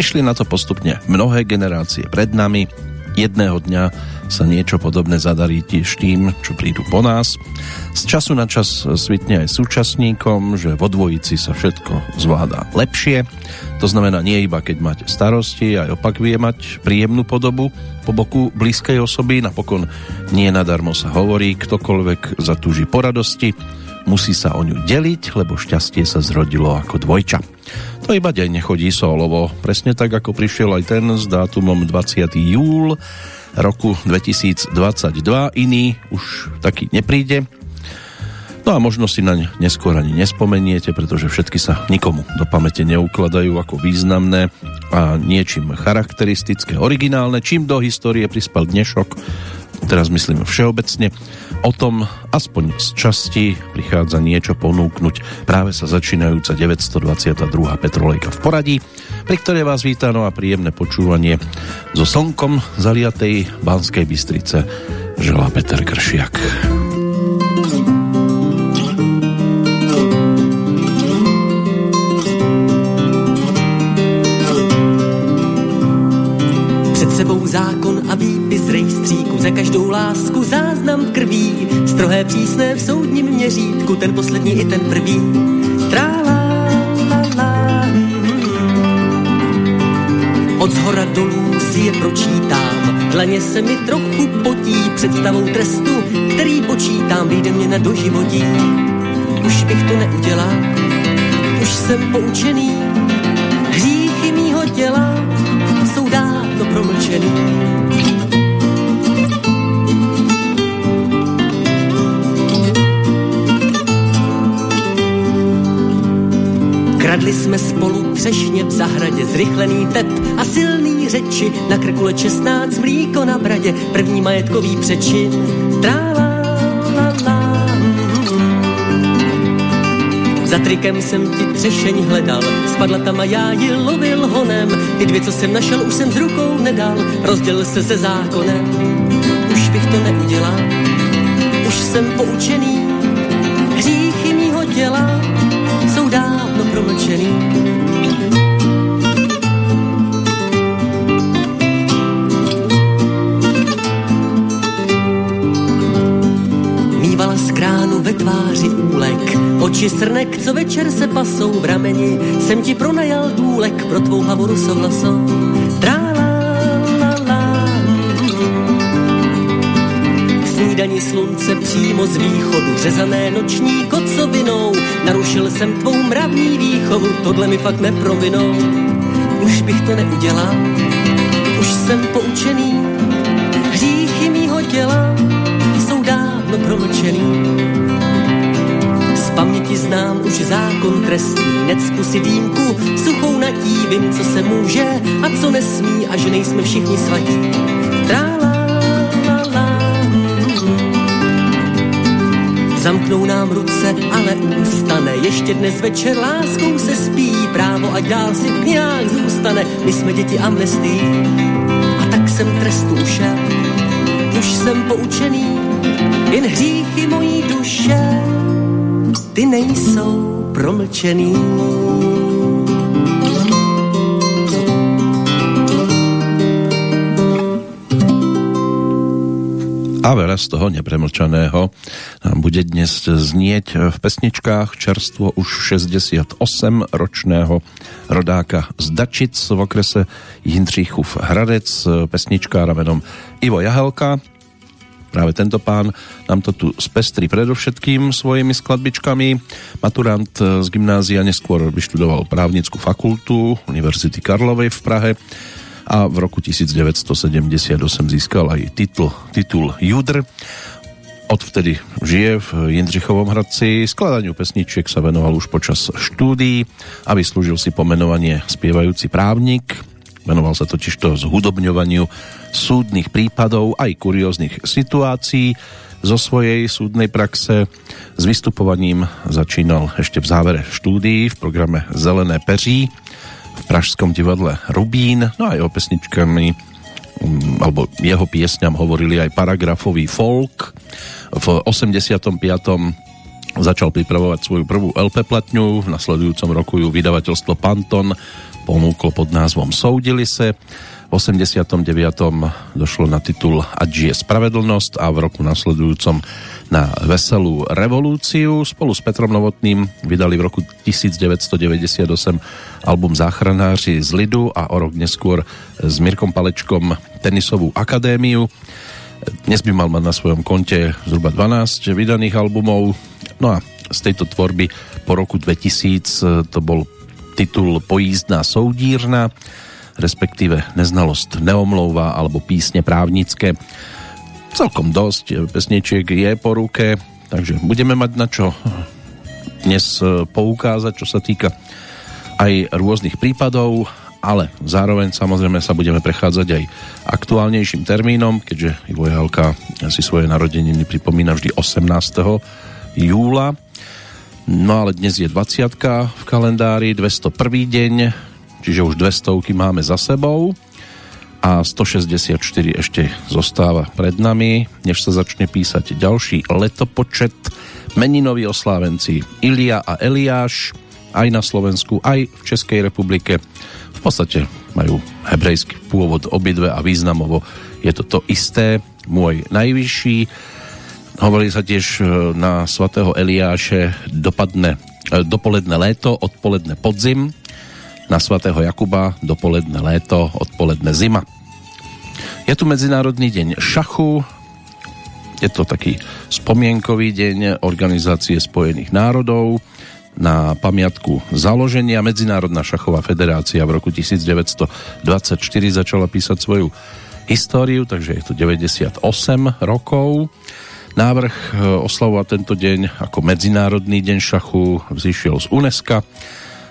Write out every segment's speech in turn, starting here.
Prišli na to postupne mnohé generácie pred nami. Jedného dňa sa niečo podobné zadarí tiež tým, čo prídu po nás. Z času na čas svitne aj súčasníkom, že vo dvojici sa všetko zvláda lepšie. To znamená nie iba keď máte starosti, aj opak vie mať príjemnú podobu po boku blízkej osoby. Napokon nie nadarmo sa hovorí, ktokoľvek zatúži po radosti, musí sa o ňu deliť, lebo šťastie sa zrodilo ako dvojča. To iba deň chodí solovo, presne tak ako prišiel aj ten s dátumom 20. júl roku 2022. Iný už taký nepríde. No a možno si naň neskôr ani nespomeniete, pretože všetky sa nikomu do pamäte neukladajú ako významné a niečím charakteristické, originálne. Čím do histórie prispel dnešok, teraz myslím všeobecne, o tom aspoň z časti prichádza niečo ponúknuť práve sa začínajúca 922. Petrolejka v poradí pri ktorej vás víta no a príjemné počúvanie so slnkom zaliatej Banskej Bystrice želá Peter Kršiak. Před sebou výpis za každou lásku záznam krví, strohé přísné v soudním měřítku, ten poslední i ten prvý. Trála Od zhora dolů si je pročítám, dlaně se mi trochu potí představou trestu, který počítám, vyjde mě na doživotí. Už bych to neudělal, už jsem poučený, hříchy mýho těla jsou dávno promlčený. Kradli jsme spolu třešně v zahradě, zrychlený tep a silný řeči, na krku let 16 mlíko na bradě, první majetkový přečin. Trála, la, la, Za trikem jsem ti třešeň hledal, spadla tam a já ji lovil honem. Ty dvě, co jsem našel, už jsem z rukou nedal, rozdělil se se zákonem. Už bych to neudělal, už jsem poučený, hříchy mýho těla dávno promlčený. Mývala z kránu ve tváři úlek, oči srnek, co večer se pasou v rameni, jsem ti pronajal důlek pro tvou hlavu rusovlasou. Trála, snídani slunce přímo z východu, řezané noční kocovinou, narušil jsem tvou mravní výchovu, tohle mi fakt neprovinou. Už bych to neudělal, už jsem poučený, hříchy mýho těla jsou dávno promlčený. Z paměti znám už zákon trestný, necpu si dýmku, suchou natí, vím, co se může a co nesmí a že nejsme všichni svatí. Trála, Zamknou nám ruce, ale ústane. Ještě dnes večer láskou se spí. Právo a dál si v knihách zůstane. My jsme děti amnestí. A tak jsem trestu ušel. Už jsem poučený. Jen hříchy mojí duše. Ty nejsou promlčený. A veľa z toho nepremlčaného bude dnes znieť v pesničkách čerstvo už 68-ročného rodáka z Dačic v okrese Jindřichův Hradec, pesničkára menom Ivo Jahelka. Práve tento pán nám to tu spestri predovšetkým svojimi skladbičkami. Maturant z gymnázia neskôr vyštudoval právnickú fakultu Univerzity Karlovej v Prahe a v roku 1978 získal aj titul, titul Judr. Odvtedy žije v Jindřichovom Hradci. Skladaniu pesničiek sa venoval už počas štúdií a vyslúžil si pomenovanie spievajúci právnik. Venoval sa totiž to zhudobňovaniu súdnych prípadov aj kurióznych situácií zo svojej súdnej praxe. S vystupovaním začínal ešte v závere štúdií v programe Zelené peří v Pražskom divadle Rubín, no aj o pesničkami alebo jeho piesňam hovorili aj paragrafový folk. V 85. začal pripravovať svoju prvú LP platňu, v nasledujúcom roku ju vydavateľstvo Panton ponúkol pod názvom Soudili se. V 89. došlo na titul Ať je spravedlnosť a v roku nasledujúcom na Veselú revolúciu. Spolu s Petrom Novotným vydali v roku 1998 album Záchranáři z Lidu a o rok neskôr s Mirkom Palečkom Tenisovú akadémiu. Dnes by mal mať na svojom konte zhruba 12 vydaných albumov. No a z tejto tvorby po roku 2000 to bol titul Pojízdná soudírna, respektíve Neznalosť neomlouvá alebo Písne právnické celkom dosť pesničiek je po ruke, takže budeme mať na čo dnes e, poukázať, čo sa týka aj rôznych prípadov, ale zároveň samozrejme sa budeme prechádzať aj aktuálnejším termínom, keďže Ivo Jahalka si svoje narodeniny pripomína vždy 18. júla. No ale dnes je 20. v kalendári, 201. deň, čiže už 200 máme za sebou a 164 ešte zostáva pred nami, než sa začne písať ďalší letopočet. Meninoví oslávenci Ilia a Eliáš aj na Slovensku, aj v Českej republike. V podstate majú hebrejský pôvod obidve a významovo je to to isté. Môj najvyšší. Hovorí sa tiež e, na svatého Eliáše dopadne, e, dopoledne léto, odpoledne podzim na svatého Jakuba dopoledne léto, odpoledne zima. Je tu Medzinárodný deň šachu, je to taký spomienkový deň Organizácie spojených národov na pamiatku založenia. Medzinárodná šachová federácia v roku 1924 začala písať svoju históriu, takže je to 98 rokov. Návrh e, oslavovať tento deň ako Medzinárodný deň šachu vzýšiel z UNESCO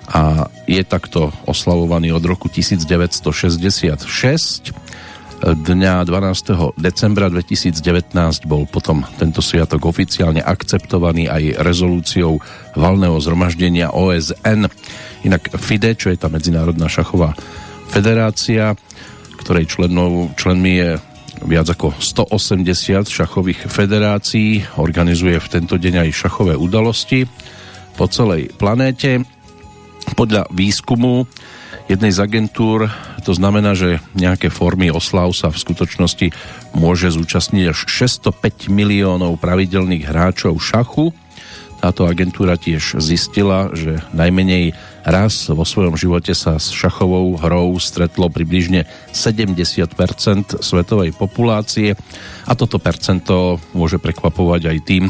a je takto oslavovaný od roku 1966. Dňa 12. decembra 2019 bol potom tento sviatok oficiálne akceptovaný aj rezolúciou valného zhromaždenia OSN. Inak FIDE, čo je tá Medzinárodná šachová federácia, ktorej členov, členmi je viac ako 180 šachových federácií, organizuje v tento deň aj šachové udalosti po celej planéte podľa výskumu jednej z agentúr to znamená, že nejaké formy oslav sa v skutočnosti môže zúčastniť až 605 miliónov pravidelných hráčov šachu. Táto agentúra tiež zistila, že najmenej raz vo svojom živote sa s šachovou hrou stretlo približne 70% svetovej populácie a toto percento môže prekvapovať aj tým,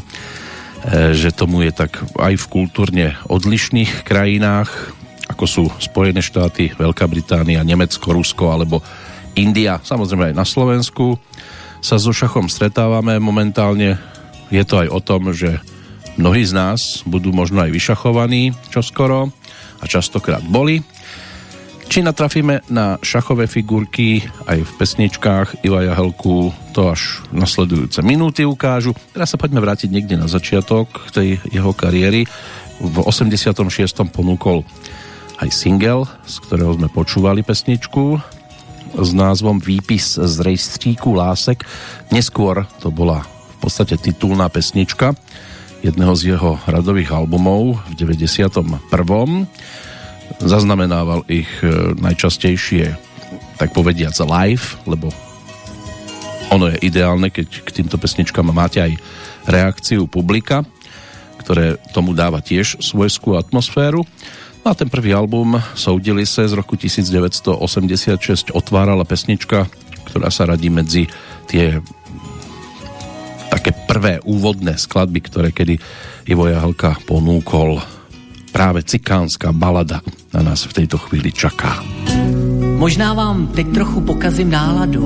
E, že tomu je tak aj v kultúrne odlišných krajinách, ako sú Spojené štáty, Veľká Británia, Nemecko, Rusko alebo India, samozrejme aj na Slovensku sa so šachom stretávame momentálne. Je to aj o tom, že mnohí z nás budú možno aj vyšachovaní čoskoro a častokrát boli či natrafíme na šachové figurky aj v pesničkách Iva Jahelku, to až nasledujúce minúty ukážu. Teraz sa poďme vrátiť niekde na začiatok tej jeho kariéry. V 86. ponúkol aj single, z ktorého sme počúvali pesničku s názvom Výpis z rejstříku lásek. Neskôr to bola v podstate titulná pesnička jedného z jeho radových albumov v 91 zaznamenával ich e, najčastejšie tak povediac live, lebo ono je ideálne, keď k týmto pesničkám máte aj reakciu publika, ktoré tomu dáva tiež svojskú atmosféru. No a ten prvý album Soudili se z roku 1986 otvárala pesnička, ktorá sa radí medzi tie také prvé úvodné skladby, ktoré kedy Ivo Jahelka ponúkol práve cikánska balada na nás v tejto chvíli čaká. Možná vám teď trochu pokazím náladu.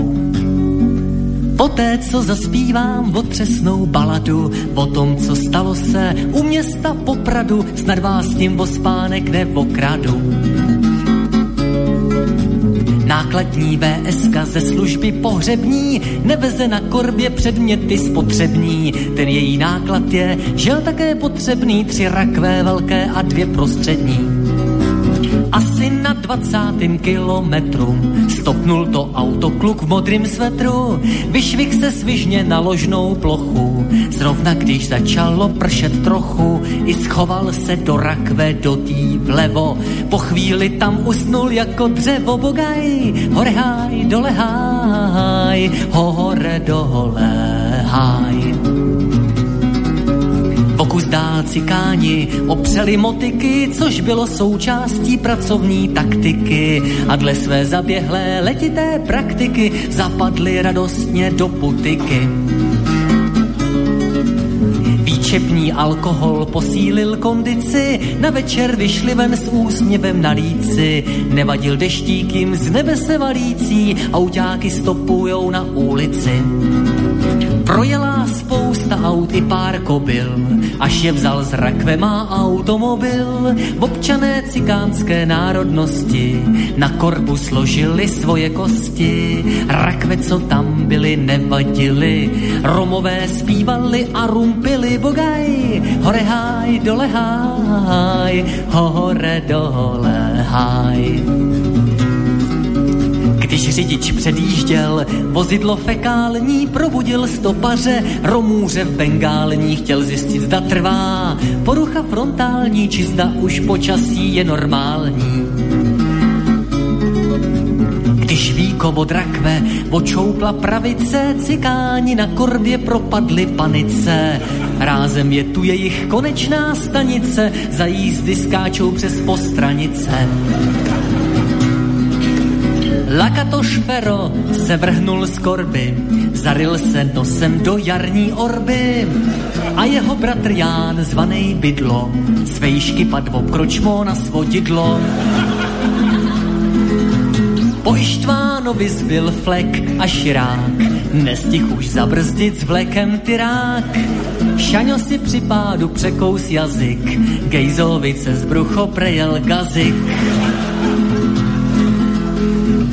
Poté, co zaspívám otřesnou baladu o tom, co stalo se u města Popradu, snad vás tím o spánek. Nákladní VSK ze služby pohřební neveze na korbě předměty spotřební. Ten její náklad je, žel také potřebný, tři rakve velké a dvě prostřední Asi na 20. kilometru stopnul to auto kluk v modrým svetru, vyšvih se svižně na ložnou plochu. Zrovna když začalo pršet trochu, i schoval se do rakve do tý vlevo. Po chvíli tam usnul jako dřevo bogaj, hore háj, dole háj, hore dole háj dál cikáni opřeli motiky, což bylo součástí pracovní taktiky a dle své zaběhlé letité praktiky zapadli radostně do putiky. Výčepní alkohol posílil kondici, na večer vyšli ven s úsměvem na líci. Nevadil deštík jim z nebe se valící, autáky stopujou na ulici. Projela spousta aut i pár kobyl, až je vzal z rakve má automobil. Občané cikánské národnosti na korbu složili svoje kosti. Rakve, co tam byly, nevadili. Romové zpívali a rumpili bogaj. Hore háj, dole háj, hore dole háj. Když řidič předjížděl, vozidlo fekální probudil stopaře, romůře v Bengálení chtěl zjistit, zda trvá porucha frontální, či zda už počasí je normální. Když víko od rakve očoupla pravice, cikáni na korbě propadli panice. Rázem je tu jejich konečná stanice, za jízdy skáčou přes postranice. Lakatoš Fero se vrhnul z korby, zaril se nosem do jarní orby a jeho bratr Ján, zvanej Bydlo, z vejšky padl kročmo na svodidlo. Po Ištvánovi zbyl flek a širák, nestih už zabrzdit s vlekem tyrák. Šaňo si při pádu překous jazyk, Gejzovice z brucho prejel gazik.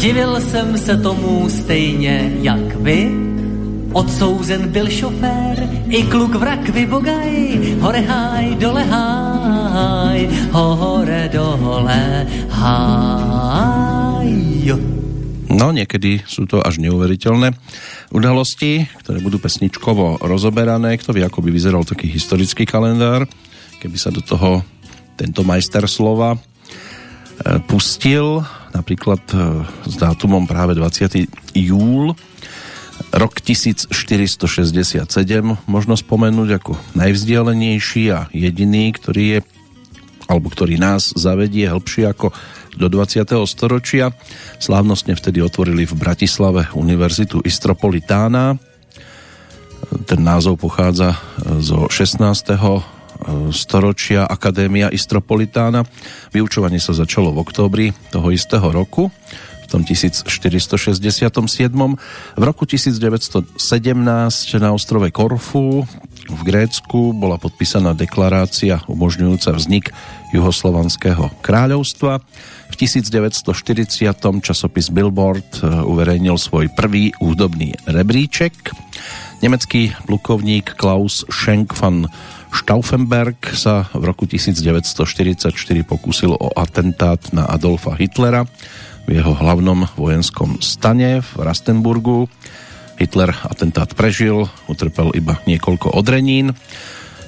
Divil jsem se tomu stejně jak vy, odsouzen byl šofér, i kluk v rakvi bogaj, hore háj, dole háj, hore dole háj. No, niekedy sú to až neuveriteľné udalosti, ktoré budú pesničkovo rozoberané. Kto vie, ako by vyzeral taký historický kalendár, keby sa do toho tento majster slova e, pustil napríklad e, s dátumom práve 20. júl rok 1467 možno spomenúť ako najvzdialenejší a jediný, ktorý je alebo ktorý nás zavedie hĺbšie ako do 20. storočia. Slávnostne vtedy otvorili v Bratislave Univerzitu Istropolitána. Ten názov pochádza zo 16 storočia Akadémia Istropolitána. Vyučovanie sa začalo v októbri toho istého roku, tom 1467. V roku 1917 na ostrove Korfu v Grécku bola podpísaná deklarácia umožňujúca vznik Juhoslovanského kráľovstva. V 1940. časopis Billboard e, uverejnil svoj prvý údobný rebríček. Nemecký plukovník Klaus Schenk van Stauffenberg sa v roku 1944 pokúsil o atentát na Adolfa Hitlera v jeho hlavnom vojenskom stane v Rastenburgu. Hitler atentát prežil, utrpel iba niekoľko odrenín.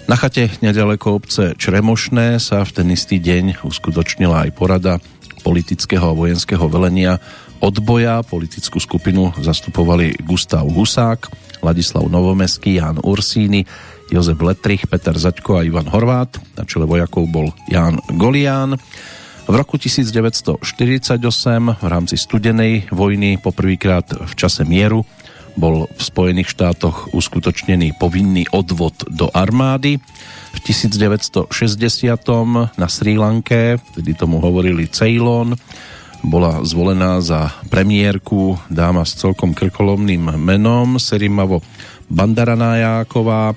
Na chate nedaleko obce Čremošné sa v ten istý deň uskutočnila aj porada politického a vojenského velenia odboja. Politickú skupinu zastupovali Gustav Husák, Ladislav Novomeský, Jan Ursíny, Jozef Letrich, Peter Zaďko a Ivan Horvát. Na čele vojakov bol Ján Golián. V roku 1948 v rámci studenej vojny poprvýkrát v čase mieru bol v Spojených štátoch uskutočnený povinný odvod do armády. V 1960 na Sri Lanke, vtedy tomu hovorili Ceylon, bola zvolená za premiérku dáma s celkom krkolomným menom Serimavo Bandaranajáková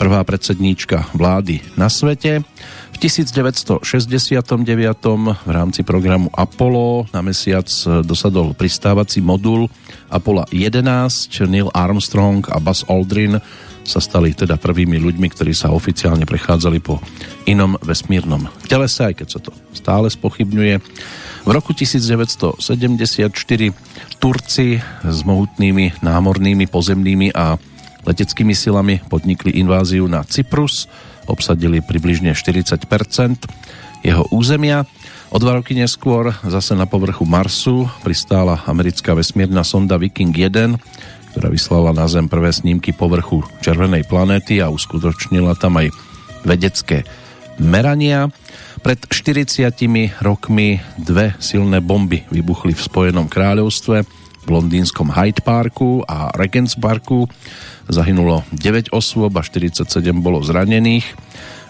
prvá predsedníčka vlády na svete. V 1969 v rámci programu Apollo na mesiac dosadol pristávací modul Apollo 11. Neil Armstrong a Buzz Aldrin sa stali teda prvými ľuďmi, ktorí sa oficiálne prechádzali po inom vesmírnom telese, aj keď sa to stále spochybňuje. V roku 1974 Turci s mohutnými námornými, pozemnými a leteckými silami podnikli inváziu na Cyprus, obsadili približne 40% jeho územia. O dva roky neskôr zase na povrchu Marsu pristála americká vesmírna sonda Viking 1, ktorá vyslala na Zem prvé snímky povrchu červenej planéty a uskutočnila tam aj vedecké merania. Pred 40 rokmi dve silné bomby vybuchli v Spojenom kráľovstve v londýnskom Hyde Parku a Regents Parku. Zahynulo 9 osôb a 47 bolo zranených.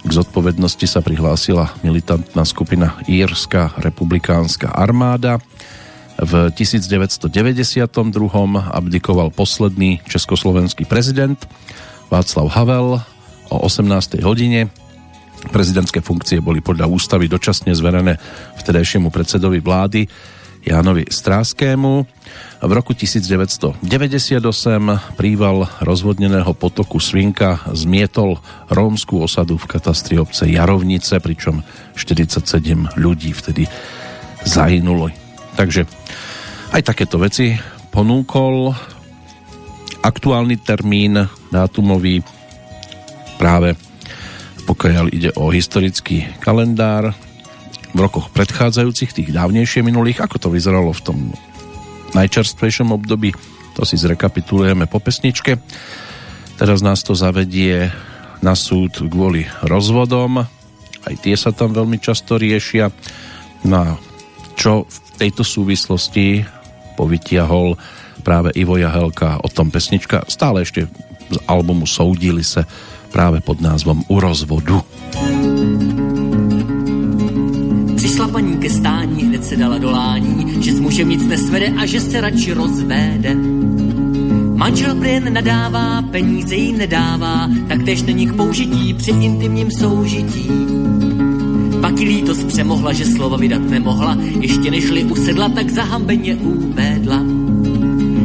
K zodpovednosti sa prihlásila militantná skupina Írska republikánska armáda. V 1992. abdikoval posledný československý prezident Václav Havel o 18. hodine. Prezidentské funkcie boli podľa ústavy dočasne zverené vtedajšiemu predsedovi vlády Jánovi Stráskému. V roku 1998 príval rozvodneného potoku Svinka zmietol rómskú osadu v katastri obce Jarovnice, pričom 47 ľudí vtedy zahynulo. Takže aj takéto veci ponúkol aktuálny termín dátumový práve pokiaľ ide o historický kalendár v rokoch predchádzajúcich, tých dávnejšie minulých, ako to vyzeralo v tom najčerstvejšom období, to si zrekapitulujeme po pesničke. Teraz nás to zavedie na súd kvôli rozvodom, aj tie sa tam veľmi často riešia. Na čo v tejto súvislosti povytiahol práve Ivo Jahelka o tom pesnička stále ešte z albumu Soudili se práve pod názvom U rozvodu. Přišla paní ke stání, hned se dala do lání, že s mužem nic nesvede a že se radši rozvede. Manžel prien nadává, peníze jí nedává, tak tež není k použití při intimním soužití. Pak jí lítost přemohla, že slova vydat nemohla, ještě nežli usedla, tak zahambeně uvedla.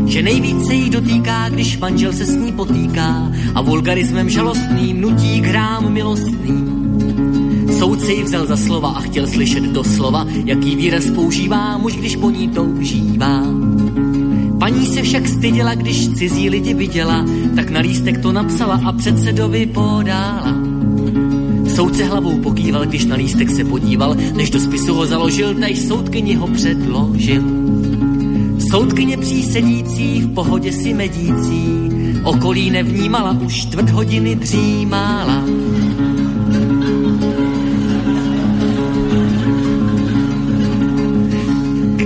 Že nejvíce jí dotýká, když manžel se s ní potýká a vulgarismem žalostným nutí k hrám milostným. Soudce ji vzal za slova a chtěl slyšet do slova, jaký výraz používá muž, když po ní toužívá. Paní se však styděla, když cizí lidi viděla, tak na lístek to napsala a předsedovi podála. Soudce hlavou pokýval, když na lístek se podíval, než do spisu ho založil, taž soudkyni ho předložil. Soudkyně přísedící, v pohodě si medící, okolí nevnímala, už čtvrt hodiny dřímála.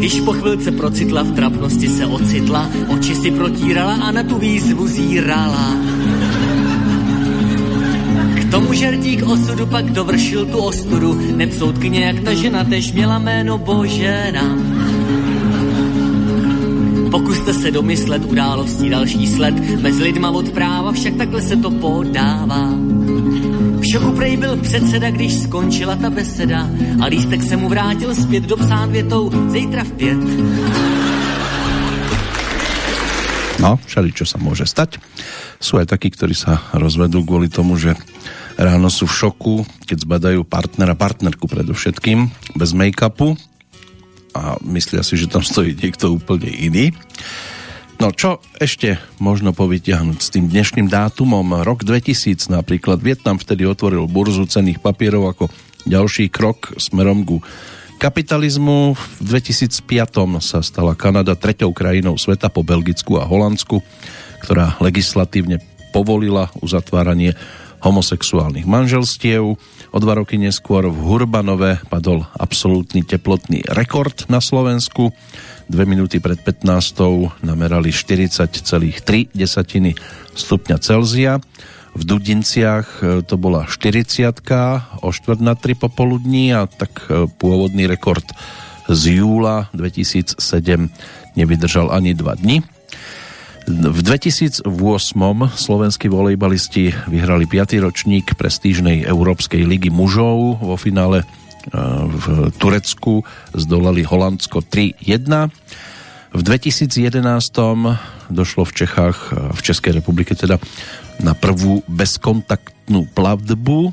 Když po chvilce procitla, v trapnosti se ocitla, oči si protírala a na tu výzvu zírala. K tomu žertík osudu pak dovršil tu ostudu, neb soudkyně jak ta žena tež měla jméno Božena. Pokuste se domyslet událostí další sled, mezi lidma od práva však takhle se to podává. V šoku prej byl předseda, když skončila ta beseda a lístek se mu vrátil zpět dopsán větou zítra v pět. No, všeli, čo sa môže stať. Sú aj takí, ktorí sa rozvedú kvôli tomu, že ráno sú v šoku, keď zbadajú partnera, partnerku predovšetkým, bez make-upu a myslia si, že tam stojí niekto úplne iný. No čo ešte možno povytiahnuť s tým dnešným dátumom? Rok 2000 napríklad. Vietnam vtedy otvoril burzu cených papierov ako ďalší krok smerom ku kapitalizmu. V 2005 sa stala Kanada treťou krajinou sveta po Belgicku a Holandsku, ktorá legislatívne povolila uzatváranie homosexuálnych manželstiev. O dva roky neskôr v Hurbanove padol absolútny teplotný rekord na Slovensku. Dve minúty pred 15. namerali 40,3 stupňa Celzia. V Dudinciach e, to bola 40 o 4 na 3 popoludní a tak e, pôvodný rekord z júla 2007 nevydržal ani 2 dni. V 2008 slovenskí volejbalisti vyhrali 5. ročník prestížnej Európskej ligy mužov vo finále v Turecku zdolali Holandsko 3-1. V 2011 došlo v Čechách, v Českej republike teda, na prvú bezkontaktnú plavbu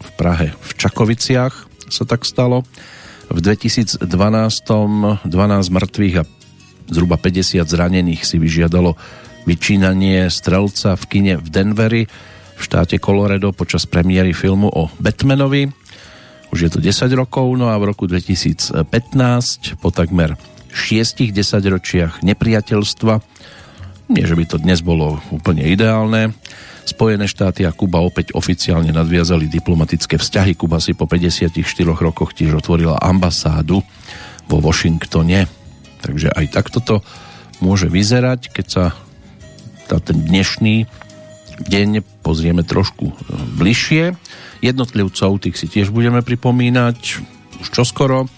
v Prahe v Čakoviciach sa tak stalo. V 2012 12 mŕtvych a zhruba 50 zranených si vyžiadalo vyčínanie strelca v kine v Denveri v štáte Colorado počas premiéry filmu o Batmanovi. Už je to 10 rokov, no a v roku 2015 po takmer 6 desaťročiach nepriateľstva nie, že by to dnes bolo úplne ideálne. Spojené štáty a Kuba opäť oficiálne nadviazali diplomatické vzťahy. Kuba si po 54 rokoch tiež otvorila ambasádu vo Washingtone. Takže aj takto to môže vyzerať, keď sa ten dnešný deň pozrieme trošku bližšie. Jednotlivcov, tých si tiež budeme pripomínať už čoskoro.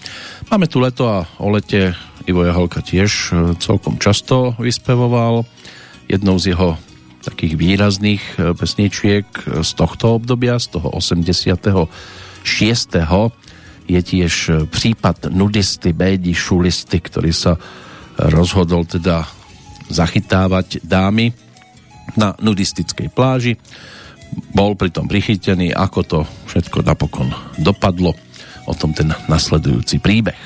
Máme tu leto a o lete Ivo Jaholka tiež e, celkom často vyspevoval. Jednou z jeho takých výrazných e, pesničiek z tohto obdobia, z toho 86. je tiež prípad nudisty Bédi Šulisty, ktorý sa rozhodol teda zachytávať dámy na nudistickej pláži. Bol pritom prichytený, ako to všetko napokon dopadlo. O tom ten nasledujúci príbeh.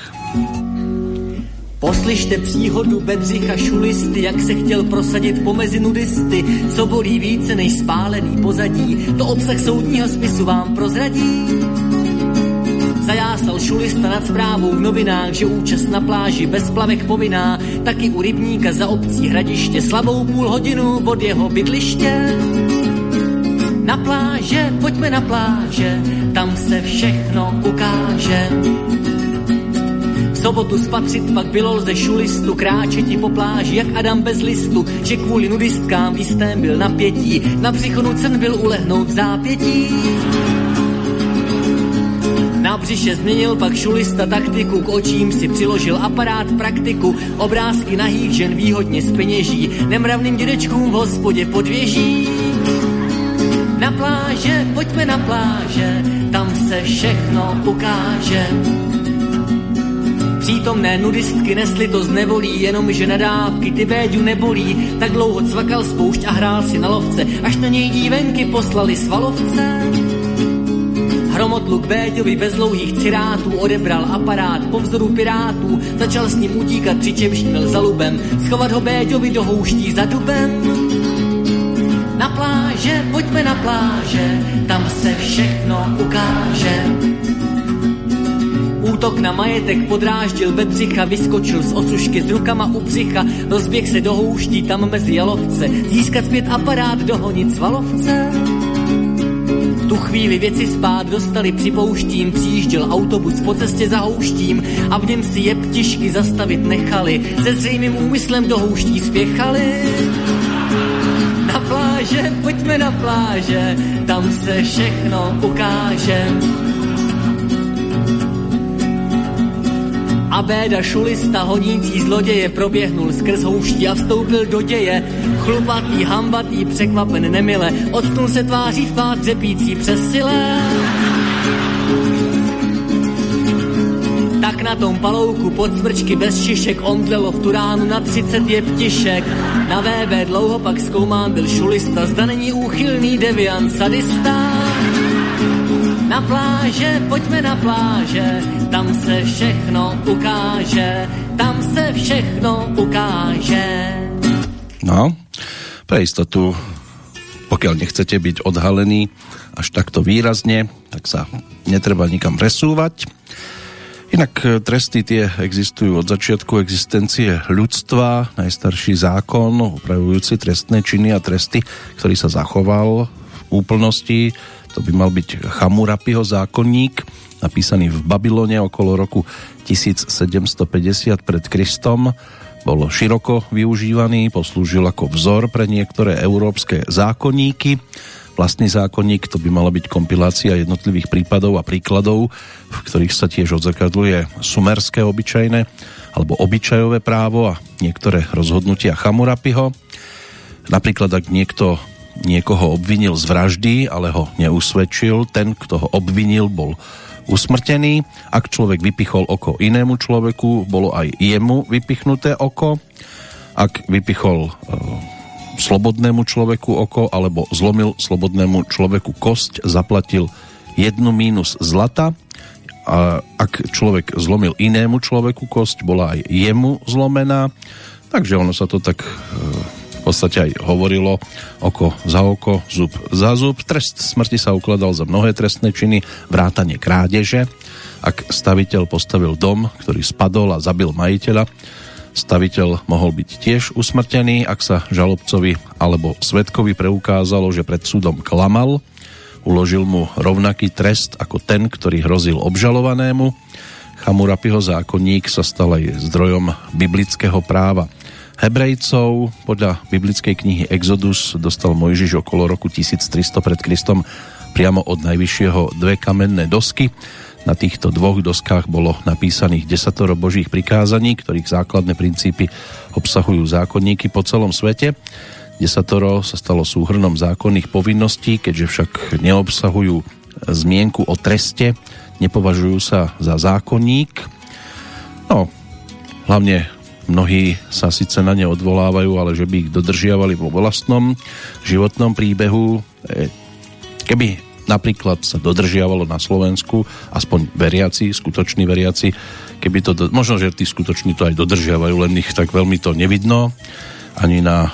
Poslyšte příhodu Bedřicha Šulisty, jak se chtěl prosadit pomezi nudisty, co bolí více než spálený pozadí, to obsah soudního spisu vám prozradí. Zajásal šulista nad zprávou v novinách, že účast na pláži bez plavek povinná, taky u rybníka za obcí hradiště slabou půl hodinu od jeho bydliště. Na pláže, pojďme na pláže, tam se všechno ukáže. V sobotu spatřit pak bylo lze šulistu, kráčeti po pláži, jak Adam bez listu, že kvůli nudistkám v jistém byl napětí, na břicho cen byl ulehnout v zápětí. Na břiše změnil pak šulista taktiku, k očím si přiložil aparát praktiku, obrázky nahých žen výhodně speněží, nemravným dědečkům v hospodě podvěží. Na pláže, pojďme na pláže, tam se všechno ukáže. Přítomné nudistky nesly to znevolí, jenom že nadávky ty Béďu nebolí. Tak dlouho cvakal spoušť a hrál si na lovce, až na něj dívenky poslali svalovce. Hromotluk Béďovi bez dlouhých cirátů odebral aparát po vzoru pirátů, začal s ním utíkat, přičemž měl za lubem, schovat ho Béďovi do houští za dubem. Na pláže, pojďme na pláže, tam se všechno ukáže. Útok na majetek podráždil Bedřicha, vyskočil z osušky s rukama u břicha, rozběh se do houští tam mezi jalovce, získat zpět aparát, dohonit svalovce. Tu chvíli věci spát dostali připouštím, přijížděl autobus po cestě za houštím a v něm si je ptišky zastavit nechali, se zřejmým úmyslem do houští spěchali. Na pláže, pojďme na pláže, tam se všechno ukáže. A béda šulista honící zloděje proběhnul skrz houští a vstoupil do děje. Chlupatý, hambatý, překvapen nemile, odstnul se tváří v tvář dřepící přes sile. Tak na tom palouku pod smrčky bez šišek omdlelo v tu ránu na 30 je ptišek. Na VB dlouho pak zkoumán byl šulista, zda není úchylný deviant sadista. Na pláže, pojďme na pláže, tam se všechno ukáže, tam se všechno ukáže. No, pre istotu, pokiaľ nechcete byť odhalený až takto výrazne, tak sa netreba nikam presúvať. Inak e, tresty tie existujú od začiatku existencie ľudstva. Najstarší zákon upravujúci trestné činy a tresty, ktorý sa zachoval v úplnosti to by mal byť Chamurapiho zákonník, napísaný v Babylone okolo roku 1750 pred Kristom. Bol široko využívaný, poslúžil ako vzor pre niektoré európske zákonníky. Vlastný zákonník to by mala byť kompilácia jednotlivých prípadov a príkladov, v ktorých sa tiež odzrkadluje sumerské obyčajné alebo obyčajové právo a niektoré rozhodnutia Chamurapiho. Napríklad, ak niekto niekoho obvinil z vraždy, ale ho neusvedčil, ten, kto ho obvinil, bol usmrtený. Ak človek vypichol oko inému človeku, bolo aj jemu vypichnuté oko. ak vypichol e, slobodnému človeku oko alebo zlomil slobodnému človeku kosť, zaplatil jednu mínus zlata. A ak človek zlomil inému človeku kosť, bola aj jemu zlomená. Takže ono sa to tak e, v podstate aj hovorilo oko za oko, zub za zub. Trest smrti sa ukladal za mnohé trestné činy, vrátanie krádeže. Ak staviteľ postavil dom, ktorý spadol a zabil majiteľa, Staviteľ mohol byť tiež usmrtený, ak sa žalobcovi alebo svetkovi preukázalo, že pred súdom klamal, uložil mu rovnaký trest ako ten, ktorý hrozil obžalovanému. Chamurapiho zákonník sa stal aj zdrojom biblického práva. Hebrejcov podľa biblickej knihy Exodus dostal Mojžiš okolo roku 1300 pred Kristom priamo od najvyššieho dve kamenné dosky, na týchto dvoch doskách bolo napísaných desatoro božích prikázaní, ktorých základné princípy obsahujú zákonníky po celom svete. Desatoro sa stalo súhrnom zákonných povinností, keďže však neobsahujú zmienku o treste, nepovažujú sa za zákonník. No, hlavne mnohí sa síce na ne odvolávajú, ale že by ich dodržiavali vo vlastnom životnom príbehu. E, keby napríklad sa dodržiavalo na Slovensku, aspoň veriaci, skutoční veriaci, keby to, možno, že tí skutoční to aj dodržiavajú, len ich tak veľmi to nevidno, ani na e,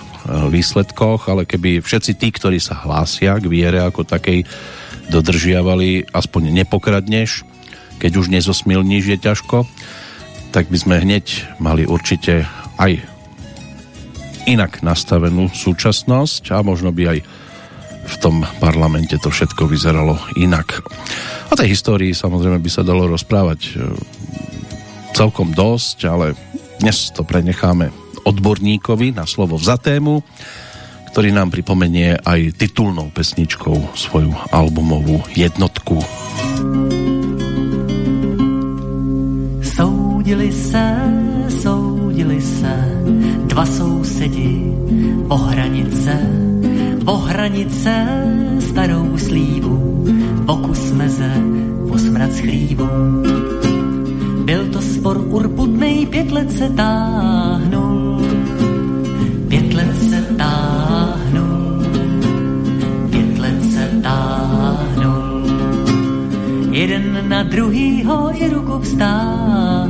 výsledkoch, ale keby všetci tí, ktorí sa hlásia k viere ako takej, dodržiavali aspoň nepokradneš, keď už nezosmilníš je ťažko, tak by sme hneď mali určite aj inak nastavenú súčasnosť a možno by aj v tom parlamente to všetko vyzeralo inak. O tej histórii samozrejme by sa dalo rozprávať e, celkom dosť, ale dnes to prenecháme odborníkovi na slovo vzatému, ktorý nám pripomenie aj titulnou pesničkou svoju albumovú jednotku. Soudili se, soudili se dva sousedi o hranice o hranice starou slívu, pokus meze, o smrad chlívu. Byl to spor urputnej, pět let se táhnul, pět let se táhnul, pět let se táhnul. Jeden na druhýho i ruku vstáhnul,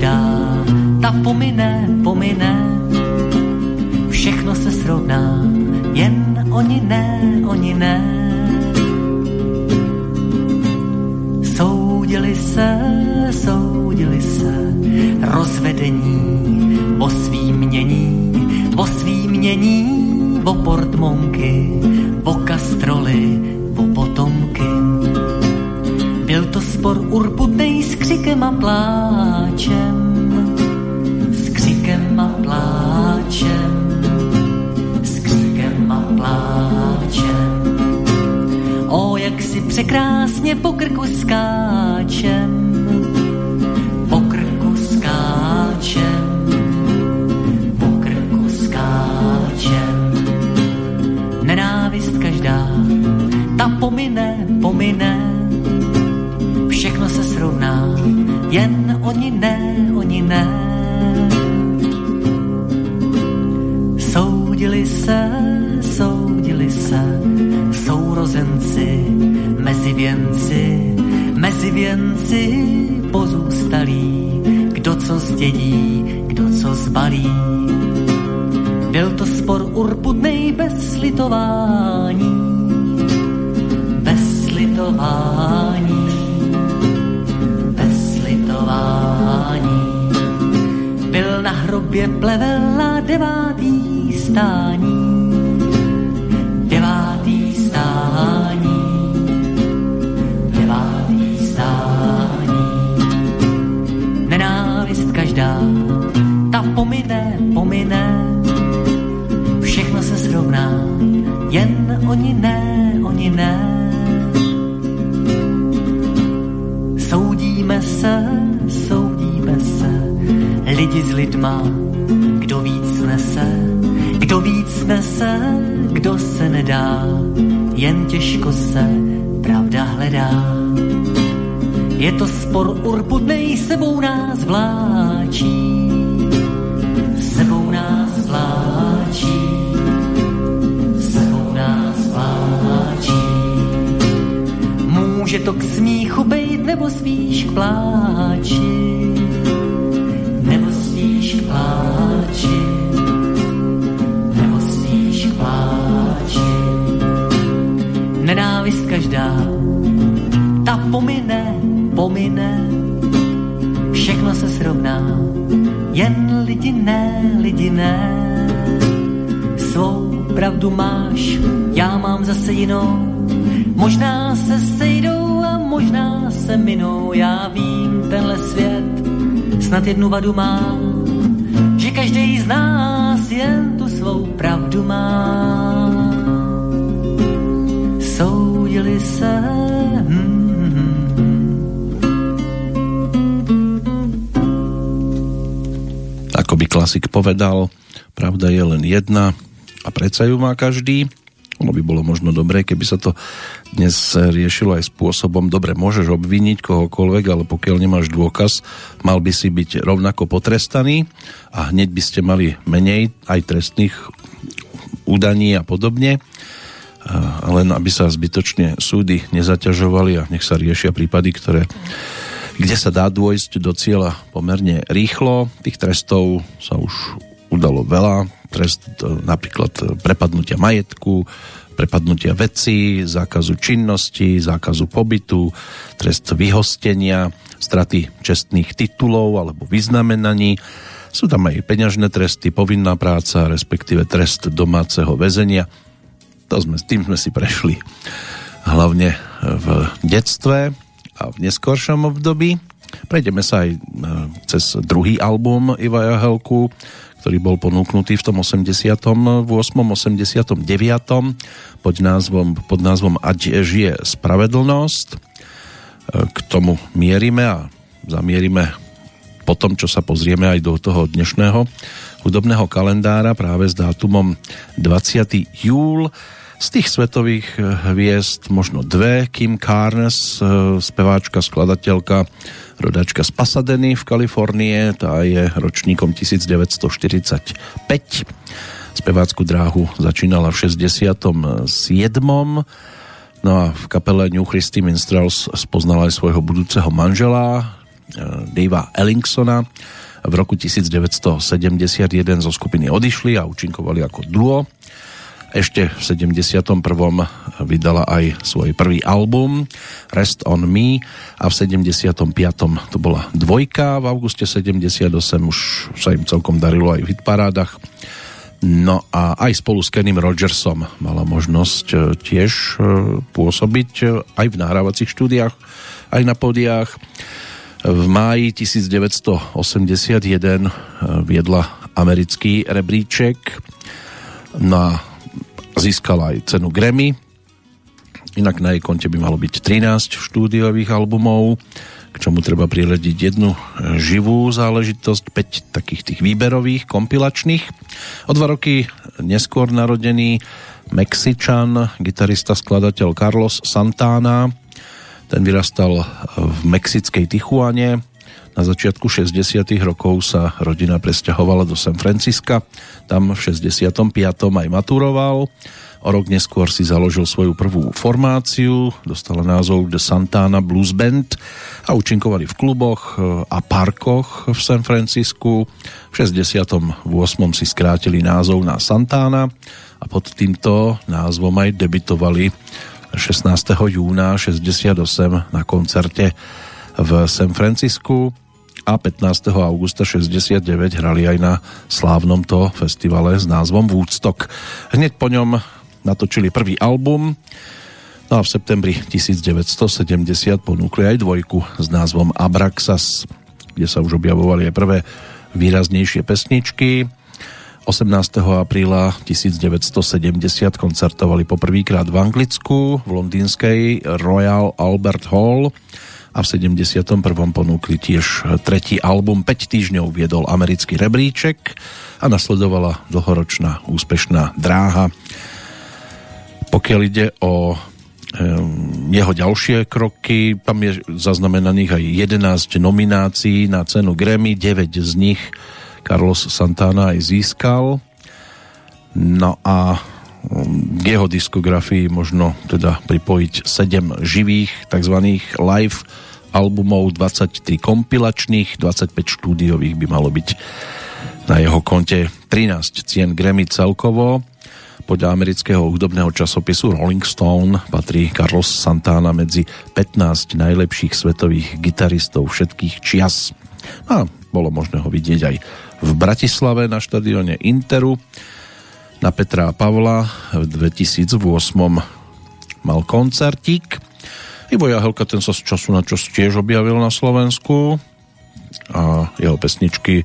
každá, ta pomine, pomine. Všechno se srovná, jen oni ne, oni ne. Soudili se, soudili se, rozvedení, o svým mění, o svým mění, o portmonky, o kastroly, o potomky byl to spor urputnej s křikem a pláčem, pláčem, s křikem a pláčem. O, jak si překrásně po krku skáčem, po krku skáčem, po krku skáčem. Nenávist každá, ta pomine, pomine, všechno se srovná, jen oni ne, věnci pozůstalí, kdo co zdědí, kdo co zbalí. Byl to spor urputnej bez slitování, bez slitování slitování. Byl na hrobě plevela devátý stání, lidi s lidma, kdo víc nese, kdo víc nese, kdo se nedá, jen těžko se pravda hledá. Je to spor urputnej, sebou nás vláčí, sebou nás vláčí, sebou nás vláčí. Může to k smíchu bejt, nebo spíš k pláči, každá, ta pomine, pomine, všechno se srovná, jen lidi ne, lidi ne. Svou pravdu máš, já mám zase jinou, možná se sejdou a možná se minou, já vím, tenhle svět snad jednu vadu má, že každý z nás jen tu svou pravdu má soudili se. Ako by klasik povedal, pravda je len jedna a predsa ju má každý. Ono by bolo možno dobré, keby sa to dnes riešilo aj spôsobom, dobre, môžeš obviniť kohokoľvek, ale pokiaľ nemáš dôkaz, mal by si byť rovnako potrestaný a hneď by ste mali menej aj trestných údaní a podobne len aby sa zbytočne súdy nezaťažovali a nech sa riešia prípady, ktoré kde sa dá dôjsť do cieľa pomerne rýchlo. Tých trestov sa už udalo veľa. Trest e, napríklad prepadnutia majetku, prepadnutia veci, zákazu činnosti, zákazu pobytu, trest vyhostenia, straty čestných titulov alebo vyznamenaní. Sú tam aj peňažné tresty, povinná práca, respektíve trest domáceho väzenia to sme, tým sme si prešli hlavne v detstve a v neskoršom období. Prejdeme sa aj e, cez druhý album Iva Jahelku, ktorý bol ponúknutý v tom 88. 89. pod názvom, pod názvom Ať žije spravedlnosť. E, k tomu mierime a zamierime po tom, čo sa pozrieme aj do toho dnešného hudobného kalendára práve s dátumom 20. júl z tých svetových eh, hviezd možno dve. Kim Carnes, eh, speváčka, skladateľka, rodačka z Pasadeny v Kalifornie, tá je ročníkom 1945. Spevácku dráhu začínala v 67. No a v kapele New Christy Minstrels spoznala aj svojho budúceho manžela, eh, Davea Ellingsona. V roku 1971 zo skupiny odišli a účinkovali ako duo ešte v 71. vydala aj svoj prvý album Rest on Me a v 75. to bola dvojka, v auguste 78 už sa im celkom darilo aj v hitparádach. No a aj spolu s Kenym Rogersom mala možnosť e, tiež e, pôsobiť e, aj v nahrávacích štúdiách, aj na podiách. V máji 1981 viedla americký rebríček no a Získala aj cenu Grammy. Inak na jej konte by malo byť 13 štúdiových albumov, k čomu treba priradiť jednu živú záležitosť, 5 takých tých výberových, kompilačných. O dva roky neskôr narodený Mexičan, gitarista, skladateľ Carlos Santana. Ten vyrastal v mexickej Tichuane. Na začiatku 60. rokov sa rodina presťahovala do San Francisca. Tam v 65. aj maturoval. O rok neskôr si založil svoju prvú formáciu, dostala názov The Santana Blues Band a účinkovali v kluboch e, a parkoch v San Francisku. V 68. si skrátili názov na Santana a pod týmto názvom aj debitovali 16. júna 68 na koncerte v San Francisku a 15. augusta 69 hrali aj na slávnom to festivale s názvom Woodstock. Hneď po ňom natočili prvý album no a v septembri 1970 ponúkli aj dvojku s názvom Abraxas, kde sa už objavovali aj prvé výraznejšie pesničky. 18. apríla 1970 koncertovali poprvýkrát v Anglicku v londýnskej Royal Albert Hall a v 71. ponúkli tiež tretí album, 5 týždňov viedol americký rebríček a nasledovala dlhoročná úspešná dráha. Pokiaľ ide o jeho ďalšie kroky. Tam je zaznamenaných aj 11 nominácií na cenu Grammy, 9 z nich Carlos Santana aj získal. No a k jeho diskografii možno teda pripojiť 7 živých tzv. live albumov, 23 kompilačných, 25 štúdiových by malo byť na jeho konte 13 cien Grammy celkovo podľa amerického hudobného časopisu Rolling Stone patrí Carlos Santana medzi 15 najlepších svetových gitaristov všetkých čias. A bolo možné ho vidieť aj v Bratislave na štadióne Interu. Na Petra a Pavla v 2008 mal koncertík. Ivo Jahelka ten sa z času na čas tiež objavil na Slovensku a jeho pesničky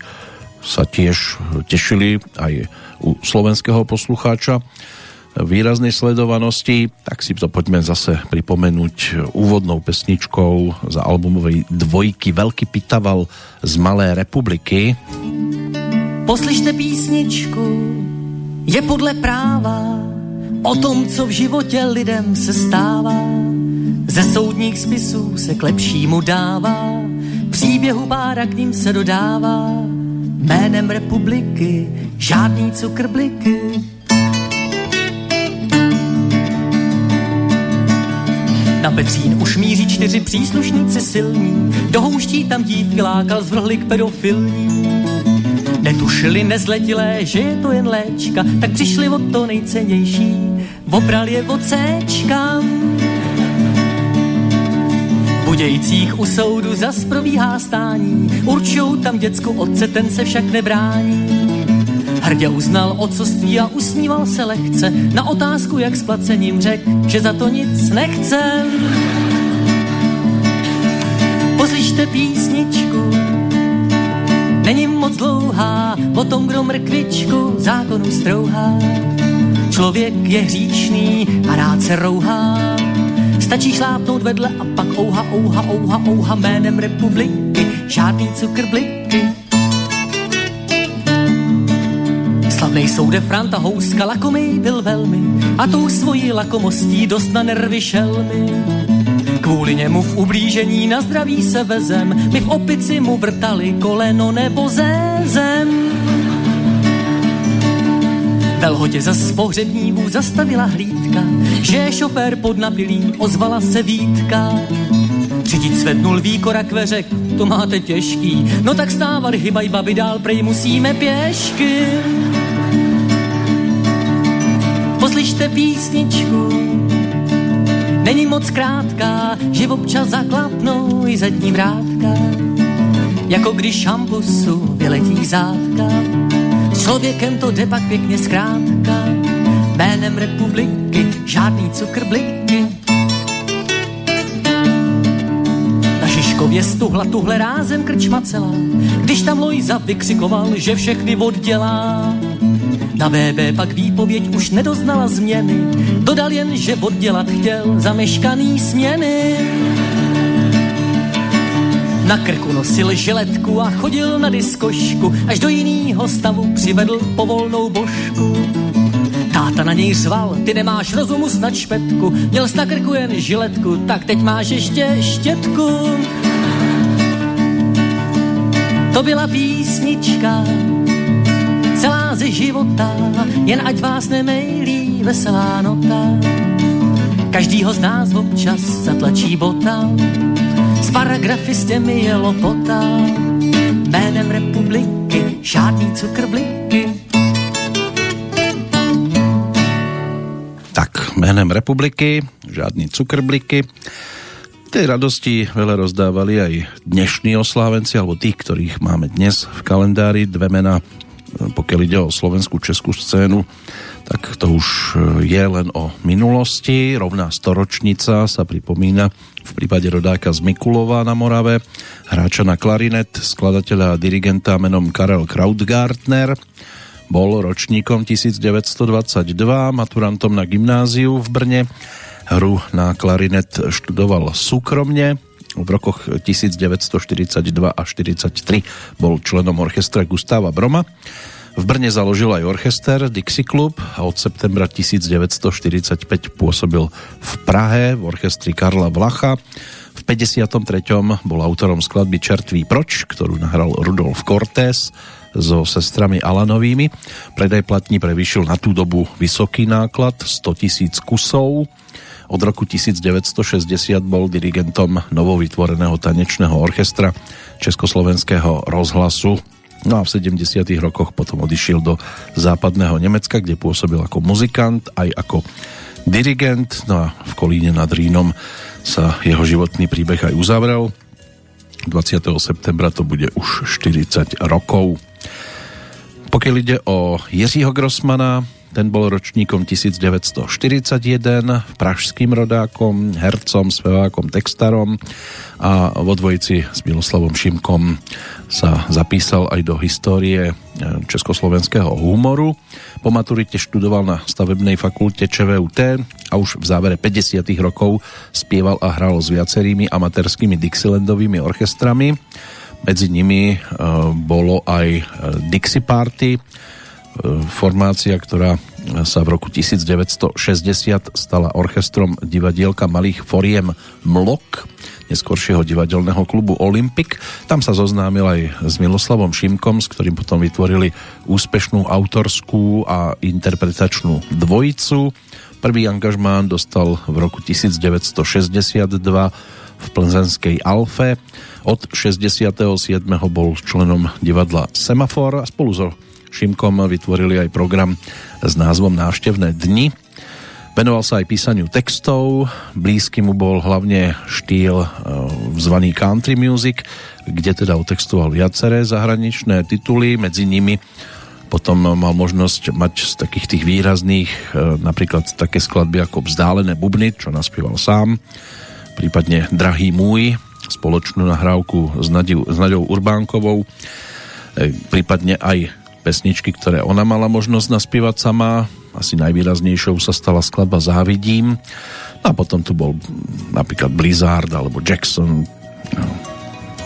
sa tiež tešili aj u slovenského poslucháča výraznej sledovanosti, tak si to poďme zase pripomenúť úvodnou pesničkou za albumovej dvojky Veľký pitaval z Malé republiky. Poslyšte písničku, je podle práva o tom, co v životě lidem se stává. Ze soudních spisů se k lepšímu dává, příběhu pára k ním se dodává jménem republiky žádný cukrbliky. Na Petřín už míří čtyři příslušníci silní, do houští tam dívky lákal zvrhli k pedofilní. Netušili nezletilé, že je to jen léčka, tak přišli o to nejcennější, obral je od Cčkám Budějcích u soudu zas probíhá stání, určou tam děcku otce, ten se však nebrání. Hrdě uznal ocoství a usmíval se lehce, na otázku jak s placením řek, že za to nic nechce. Poslyšte písničku, není moc dlouhá, o tom, kdo mrkvičku zákonu strouhá. Člověk je hříšný a rád se rouhá, Stačí šlápnout vedle a pak ouha, ouha, ouha, ouha jménem republiky, žádný cukrbliky. Slavnej soude Franta Houska lakomý byl velmi a tou svojí lakomostí dost na nervy šelmy. Kvůli němu v ublížení na zdraví se vezem, my v opici mu vrtali koleno nebo zem. Velhodě za pohřebníků zastavila hlídka, že šofér pod napilý, ozvala se Vítka. Řidič svednul výkora kveřek, to máte těžký, no tak stávali hybaj babi dál, prej musíme pěšky. Poslyšte písničku, není moc krátká, že občas zaklapnou i zadní vrátka, jako když šampusu vyletí zátka člověkem to jde pak pěkně zkrátka. Jménem republiky žádný cukrbliky. Na Žižkově stuhla tuhle rázem krčma celá, když tam Lojza vykřikoval, že všechny oddělá. Na BB pak výpověď už nedoznala změny, dodal jen, že oddělat chtěl zameškaný směny. Na krku nosil žiletku a chodil na diskošku, až do jiného stavu přivedl povolnou božku. Táta na něj řval, ty nemáš rozumu snad špetku, měl jsi na krku jen žiletku, tak teď máš ještě štětku. To byla písnička, celá ze života, jen ať vás nemejlí veselá nota. Každýho z nás občas zatlačí bota, s paragrafistem je lopota, jménem republiky žádný cukrbliky. Tak, jménem republiky žádný cukrbliky. Tej radosti veľa rozdávali aj dnešní oslávenci, alebo tých, ktorých máme dnes v kalendári. Dve mena, pokiaľ ide o slovenskú českú scénu, tak to už je len o minulosti. Rovná storočnica sa pripomína v prípade rodáka z Mikulova na Morave, hráča na klarinet, skladateľa a dirigenta menom Karel Krautgartner, bol ročníkom 1922, maturantom na gymnáziu v Brne, hru na klarinet študoval súkromne, v rokoch 1942 a 1943 bol členom orchestra Gustava Broma. V Brne založil aj orchester Dixie Club a od septembra 1945 pôsobil v Prahe v orchestri Karla Vlacha. V 53. bol autorom skladby Čertví proč, ktorú nahral Rudolf Cortés so sestrami Alanovými. Predaj platní prevýšil na tú dobu vysoký náklad 100 tisíc kusov. Od roku 1960 bol dirigentom novovytvoreného tanečného orchestra Československého rozhlasu No a v 70. rokoch potom odišiel do západného Nemecka, kde pôsobil ako muzikant, aj ako dirigent. No a v Kolíne nad Rínom sa jeho životný príbeh aj uzavrel. 20. septembra to bude už 40 rokov. Pokiaľ ide o Jiřího Grossmana, ten bol ročníkom 1941, pražským rodákom, hercom, spevákom, textarom a vo dvojici s Miloslavom Šimkom sa zapísal aj do histórie e, československého humoru. Po maturite študoval na stavebnej fakulte ČVUT a už v závere 50. rokov spieval a hral s viacerými amatérskými Dixielandovými orchestrami. Medzi nimi e, bolo aj e, Dixie Party, formácia, ktorá sa v roku 1960 stala orchestrom divadielka malých foriem Mlok, neskôršieho divadelného klubu Olympic. Tam sa zoznámil aj s Miloslavom Šimkom, s ktorým potom vytvorili úspešnú autorskú a interpretačnú dvojicu. Prvý angažmán dostal v roku 1962 v plzenskej Alfe. Od 67. bol členom divadla Semafor a spolu so Šimkom vytvorili aj program s názvom Návštevné dni. Venoval sa aj písaniu textov, blízky mu bol hlavne štýl e, zvaný country music, kde teda otextoval viaceré zahraničné tituly, medzi nimi potom mal možnosť mať z takých tých výrazných e, napríklad také skladby ako Vzdálené bubny, čo naspieval sám, prípadne Drahý môj, spoločnú nahrávku s, Nadiu, s Nadiou Urbánkovou, e, prípadne aj pesničky, ktoré ona mala možnosť naspievať sama. Asi najvýraznejšou sa stala skladba Závidím. A potom tu bol napríklad Blizzard alebo Jackson. No,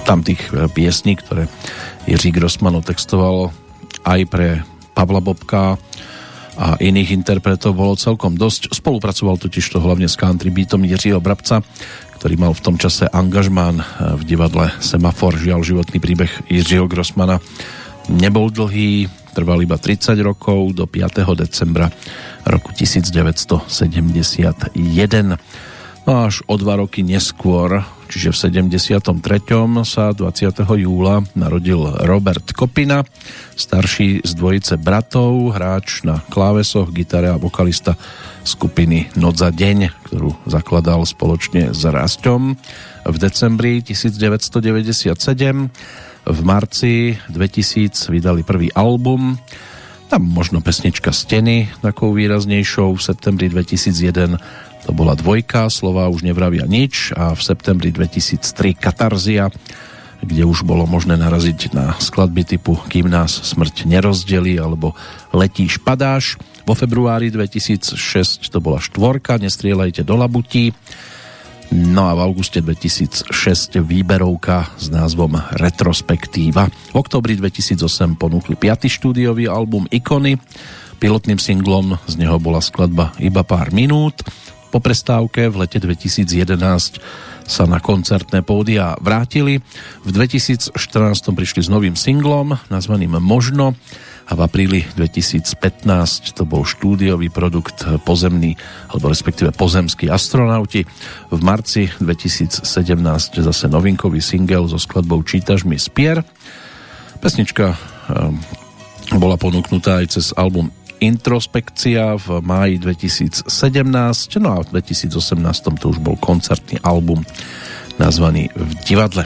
tam tých e, piesní, ktoré Jiří Grossman otextoval aj pre Pavla Bobka a iných interpretov bolo celkom dosť. Spolupracoval totiž to hlavne s country beatom Jiřího Brabca, ktorý mal v tom čase angažmán e, v divadle Semafor. Žiaľ, životný príbeh Jiřího Grossmana nebol dlhý, trval iba 30 rokov do 5. decembra roku 1971. No až o dva roky neskôr, čiže v 73. sa 20. júla narodil Robert Kopina, starší z dvojice bratov, hráč na klávesoch, gitare a vokalista skupiny Noc za deň, ktorú zakladal spoločne s Rastom v decembri 1997 v marci 2000 vydali prvý album, tam možno pesnička Steny takou výraznejšou, v septembri 2001 to bola dvojka, slova už nevravia nič. A v septembri 2003 Katarzia, kde už bolo možné naraziť na skladby typu Kým nás smrť nerozdeli alebo Letíš padáš. Vo februári 2006 to bola štvorka Nestrieľajte do labutí No a v auguste 2006 výberovka s názvom Retrospektíva. V oktobri 2008 ponúkli 5. štúdiový album Ikony. Pilotným singlom z neho bola skladba Iba pár minút. Po prestávke v lete 2011 sa na koncertné pódia vrátili. V 2014 prišli s novým singlom nazvaným Možno a v apríli 2015 to bol štúdiový produkt pozemný, alebo respektíve pozemskí astronauti. V marci 2017 zase novinkový single so skladbou Čítaš mi spier. Pesnička um, bola ponúknutá aj cez album Introspekcia v máji 2017, no a v 2018 to už bol koncertný album nazvaný V divadle.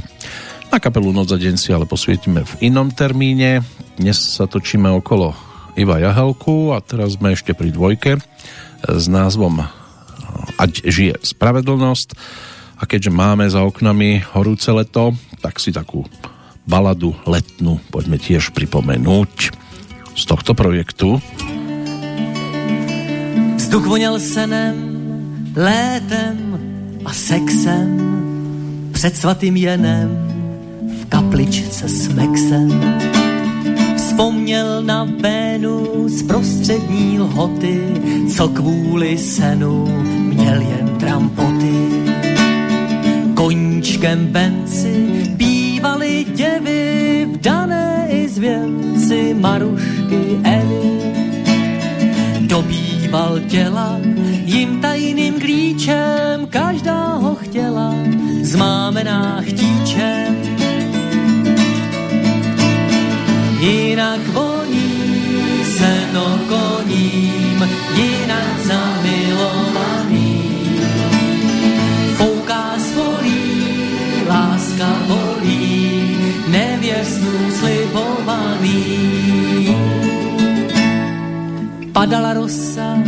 Na kapelu Noc za deň si ale posvietime v inom termíne. Dnes sa točíme okolo Iva Jahelku a teraz sme ešte pri dvojke s názvom Ať žije spravedlnosť a keďže máme za oknami horúce leto, tak si takú baladu letnú poďme tiež pripomenúť z tohto projektu. Vzduch voněl senem, létem a sexem, před svatým jenem, kapličce s mexem Vzpomněl na Vénu z prostřední lhoty, co kvůli senu měl jen trampoty. Koníčkem venci bývaly děvy, vdané i zvěnci Marušky Evy. Dobýval těla jim tajným klíčem, každá ho chtěla, zmámená chtíčem. Jinak voní seno koním, jinak zamilovaný. Fouká svolí, láska volí, nevěstnú slibovaný. Padala rosa,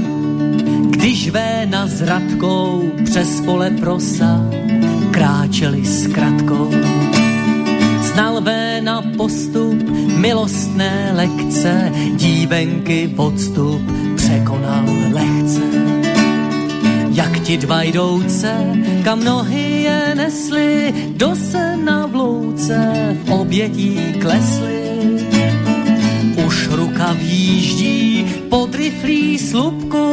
když Véna s Radkou přes pole prosa kráčeli s kratkou. Znal Véna postup, milostné lekce, dívenky podstup překonal lehce. Jak ti dva jdouce, kam nohy je nesly, do sena v louce v obětí klesly. Už ruka výjíždí pod riflí slupku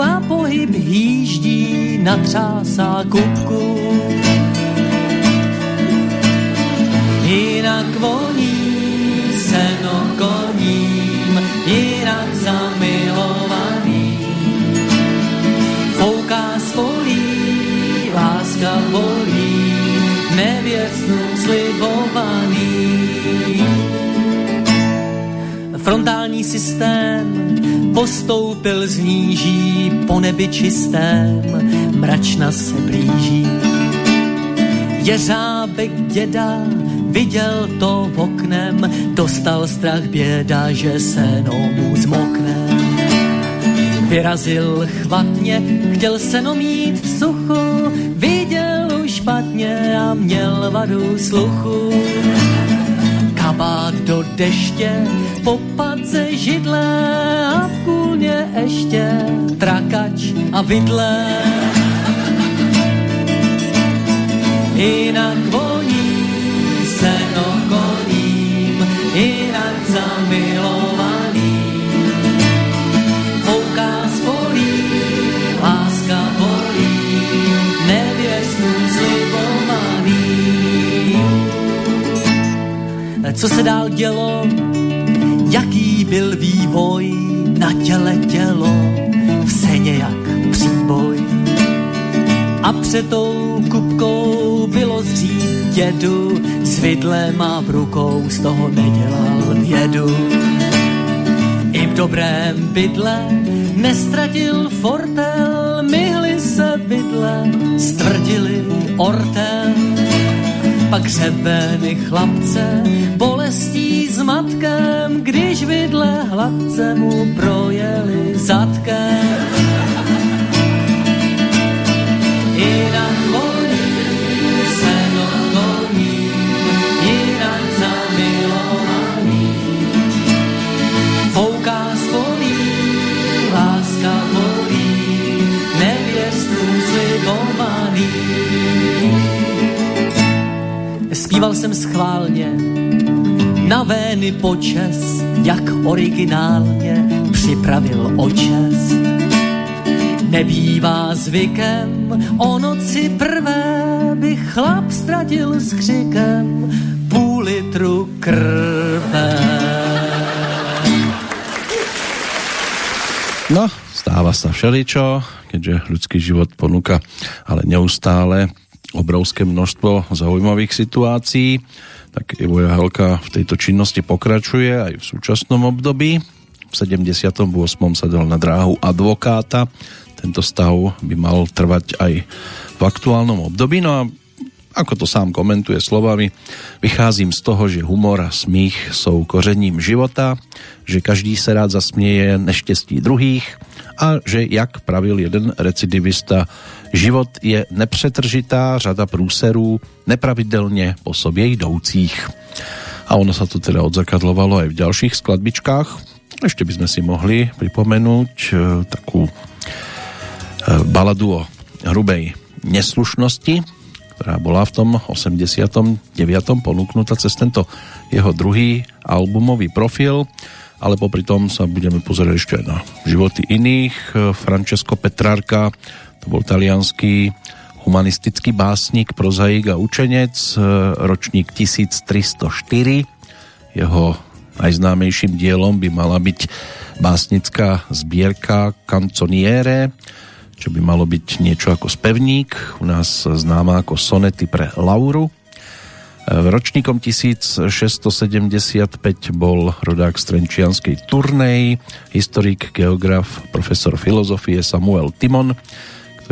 a pohyb hýždí na třásá Jinak voní seno koním, jinak zamilovaný. Fouká svolí, láska bolí, nevěstnú slibovaný. Frontální systém postoupil z níží po nebi čistém, mračna se blíží. Jeřábek děda viděl to v oknem, dostal strach běda, že se mu zmokne. Vyrazil chvatně, chtěl seno mít v suchu, viděl už špatně a měl vadu sluchu kabát do deště, popadze židle a v kůlně ještě trakač a vidle. Jinak voní koním, jinak zamilovaný. Fouká spolí, láska bolí, nevěstnú slibovaný co se dál dělo, jaký byl vývoj na těle tělo, v seně jak příboj. A před tou kupkou bylo zřít dědu, s vidlem a v rukou z toho nedělal vědu. I v dobrém bydle nestratil fortel, myhly se vidle, stvrdili ortel pak řebeny chlapce, bolestí s matkem, když vidle hladce mu projeli zadkem. Jinak volí Zpíval jsem schválně na vény počes, jak originálně připravil očes. Nebývá zvykem o noci prvé by chlap ztratil s křikem půl litru krve. No, stáva sa všeličo, keďže ľudský život ponúka ale neustále obrovské množstvo zaujímavých situácií, tak Ivo Jahelka v tejto činnosti pokračuje aj v súčasnom období. V 78. sa dal na dráhu advokáta. Tento stav by mal trvať aj v aktuálnom období. No a ako to sám komentuje slovami, vycházím z toho, že humor a smích jsou kořením života, že každý se rád zasměje neštěstí druhých a že, jak pravil jeden recidivista, život je nepřetržitá řada průserů nepravidelně po sobě jdoucích. A ono sa to teda odzrkadlovalo aj v ďalších skladbičkách. Ešte by sme si mohli pripomenúť e, takú e, baladu o hrubej neslušnosti, ktorá bola v tom 89. ponúknutá cez tento jeho druhý albumový profil, ale popri tom sa budeme pozrieť ešte aj na životy iných. Francesco Petrarka, to bol talianský humanistický básnik, prozaik a učenec, ročník 1304. Jeho najznámejším dielom by mala byť básnická zbierka Canzoniere, čo by malo byť niečo ako spevník, u nás známa ako sonety pre Lauru. V ročníkom 1675 bol rodák z Trenčianskej turnej, historik, geograf, profesor filozofie Samuel Timon,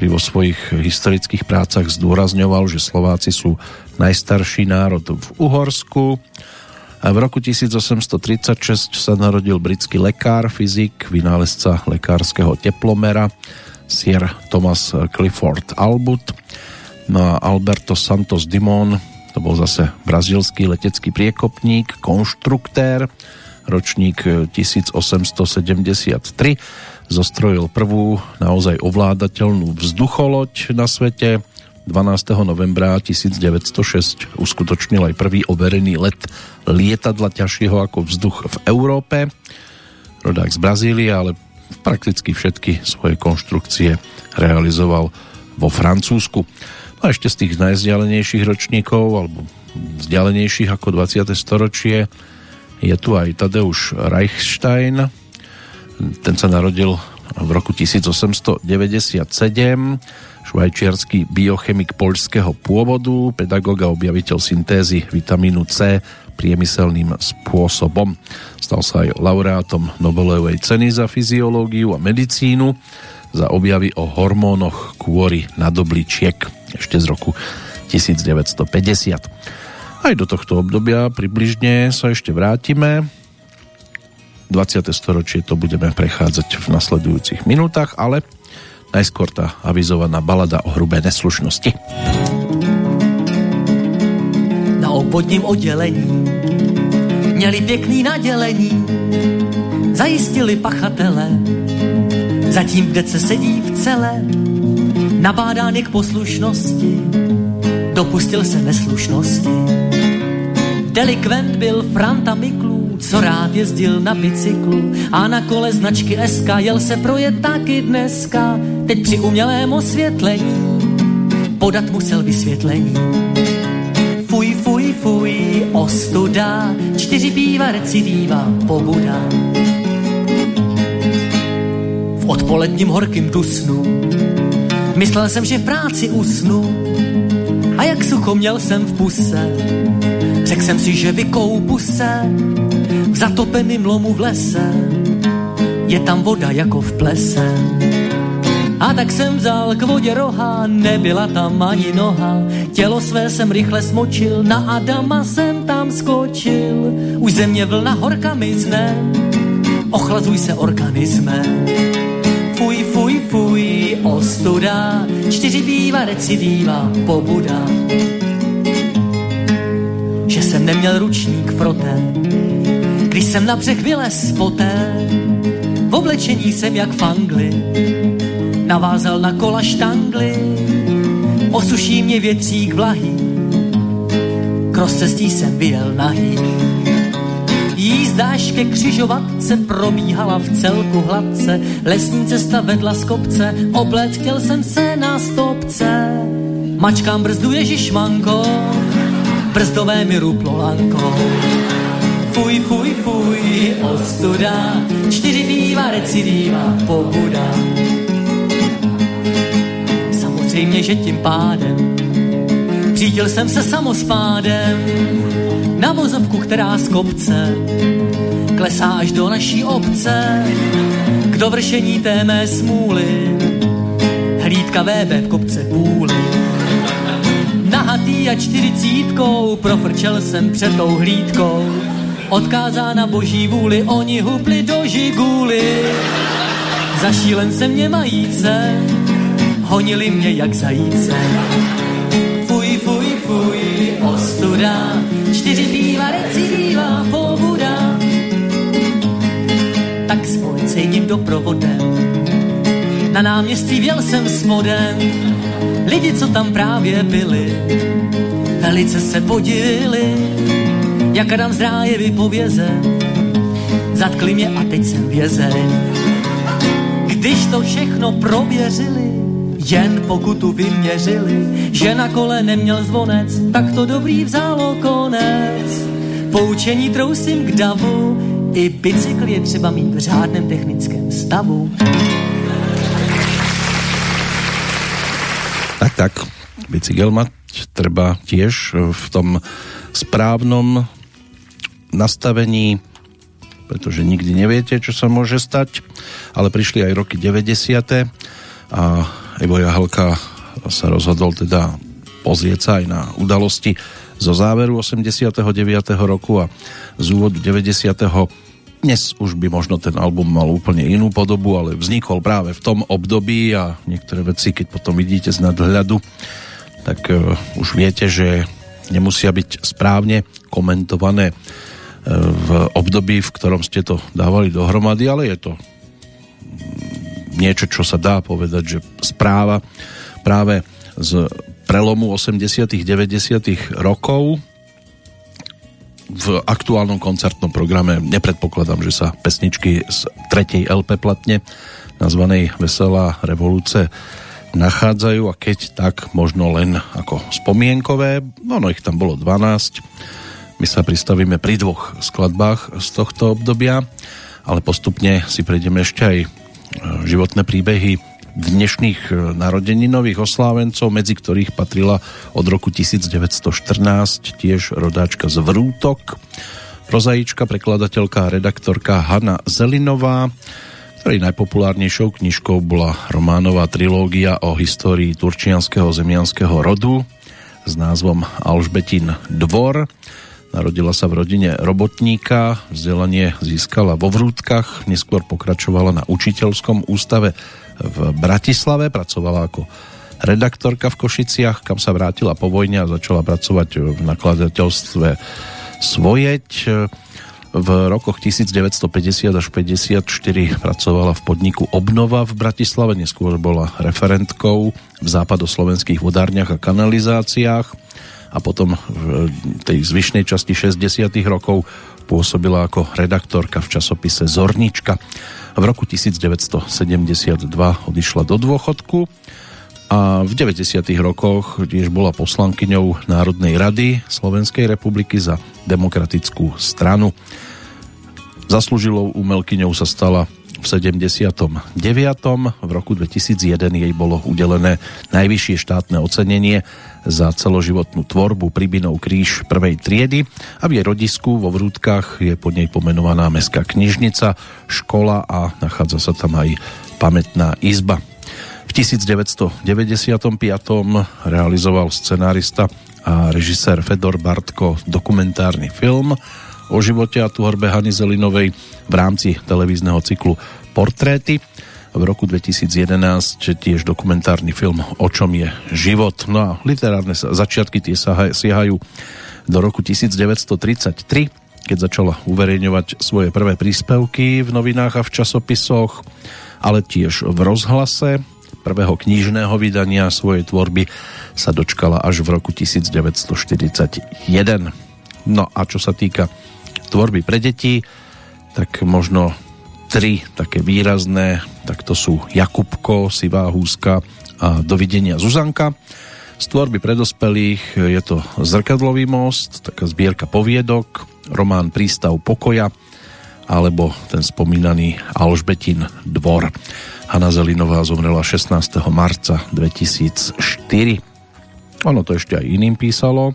ktorý vo svojich historických prácach zdôrazňoval, že Slováci sú najstarší národ v Uhorsku. A v roku 1836 sa narodil britský lekár, fyzik, vynálezca lekárskeho teplomera Sir Thomas Clifford Albut. No a Alberto Santos Dimon, to bol zase brazilský letecký priekopník, konštruktér, ročník 1873, zostrojil prvú naozaj ovládateľnú vzducholoď na svete. 12. novembra 1906 uskutočnil aj prvý overený let lietadla ťažšieho ako vzduch v Európe. Rodák z Brazílie, ale prakticky všetky svoje konštrukcie realizoval vo Francúzsku. No a ešte z tých najzdialenejších ročníkov, alebo vzdialenejších ako 20. storočie, je tu aj Tadeusz Reichstein. Ten sa narodil v roku 1897, švajčiarsky biochemik poľského pôvodu, pedagóg a objaviteľ syntézy vitamínu C priemyselným spôsobom. Stal sa aj laureátom Nobelovej ceny za fyziológiu a medicínu za objavy o hormónoch kôry nadobličiek ešte z roku 1950. Aj do tohto obdobia približne sa ešte vrátime. 20. storočie to budeme prechádzať v nasledujúcich minútach, ale najskôr tá avizovaná balada o hrubé neslušnosti. Na obvodním oddelení měli pěkný nadělení, zajistili pachatele, zatím kde se sedí v celé, nabádán k poslušnosti, dopustil se neslušnosti. Delikvent byl Franta Miklů, co rád jezdil na bicyklu a na kole značky SK jel se projet taky dneska, teď při umělém osvětlení podat musel vysvětlení Fuj, fuj, fuj, ostuda, čtyři píva recidiva, pobuda. V odpoledním horkým dusnu myslel jsem, že v práci usnu a jak sucho měl jsem v puse. Řekl jsem si, že vykoupu se v zatopeným lomu v lese. Je tam voda jako v plese. A tak jsem vzal k vodě roha, nebyla tam ani noha. Tělo své jsem rychle smočil, na Adama jsem tam skočil. Už země vlna horka mizne, ochlazuj se organismem. Fuj, fuj, fuj, ostuda, čtyři býva recidiva, pobuda. Jsem neměl ručník froté, když jsem na břeh vylez poté, v oblečení jsem jak fangli, navázal na kola štangly, osuší mě větřík vlahy, kros cestí jsem vyjel nahý. Jízdáš ke křižovatce probíhala v celku hladce, lesní cesta vedla z kopce, oblet chtěl jsem se na stopce. Mačkám brzdu Ježišmanko, brzdové mi ruplo lanko. Fuj, fuj, fuj, ostuda, čtyři býva recidiva, pobuda samozřejmě, že tím pádem Řídil jsem se samospádem na vozovku, která z kopce klesá až do naší obce. K dovršení té mé smůly hlídka VB v půly. Nahatý a čtyřicítkou profrčel jsem před tou hlídkou. Odkázá na boží vůli, oni hupli do žiguly. Zašílen se mě majíce, honili mě jak zajíce. Fuj, fuj, fuj, ostuda, čtyři píva, recidiva, pobuda. Tak s policejním doprovodem na náměstí věl jsem s modem, Lidi, co tam právě byli, velice se podílili, jak Adam z ráje vypověze. Zatkli mě a teď jsem vězeň. Když to všechno prověřili, jen pokutu vyměřili, že na kole neměl zvonec, tak to dobrý vzalo konec. Poučení trousím k davu, i bicykl je třeba mít v řádném technickém stavu. Bicykel mať treba tiež v tom správnom nastavení, pretože nikdy neviete, čo sa môže stať, ale prišli aj roky 90. a Ivo Jahelka sa rozhodol teda pozrieť sa aj na udalosti zo záveru 89. roku a z úvodu 90. Dnes už by možno ten album mal úplne inú podobu, ale vznikol práve v tom období a niektoré veci, keď potom vidíte z nadhľadu, tak uh, už viete, že nemusia byť správne komentované uh, v období, v ktorom ste to dávali dohromady, ale je to niečo, čo sa dá povedať, že správa práve z prelomu 80 90 rokov v aktuálnom koncertnom programe. Nepredpokladám, že sa pesničky z tretej LP platne nazvanej Veselá revolúce nachádzajú a keď tak možno len ako spomienkové, no, no ich tam bolo 12 my sa pristavíme pri dvoch skladbách z tohto obdobia ale postupne si prejdeme ešte aj životné príbehy dnešných e, narodeninových oslávencov, medzi ktorých patrila od roku 1914 tiež rodáčka z Vrútok, prozaička, prekladateľka a redaktorka Hanna Zelinová, ktorej najpopulárnejšou knižkou bola románová trilógia o histórii turčianského zemianského rodu s názvom Alžbetin dvor. Narodila sa v rodine robotníka, vzdelanie získala vo Vrútkach, neskôr pokračovala na učiteľskom ústave v Bratislave, pracovala ako redaktorka v Košiciach, kam sa vrátila po vojne a začala pracovať v nakladateľstve Svojeť. V rokoch 1950 až 54 pracovala v podniku Obnova v Bratislave, neskôr bola referentkou v západoslovenských vodárniach a kanalizáciách a potom v tej zvyšnej časti 60 rokov pôsobila ako redaktorka v časopise Zornička. V roku 1972 odišla do dôchodku a v 90. rokoch tiež bola poslankyňou Národnej rady Slovenskej republiky za demokratickú stranu. Zaslúžilou umelkyňou sa stala v 79. V roku 2001 jej bolo udelené najvyššie štátne ocenenie za celoživotnú tvorbu Pribinov kríž prvej triedy a v jej rodisku vo Vrútkach je pod nej pomenovaná mestská knižnica, škola a nachádza sa tam aj pamätná izba. V 1995. realizoval scenárista a režisér Fedor Bartko dokumentárny film o živote a tvorbe Hany Zelinovej v rámci televízneho cyklu Portréty v roku 2011 tiež dokumentárny film O čom je život. No a literárne začiatky tie siahajú do roku 1933, keď začala uverejňovať svoje prvé príspevky v novinách a v časopisoch, ale tiež v rozhlase. Prvého knížného vydania svojej tvorby sa dočkala až v roku 1941. No a čo sa týka tvorby pre deti, tak možno tri také výrazné, tak to sú Jakubko, Sivá húska a Dovidenia Zuzanka. Z tvorby predospelých je to Zrkadlový most, taká zbierka poviedok, román Prístav pokoja alebo ten spomínaný Alžbetin dvor. Hanna Zelinová zomrela 16. marca 2004. Ono to ešte aj iným písalo,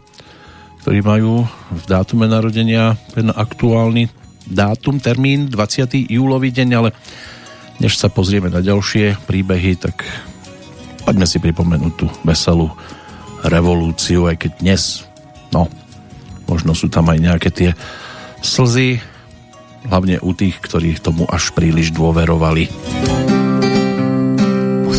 ktorí majú v dátume narodenia ten aktuálny dátum, termín 20. júlový deň, ale než sa pozrieme na ďalšie príbehy, tak poďme si pripomenúť tú veselú revolúciu, aj keď dnes, no, možno sú tam aj nejaké tie slzy, hlavne u tých, ktorí tomu až príliš dôverovali.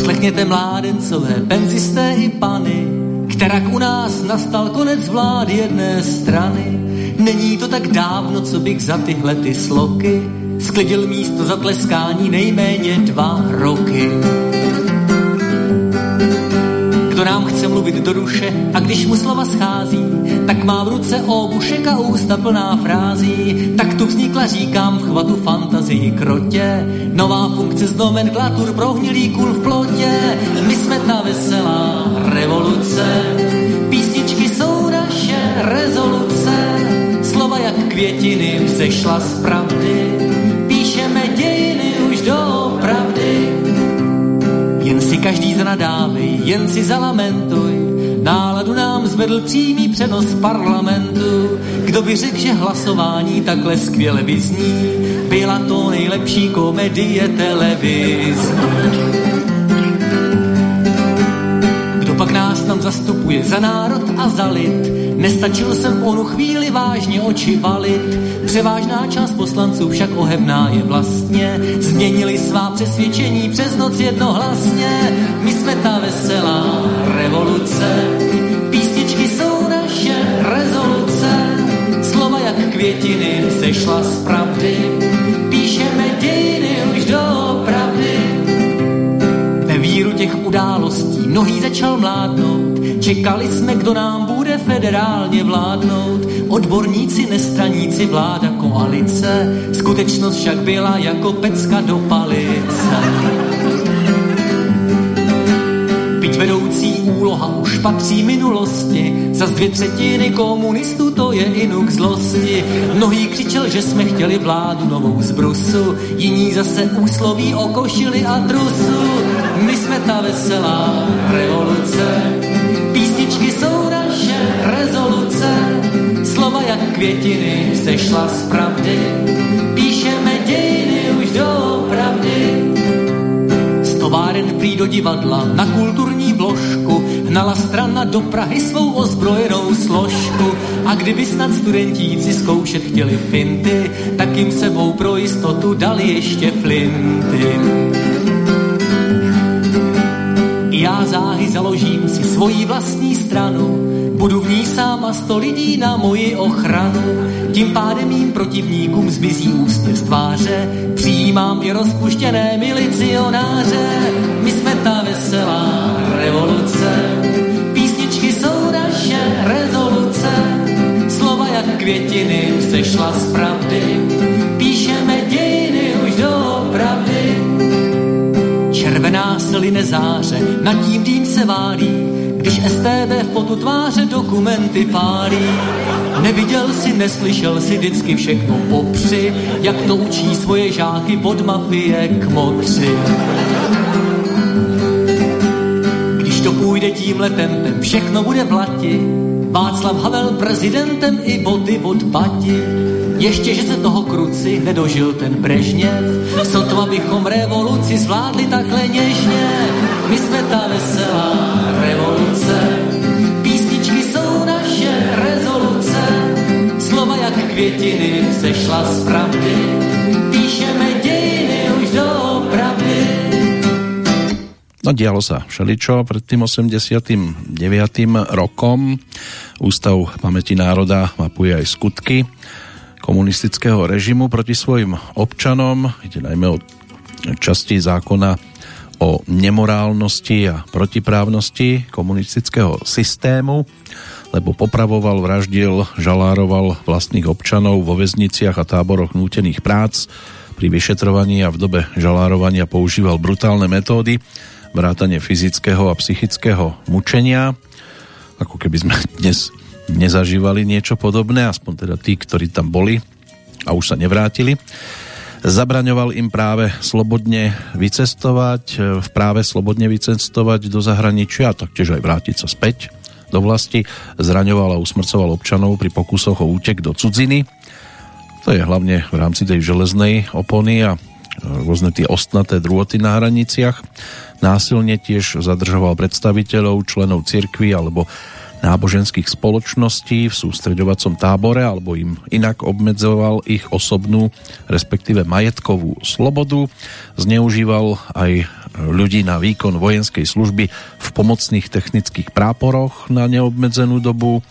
Poslechněte mládencové, penzisté i pany, kterak u nás nastal konec vlády jedné strany Není to tak dávno, co bych za tyhle ty sloky sklidil místo za tleskání nejméně dva roky. Nám chce mluvit do duše a když mu slova schází, tak má v ruce obušek a ústa plná frází. Tak tu vznikla, říkám, v chvatu fantazii krotě, nová funkce z nomenklatur prohnilý kůl v plotě. My jsme ta veselá revoluce, písničky jsou naše rezoluce, slova jak květiny vzešla z pravdy, píšeme dějiny už do. Jen si každý zanadávej, jen si zalamentuj, náladu nám zvedl přímý přenos parlamentu. Kdo by řekl, že hlasování takhle skvěle vyzní, byla to nejlepší komedie televizní. pak nás tam zastupuje za národ a za lid. Nestačil jsem v onu chvíli vážně oči valit. Převážná část poslanců však ohebná je vlastně. Změnili svá přesvědčení přes noc jednohlasně. My jsme ta veselá revoluce. Písničky jsou naše rezoluce. Slova jak květiny sešla z pravdy. Píšeme dějiny už do pravdy víru těch událostí mnohý začal mládnout. Čekali jsme, kdo nám bude federálně vládnout. Odborníci, nestraníci, vláda, koalice. Skutečnost však byla jako pecka do palice. Byť vedoucí úloha už patří minulosti, za dvě třetiny komunistů to je inuk zlosti. Mnohý křičel, že jsme chtěli vládu novou z Brusu, jiní zase úsloví o košili a trusu. My jsme ta veselá revoluce, jsou naše rezoluce, slova jak květiny sešla z pravdy, píšeme dějiny už do pravdy. Z továren prý do divadla na kulturní vložku. Hnala strana do Prahy svou ozbrojenou složku. A kdyby snad studentíci zkoušet chtěli finty, tak jim sebou pro jistotu dali ještě flinty já záhy založím si svoji vlastní stranu, budu v ní sám a sto lidí na moji ochranu. Tím pádem mým protivníkům zmizí úsměv z tváře, přijímám i rozpuštěné milicionáře. My jsme ta veselá revoluce, písničky jsou naše rezoluce, slova jak květiny sešla z pravdy, Červená line záře, nad tím dým se válí, když STB v potu tváře dokumenty pálí. Neviděl si, neslyšel si vždycky všechno popři, jak to učí svoje žáky od mafie k motři. Když to půjde tímhle tempem, všechno bude v Václav Havel prezidentem i boty od bati. Ještě, že se toho kruci nedožil ten Brežněv, sotva bychom revoluci zvládli takhle něžně. My jsme ta veselá revoluce, písničky jsou naše rezoluce, slova jak květiny sešla z pravdy, píšeme dějiny už do pravdy. No dialo sa všeličo pred tým 89. rokom. Ústav pamäti národa mapuje aj skutky komunistického režimu proti svojim občanom. Ide najmä o časti zákona o nemorálnosti a protiprávnosti komunistického systému, lebo popravoval, vraždil, žalároval vlastných občanov vo väzniciach a táboroch nútených prác. Pri vyšetrovaní a v dobe žalárovania používal brutálne metódy, vrátanie fyzického a psychického mučenia, ako keby sme dnes nezažívali niečo podobné, aspoň teda tí, ktorí tam boli a už sa nevrátili. Zabraňoval im práve slobodne vycestovať, v práve slobodne vycestovať do zahraničia a taktiež aj vrátiť sa späť do vlasti. Zraňoval a usmrcoval občanov pri pokusoch o útek do cudziny. To je hlavne v rámci tej železnej opony a rôzne tie ostnaté drôty na hraniciach. Násilne tiež zadržoval predstaviteľov, členov cirkvy alebo náboženských spoločností v sústreďovacom tábore alebo im inak obmedzoval ich osobnú, respektíve majetkovú slobodu. Zneužíval aj ľudí na výkon vojenskej služby v pomocných technických práporoch na neobmedzenú dobu.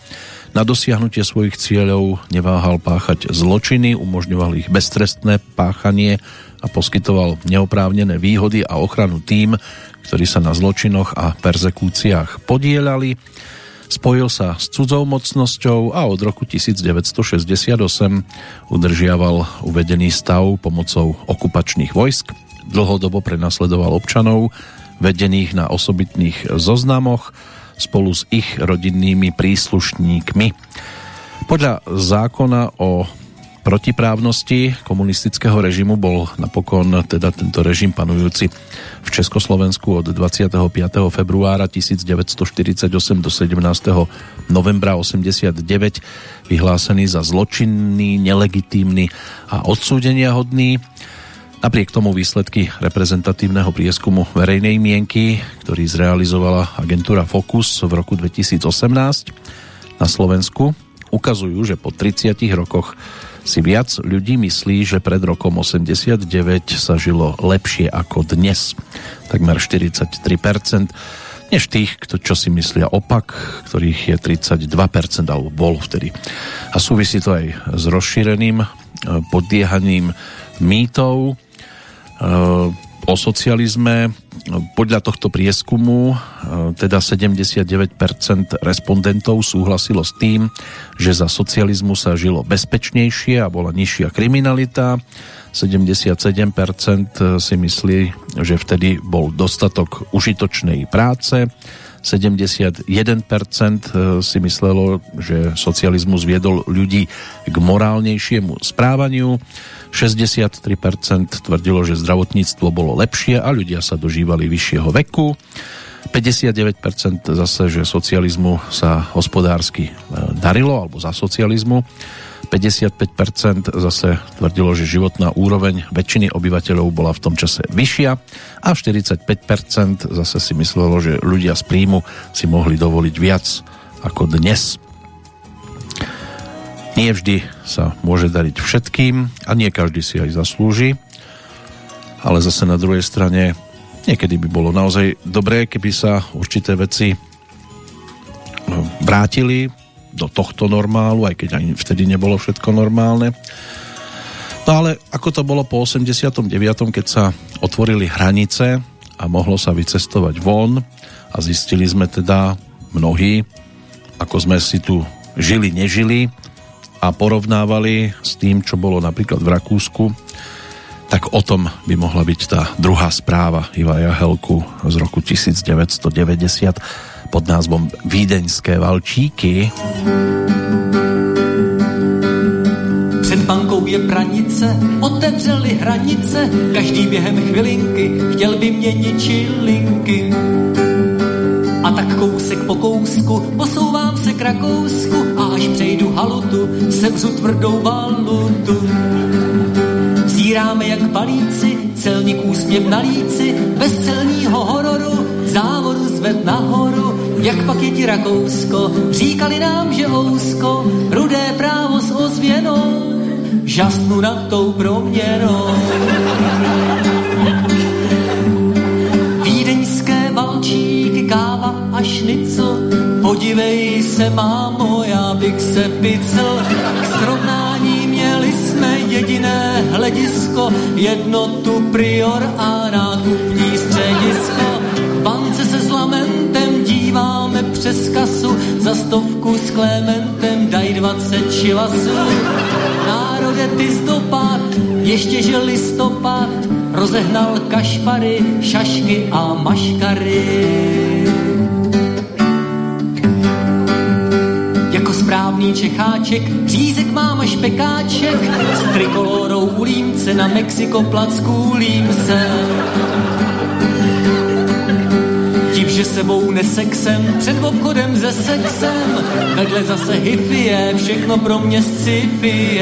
Na dosiahnutie svojich cieľov neváhal páchať zločiny, umožňoval ich beztrestné páchanie a poskytoval neoprávnené výhody a ochranu tým, ktorí sa na zločinoch a perzekúciách podielali. Spojil sa s cudzou mocnosťou a od roku 1968 udržiaval uvedený stav pomocou okupačných vojsk. Dlhodobo prenasledoval občanov, vedených na osobitných zoznamoch spolu s ich rodinnými príslušníkmi. Podľa zákona o protiprávnosti komunistického režimu bol napokon teda tento režim panujúci v Československu od 25. februára 1948 do 17. novembra 89 vyhlásený za zločinný, nelegitímny a odsúdenia hodný. Napriek tomu výsledky reprezentatívneho prieskumu verejnej mienky, ktorý zrealizovala agentúra Focus v roku 2018 na Slovensku, ukazujú, že po 30 rokoch si viac ľudí myslí, že pred rokom 89 sa žilo lepšie ako dnes. Takmer 43%, než tých, kto, čo si myslia opak, ktorých je 32% alebo bol vtedy. A súvisí to aj s rozšíreným eh, podiehaním mýtov, eh, o socializme. Podľa tohto prieskumu e, teda 79% respondentov súhlasilo s tým, že za socializmu sa žilo bezpečnejšie a bola nižšia kriminalita. 77% si myslí, že vtedy bol dostatok užitočnej práce. 71% si myslelo, že socializmus viedol ľudí k morálnejšiemu správaniu 63% tvrdilo, že zdravotníctvo bolo lepšie a ľudia sa dožívali vyššieho veku. 59% zase, že socializmu sa hospodársky e, darilo, alebo za socializmu. 55% zase tvrdilo, že životná úroveň väčšiny obyvateľov bola v tom čase vyššia a 45% zase si myslelo, že ľudia z príjmu si mohli dovoliť viac ako dnes. Nie vždy sa môže dariť všetkým a nie každý si aj zaslúži, ale zase na druhej strane niekedy by bolo naozaj dobré, keby sa určité veci no, vrátili do tohto normálu, aj keď ani vtedy nebolo všetko normálne. No ale ako to bolo po 89., keď sa otvorili hranice a mohlo sa vycestovať von a zistili sme teda mnohí, ako sme si tu žili, nežili, a porovnávali s tým, čo bolo napríklad v Rakúsku, tak o tom by mohla byť tá druhá správa Iva Jahelku z roku 1990 pod názvom Vídeňské valčíky. Před bankou je pranice, otevřeli hranice, každý během chvilinky chtěl by měnit čilinky. A tak kousek po kousku posouvám se k Rakousku a až přejdu halutu, sevřu tvrdou valutu. Zíráme jak palíci, celník úsměv na líci, bez celního hororu, závodu zved nahoru, jak pak je ti Rakousko, říkali nám, že ousko, rudé právo s ozvěnou, žasnu nad tou proměnou. Vídeňské valčíky, káva a šnicl, podívej se, mámo, já bych se picl. K srovnání měli jsme jediné hledisko, jednotu prior a nákupní středisko. V bance se s lamentem díváme přes kasu, za stovku s Klementem daj dvacet šilasů. Národe ty zdopad, ještě že listopad, rozehnal kašpary, šašky a maškary. Správný Čecháček, řízek mám špekáček, s trikolorou u límce na Mexiko plackůlím se. Tím, že sebou nesexem, před obchodem ze sexem, vedle zase hifie, všechno pro mě sci-fi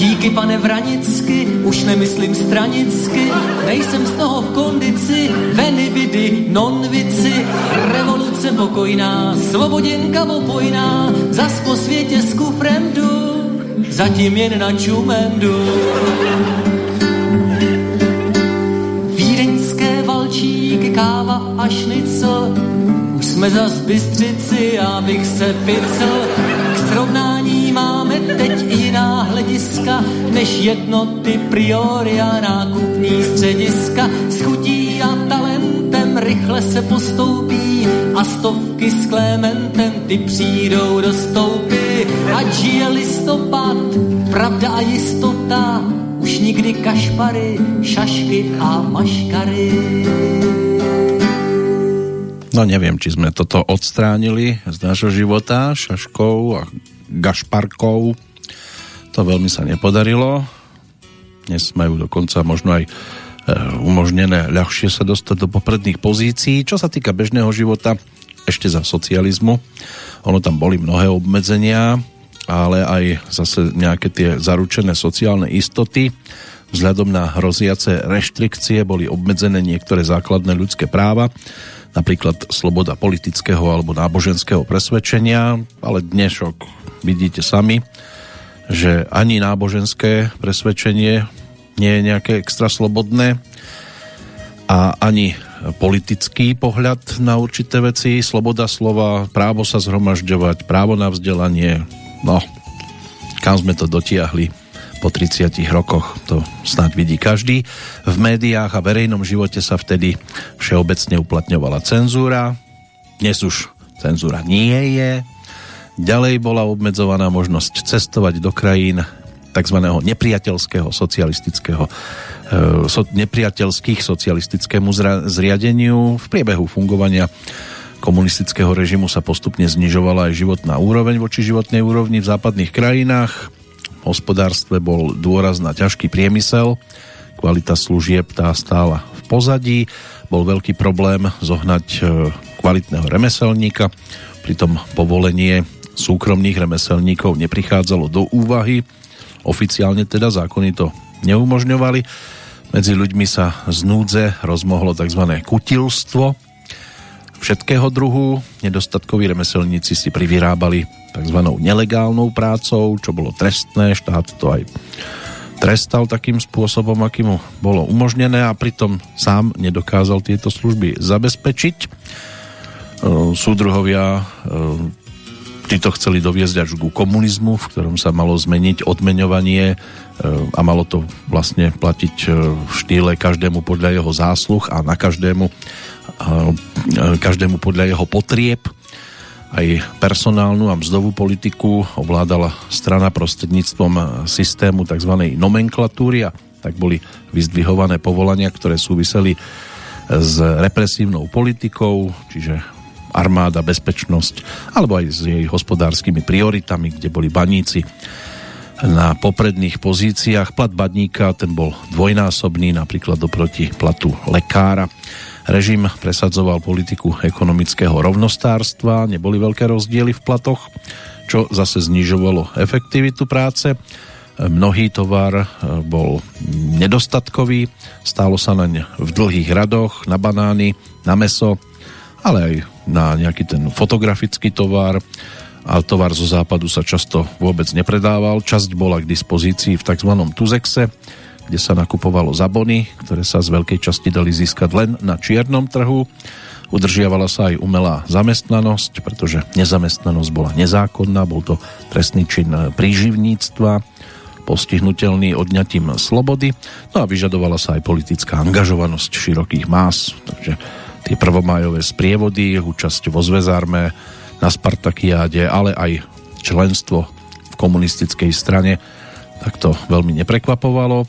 Díky pane Vranicky, už nemyslím stranicky, nejsem z toho v kondici, veny vidy, non-vici, revoluce pokojná, svoboděnka opojná, zas po světě s kufrem jdu, zatím jen na čumendu. Vídeňské valčíky, káva a šnicl, už jsme zas bystřici, abych se picl, k srovnání máme teď jiná hlediska, než jednoty priori a nákupní střediska, schutí a talent rychle se postoupí a stovky s Klementem ty přijdou do stoupy. Ať žije listopad, pravda a jistota, už nikdy kašpary, šašky a maškary. No neviem, či sme toto odstránili z nášho života, šaškou a gašparkou. To veľmi sa nepodarilo. Dnes majú dokonca možno aj e, umožnené ľahšie sa dostať do popredných pozícií. Čo sa týka bežného života, ešte za socializmu. Ono tam boli mnohé obmedzenia, ale aj zase nejaké tie zaručené sociálne istoty. Vzhľadom na hroziace reštrikcie boli obmedzené niektoré základné ľudské práva napríklad sloboda politického alebo náboženského presvedčenia, ale dnešok vidíte sami, že ani náboženské presvedčenie nie je nejaké extra slobodné a ani politický pohľad na určité veci, sloboda slova, právo sa zhromažďovať, právo na vzdelanie, no, kam sme to dotiahli po 30 rokoch, to snad vidí každý. V médiách a verejnom živote sa vtedy všeobecne uplatňovala cenzúra, dnes už cenzúra nie je. Ďalej bola obmedzovaná možnosť cestovať do krajín tzv. nepriateľského socialistického e, so, nepriateľských socialistickému zriadeniu. V priebehu fungovania komunistického režimu sa postupne znižovala aj životná úroveň voči životnej úrovni v západných krajinách hospodárstve bol dôraz na ťažký priemysel, kvalita služieb tá stála v pozadí, bol veľký problém zohnať e, kvalitného remeselníka, pritom povolenie súkromných remeselníkov neprichádzalo do úvahy, oficiálne teda zákony to neumožňovali. Medzi ľuďmi sa z núdze rozmohlo tzv. kutilstvo, všetkého druhu. Nedostatkoví remeselníci si privyrábali tzv. nelegálnou prácou, čo bolo trestné, štát to aj trestal takým spôsobom, aký mu bolo umožnené a pritom sám nedokázal tieto služby zabezpečiť. E, súdruhovia e, títo chceli doviezť až ku komunizmu, v ktorom sa malo zmeniť odmeňovanie e, a malo to vlastne platiť v štýle každému podľa jeho zásluh a na každému, každému podľa jeho potrieb aj personálnu a mzdovú politiku ovládala strana prostredníctvom systému tzv. nomenklatúry a tak boli vyzdvihované povolania, ktoré súviseli s represívnou politikou, čiže armáda, bezpečnosť, alebo aj s jej hospodárskymi prioritami, kde boli baníci na popredných pozíciách. Plat badníka, ten bol dvojnásobný, napríklad oproti platu lekára. Režim presadzoval politiku ekonomického rovnostárstva, neboli veľké rozdiely v platoch, čo zase znižovalo efektivitu práce. Mnohý tovar e, bol nedostatkový, stálo sa naň v dlhých radoch, na banány, na meso, ale aj na nejaký ten fotografický tovar a tovar zo západu sa často vôbec nepredával. Časť bola k dispozícii v tzv. Tuzexe, kde sa nakupovalo za bony, ktoré sa z veľkej časti dali získať len na čiernom trhu. Udržiavala sa aj umelá zamestnanosť, pretože nezamestnanosť bola nezákonná, bol to trestný čin príživníctva, postihnutelný odňatím slobody, no a vyžadovala sa aj politická angažovanosť širokých más, takže tie prvomájové sprievody, účasť vo zväzárme, na Spartakiáde, ale aj členstvo v komunistickej strane, tak to veľmi neprekvapovalo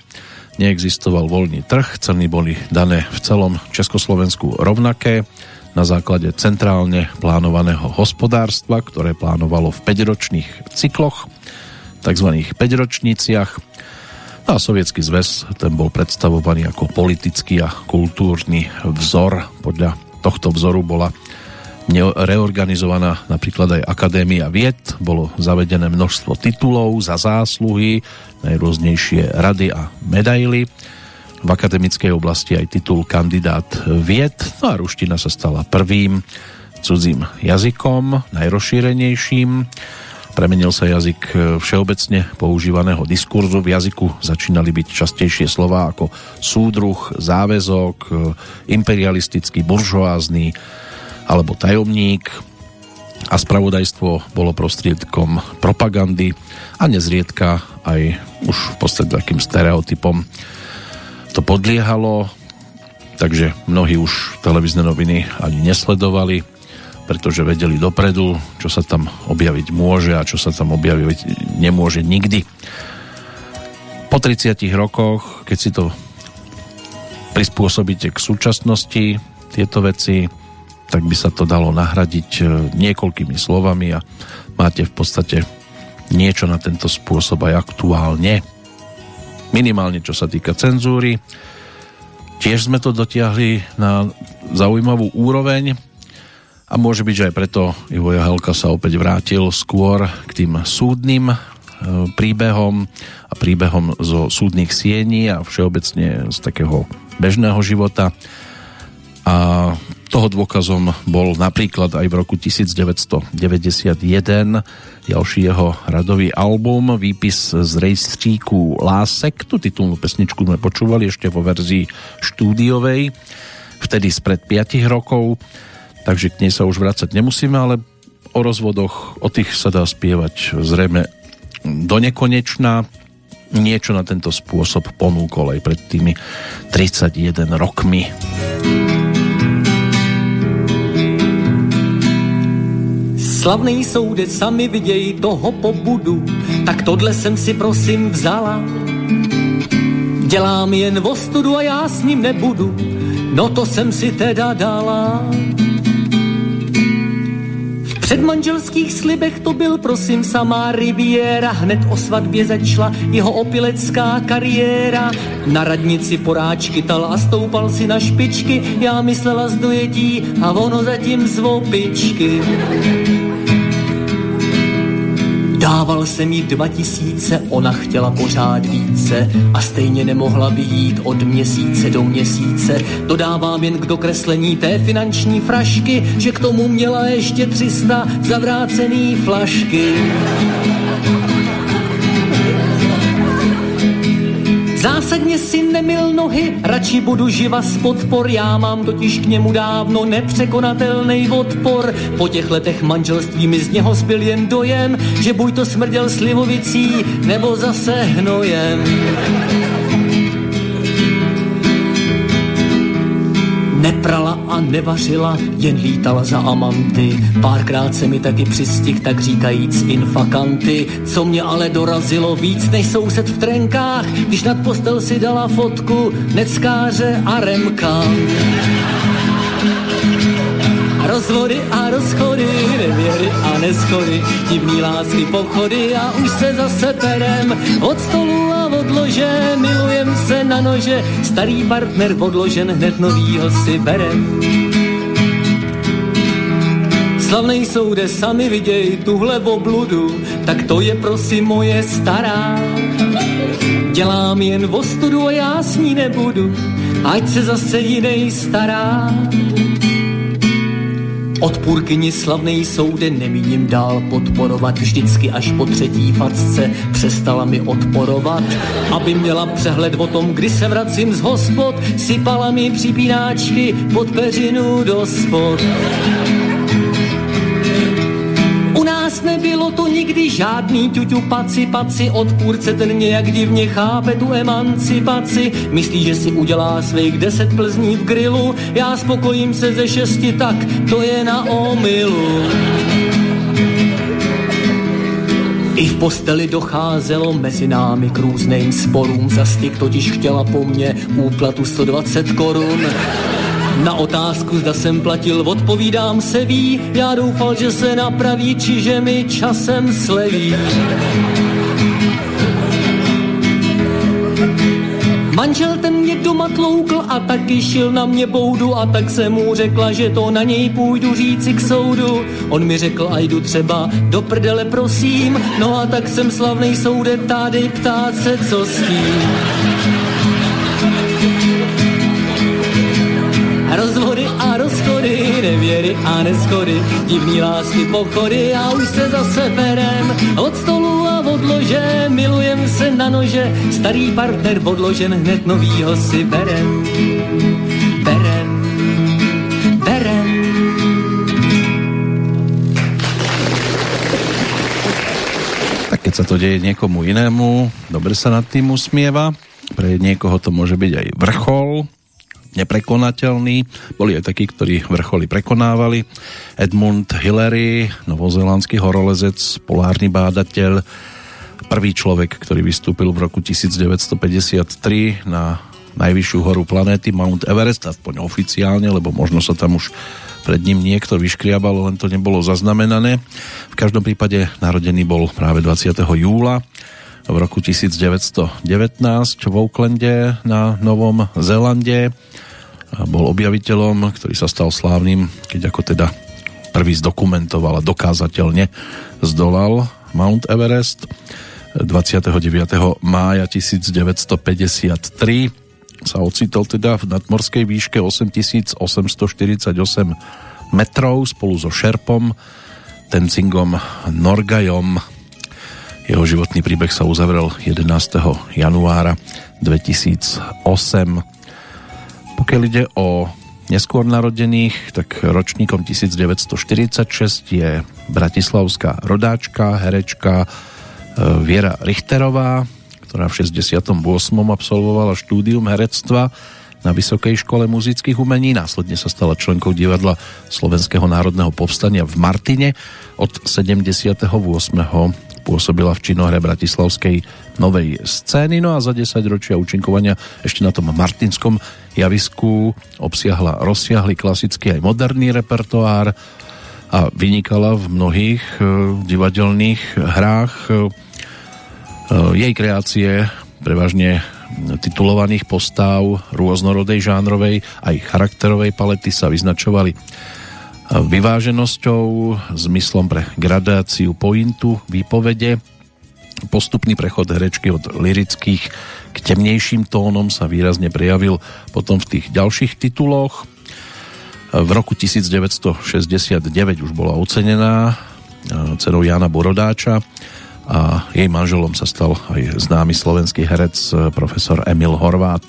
neexistoval voľný trh, ceny boli dané v celom Československu rovnaké na základe centrálne plánovaného hospodárstva, ktoré plánovalo v 5-ročných cykloch, tzv. 5-ročniciach. A sovietský zväz ten bol predstavovaný ako politický a kultúrny vzor. Podľa tohto vzoru bola reorganizovaná napríklad aj Akadémia vied, bolo zavedené množstvo titulov za zásluhy, najrôznejšie rady a medaily. V akademickej oblasti aj titul kandidát vied, no a ruština sa stala prvým cudzím jazykom, najrozšírenejším. Premenil sa jazyk všeobecne používaného diskurzu. V jazyku začínali byť častejšie slova ako súdruh, záväzok, imperialistický, buržoázny, alebo tajomník. A spravodajstvo bolo prostriedkom propagandy a nezriedka aj už v podstate takým stereotypom to podliehalo. Takže mnohí už televízne noviny ani nesledovali, pretože vedeli dopredu, čo sa tam objaviť môže a čo sa tam objaviť nemôže nikdy. Po 30 rokoch, keď si to prispôsobíte k súčasnosti, tieto veci, tak by sa to dalo nahradiť e, niekoľkými slovami a máte v podstate niečo na tento spôsob aj aktuálne. Minimálne čo sa týka cenzúry. Tiež sme to dotiahli na zaujímavú úroveň a môže byť, že aj preto Ivo Jahelka sa opäť vrátil skôr k tým súdnym e, príbehom a príbehom zo súdnych siení a všeobecne z takého bežného života. A toho dôkazom bol napríklad aj v roku 1991 ďalší jeho radový album, výpis z rejstříku Lásek. Tu titulnú pesničku sme počúvali ešte vo verzii štúdiovej, vtedy spred 5 rokov, takže k nej sa už vrácať nemusíme, ale o rozvodoch, o tých sa dá spievať zrejme do nekonečna. Niečo na tento spôsob ponúkol aj pred tými 31 rokmi. Slavný soude sami vidějí toho pobudu, tak tohle jsem si prosím vzala. Dělám jen vostudu a já s ním nebudu, no to jsem si teda dala. Předmanželských slibech to byl prosím samá riviera, hned o svatbě začala jeho opilecká kariéra. Na radnici poráčky tal a stoupal si na špičky, já myslela z dojetí a ono zatím z opičky. Dával jsem jí dva tisíce, ona chtěla pořád více a stejně nemohla vyjít od měsíce do měsíce. Dodávám jen k dokreslení té finanční frašky, že k tomu měla ještě 300 zavrácený flašky. Zásadně si nemil nohy, radši budu živa z podpor, já mám totiž k němu dávno nepřekonatelný odpor. Po těch letech manželství mi z něho zbyl jen dojem, že buď to smrděl slivovicí, nebo zase hnojem. Neprala a nevařila, jen lítala za amanty. Párkrát se mi taky přistih, tak říkajíc infakanty. Co mě ale dorazilo víc než soused v trenkách, když nad postel si dala fotku neckáře a remka. Rozvody a rozchody, nevěry a neschody, divný lásky pochody a už se zase perem od stolu a od lože, milujem se na nože, starý partner odložen, hned novýho si berem. Slavnej soude, sami viděj tuhle obludu, tak to je prosím moje stará. Dělám jen vostudu a já s ní nebudu, ať se zase jinej stará. Odpůrkyni slavnej soude nemíním dál podporovat, vždycky až po třetí facce přestala mi odporovat. Aby měla přehled o tom, kdy se vracím z hospod, sypala mi připínáčky pod peřinu do spod. Nás nebylo to nikdy žádný ťuťu paci, paci, odpůrce ten nějak divně chápe tu emancipaci. Myslí, že si udělá svých deset plzní v grilu, já spokojím se ze šesti, tak to je na omylu. I v posteli docházelo mezi námi k různým sporům, za totiž chtěla po mně úplatu 120 korun. Na otázku, zda jsem platil, odpovídám se ví, já doufal, že se napraví, čiže mi časem sleví. Manžel ten mě doma tloukl a taky šil na mě boudu a tak jsem mu řekla, že to na něj půjdu říci k soudu. On mi řekl, a jdu třeba do prdele prosím, no a tak jsem slavnej soude tady ptát se, co s tím. Rozvody a rozchody, nevěry a neschody, divný lásky pochody a už se zase perem od stolu a od lože, milujem se na nože, starý partner odložen, hned novýho si berem. Berem, berem. Tak keď sa to deje niekomu inému, dobre sa nad tým usmieva, pre niekoho to môže byť aj vrchol, neprekonateľný. Boli aj takí, ktorí vrcholy prekonávali. Edmund Hillary, novozelandský horolezec, polárny bádateľ, prvý človek, ktorý vystúpil v roku 1953 na najvyššiu horu planéty Mount Everest, aspoň oficiálne, lebo možno sa tam už pred ním niekto vyškriabal, len to nebolo zaznamenané. V každom prípade narodený bol práve 20. júla v roku 1919 v Oaklande na Novom Zélande. Bol objaviteľom, ktorý sa stal slávnym, keď ako teda prvý zdokumentoval a dokázateľne zdolal Mount Everest 29. mája 1953 sa ocitol teda v nadmorskej výške 8848 metrov spolu so Šerpom, Tenzingom Norgajom jeho životný príbeh sa uzavrel 11. januára 2008. Pokiaľ ide o neskôr narodených, tak ročníkom 1946 je bratislavská rodáčka, herečka e, Viera Richterová, ktorá v 68. absolvovala štúdium herectva na Vysokej škole muzických umení. Následne sa stala členkou divadla Slovenského národného povstania v Martine od 78 pôsobila v činohre Bratislavskej novej scény, no a za 10 ročia účinkovania ešte na tom martinskom javisku obsiahla rozsiahly klasický aj moderný repertoár a vynikala v mnohých e, divadelných hrách. E, jej kreácie prevažne titulovaných postav rôznorodej žánrovej aj charakterovej palety sa vyznačovali vyváženosťou, zmyslom pre gradáciu pointu, výpovede. Postupný prechod herečky od lirických k temnejším tónom sa výrazne prejavil potom v tých ďalších tituloch. V roku 1969 už bola ocenená cenou Jana Borodáča a jej manželom sa stal aj známy slovenský herec profesor Emil Horvát.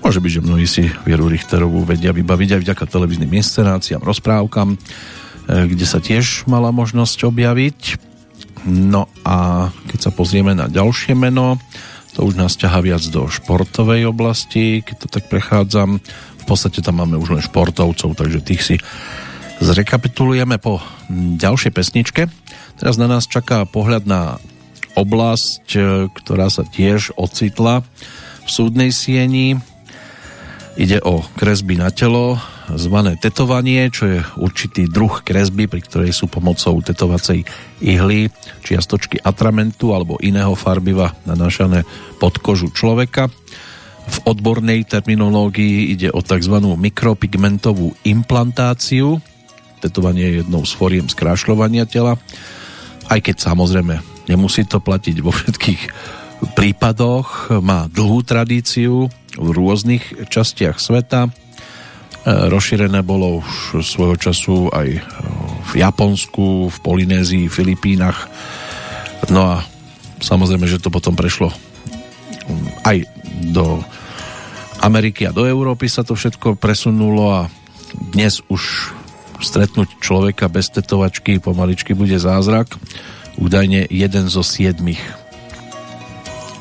Môže byť, že mnohí si Vieru Richterovú vedia vybaviť aj vďaka televíznym inscenáciám, rozprávkam, e, kde sa tiež mala možnosť objaviť. No a keď sa pozrieme na ďalšie meno, to už nás ťaha viac do športovej oblasti, keď to tak prechádzam. V podstate tam máme už len športovcov, takže tých si zrekapitulujeme po ďalšej pesničke. Teraz na nás čaká pohľad na oblasť, e, ktorá sa tiež ocitla v súdnej sieni Ide o kresby na telo, zvané tetovanie, čo je určitý druh kresby, pri ktorej sú pomocou tetovacej ihly, čiastočky atramentu alebo iného farbiva nanášané pod kožu človeka. V odbornej terminológii ide o tzv. mikropigmentovú implantáciu. Tetovanie je jednou z foriem skrášľovania tela, aj keď samozrejme nemusí to platiť vo všetkých prípadoch, má dlhú tradíciu, v rôznych častiach sveta. E, rozšírené bolo už svojho času aj v Japonsku, v Polynézii, Filipínach. No a samozrejme, že to potom prešlo aj do Ameriky a do Európy sa to všetko presunulo a dnes už stretnúť človeka bez tetovačky pomaličky bude zázrak. Údajne jeden zo siedmých.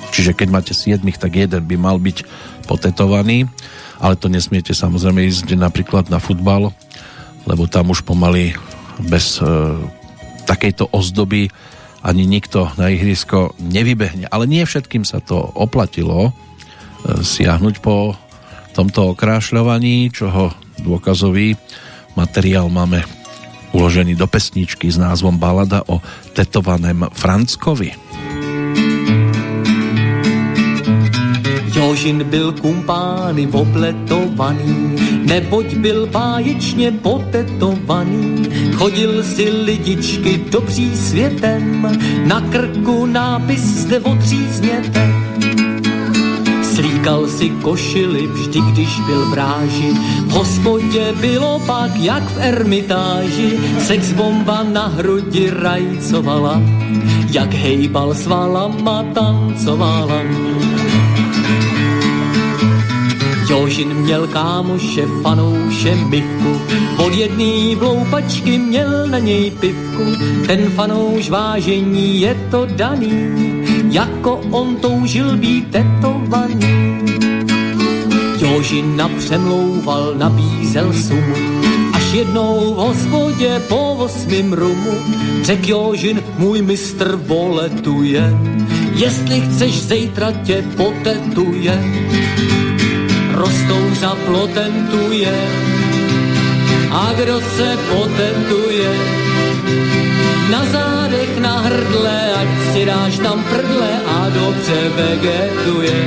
Čiže keď máte siedmých, tak jeden by mal byť potetovaný, ale to nesmiete samozrejme ísť napríklad na futbal, lebo tam už pomaly bez e, takejto ozdoby ani nikto na ihrisko nevybehne. Ale nie všetkým sa to oplatilo e, siahnuť po tomto okrášľovaní, čoho dôkazový materiál máme uložený do pesničky s názvom Balada o tetovaném Franckovi. Jožin byl kumpány obletovaný, neboť byl báječně potetovaný. Chodil si lidičky dobří světem, na krku nápis zde odřízněte. Slíkal si košily vždy, když byl v ráži. V hospodě bylo pak jak v ermitáži. Sex bomba na hrudi rajcovala, jak hejbal svalama tancovala. Jožin měl kámoše, fanouše, mivku, od jedný vloupačky měl na něj pivku, ten fanouš vážení je to daný, jako on toužil být tetovaný. Jožina přemlouval, nabízel sumu, až jednou v hospodě po osmým rumu řek Jožin, můj mistr voletuje, jestli chceš zejtra tě potetuje, rostou za plotem tu je, a kdo se potetuje, na zádech, na hrdle, ať si dáš tam prdle a dobře vegetuje.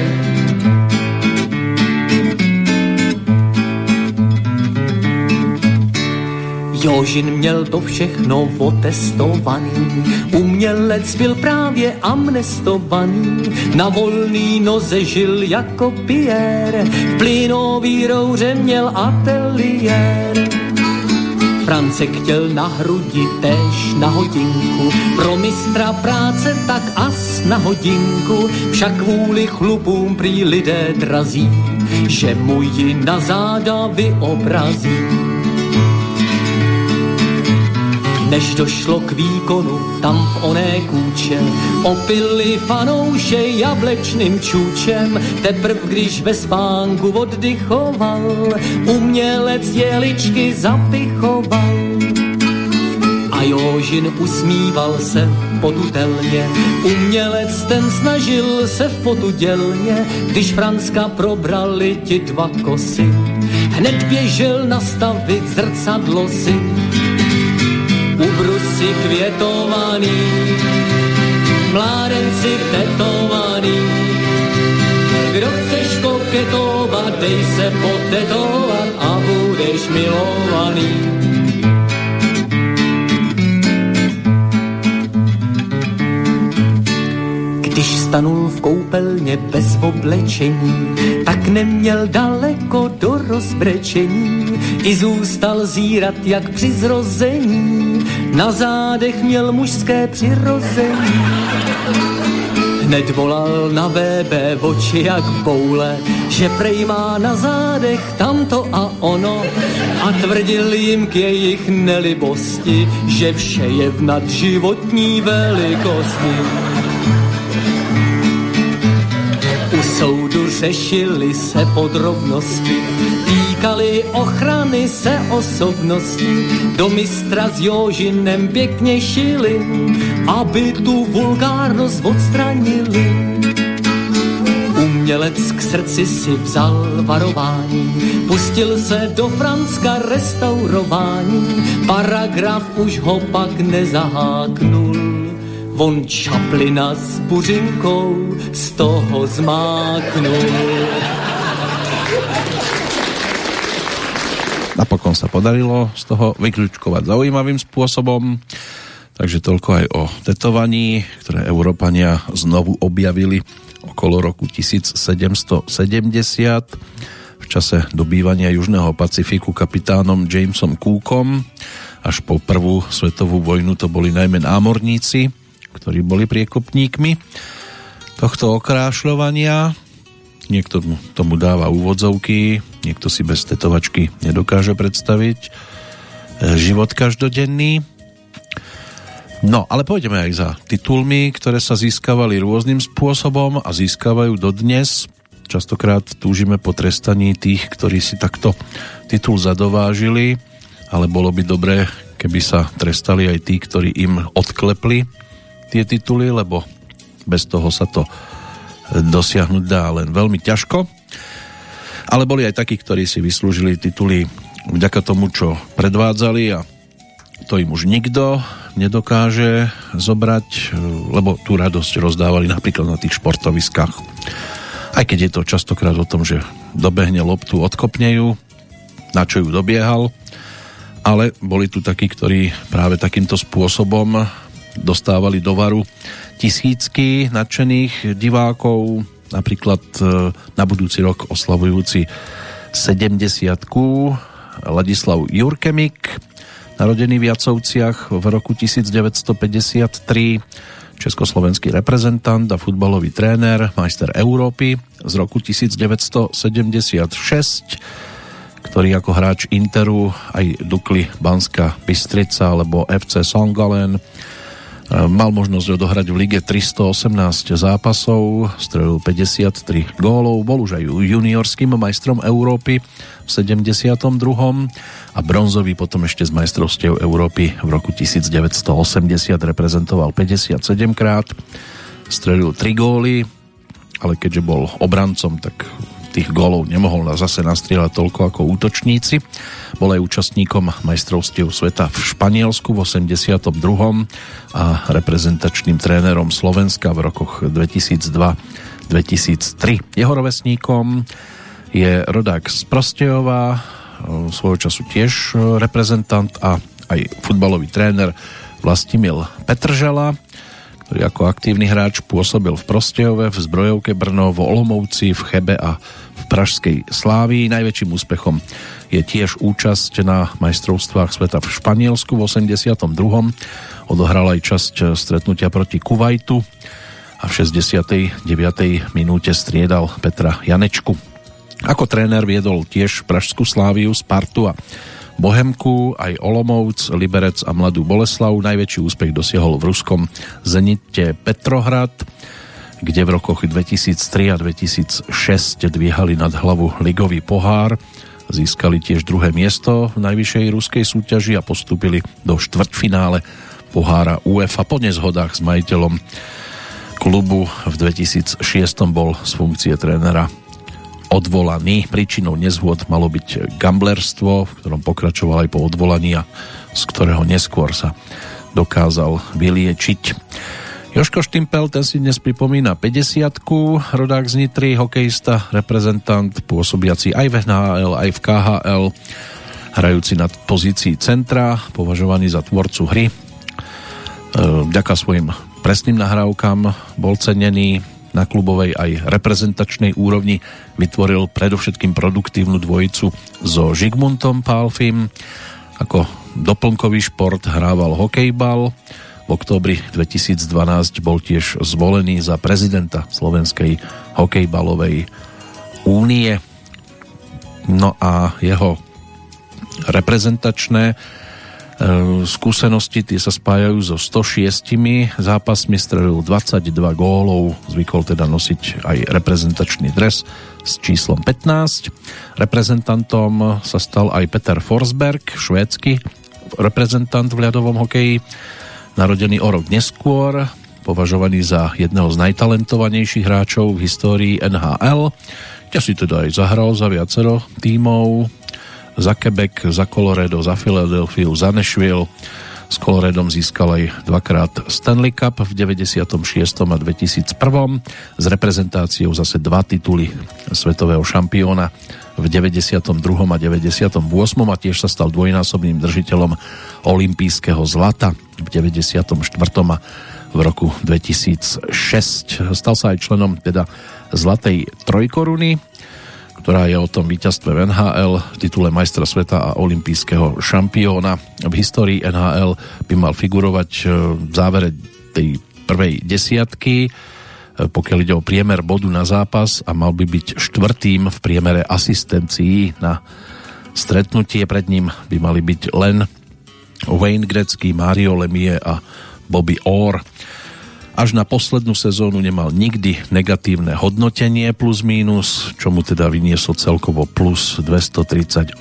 Jožin měl to všechno otestovaný, umělec byl právě amnestovaný, na volný noze žil jako Pierre, v plynový rouře měl ateliér. Francek chtěl na hrudi tež na hodinku, pro mistra práce tak as na hodinku, však kvůli chlupům prý lidé drazí, že mu ji na záda vyobrazí. Než došlo k výkonu, tam v oné kůče opili fanouše jablečným čůčem. Teprv když ve spánku oddychoval, umělec jeličky zapichoval. A Jožin usmíval se potutelně, umělec ten snažil se v potu dělně, když Franska probrali ti dva kosy. Hned běžel nastavit zrcadlo si, ubrusy květovaný, mládenci tetovaný. Kdo chceš koketovat, dej se potetovat a budeš milovaný. Když stanul v koupelně bez oblečení, tak neměl daleko do rozbrečení, i zůstal zírat jak při zrození, na zádech měl mužské přirození. Hned volal na VB oči jak boule, že prej má na zádech tamto a ono a tvrdil jim k jejich nelibosti, že vše je v nadživotní velikosti. U soudu řešili se podrobnosti, týkali ochrany se osobnosti, do mistra s Jožinem pěkně šili, aby tu vulgárnost odstranili. Umělec k srdci si vzal varování, pustil se do Franska restaurování, paragraf už ho pak nezaháknul. On Čaplina s buřinkou z toho zmáknul. Napokon sa podarilo z toho vyklúčkovať zaujímavým spôsobom. Takže toľko aj o tetovaní, ktoré Európania znovu objavili okolo roku 1770 v čase dobývania Južného Pacifiku kapitánom Jamesom Cookom. Až po prvú svetovú vojnu to boli najmä námorníci, ktorí boli priekopníkmi tohto okrášľovania. Niekto tomu dáva úvodzovky, niekto si bez tetovačky nedokáže predstaviť e, život každodenný. No, ale pôjdeme aj za titulmi, ktoré sa získavali rôznym spôsobom a získavajú dodnes. Častokrát túžime po trestaní tých, ktorí si takto titul zadovážili, ale bolo by dobré, keby sa trestali aj tí, ktorí im odklepli tie tituly, lebo bez toho sa to dosiahnuť dá len veľmi ťažko. Ale boli aj takí, ktorí si vyslúžili tituly vďaka tomu, čo predvádzali a to im už nikto nedokáže zobrať, lebo tú radosť rozdávali napríklad na tých športoviskách. Aj keď je to častokrát o tom, že dobehne loptu, odkopne ju, na čo ju dobiehal, ale boli tu takí, ktorí práve takýmto spôsobom dostávali do varu tisícky nadšených divákov, napríklad e, na budúci rok oslavujúci 70 Ladislav Jurkemik, narodený v Jacovciach v roku 1953, československý reprezentant a futbalový tréner, majster Európy z roku 1976, ktorý ako hráč Interu aj Dukli Banska Bystrica alebo FC Songalen Mal možnosť odohrať v lige 318 zápasov, strelil 53 gólov, bol už aj juniorským majstrom Európy v 72. a bronzový potom ešte z majstrovstiev Európy v roku 1980 reprezentoval 57 krát, strelil 3 góly, ale keďže bol obrancom, tak tých gólov nemohol zase nastrieľať toľko ako útočníci. Bol aj účastníkom majstrovstiev sveta v Španielsku v 82. a reprezentačným trénerom Slovenska v rokoch 2002-2003. Jeho rovesníkom je rodák z Prostejova, svojho času tiež reprezentant a aj futbalový tréner Vlastimil Petržela ktorý ako aktívny hráč pôsobil v Prostejove, v Zbrojovke Brno, v Olomouci, v Chebe a v Pražskej Slávii. Najväčším úspechom je tiež účasť na majstrovstvách sveta v Španielsku v 82. Odohral aj časť stretnutia proti Kuwaitu a v 69. minúte striedal Petra Janečku. Ako tréner viedol tiež Pražskú Sláviu, Spartu a Bohemku, aj Olomouc, Liberec a Mladú Boleslav. Najväčší úspech dosiahol v ruskom Zenite Petrohrad, kde v rokoch 2003 a 2006 dvíhali nad hlavu ligový pohár. Získali tiež druhé miesto v najvyššej ruskej súťaži a postúpili do štvrťfinále pohára UEFA po nezhodách s majiteľom klubu v 2006 bol z funkcie trénera odvolaný. Príčinou nezhôd malo byť gamblerstvo, v ktorom pokračoval aj po odvolaní a z ktorého neskôr sa dokázal vyliečiť. Joško Štimpel, ten si dnes pripomína 50 rodák z Nitry, hokejista, reprezentant, pôsobiaci aj v NHL, aj v KHL, hrajúci na pozícii centra, považovaný za tvorcu hry. Vďaka svojim presným nahrávkam bol cenený na klubovej aj reprezentačnej úrovni vytvoril predovšetkým produktívnu dvojicu so Žigmuntom Pálfim. Ako doplnkový šport hrával hokejbal. V októbri 2012 bol tiež zvolený za prezidenta Slovenskej hokejbalovej únie. No a jeho reprezentačné Ehm, skúsenosti tie sa spájajú so 106 zápasmi, strelil 22 gólov, zvykol teda nosiť aj reprezentačný dres s číslom 15. Reprezentantom sa stal aj Peter Forsberg, švédsky reprezentant v ľadovom hokeji, narodený o rok neskôr, považovaný za jedného z najtalentovanejších hráčov v histórii NHL, kde si teda aj zahral za viacero tímov, za Quebec, za Colorado, za Philadelphia, za Nashville. S Coloredom získal aj dvakrát Stanley Cup v 96. a 2001. S reprezentáciou zase dva tituly svetového šampióna v 92. a 98. a tiež sa stal dvojnásobným držiteľom olympijského zlata v 94. a v roku 2006. Stal sa aj členom teda Zlatej trojkoruny ktorá je o tom víťazstve v NHL, titule majstra sveta a olympijského šampióna. V histórii NHL by mal figurovať e, v závere tej prvej desiatky, e, pokiaľ ide o priemer bodu na zápas a mal by byť štvrtým v priemere asistencií na stretnutie. Pred ním by mali byť len Wayne Gretzky, Mario Lemie a Bobby Orr. Až na poslednú sezónu nemal nikdy negatívne hodnotenie plus mínus, čo mu teda vynieslo celkovo plus 238.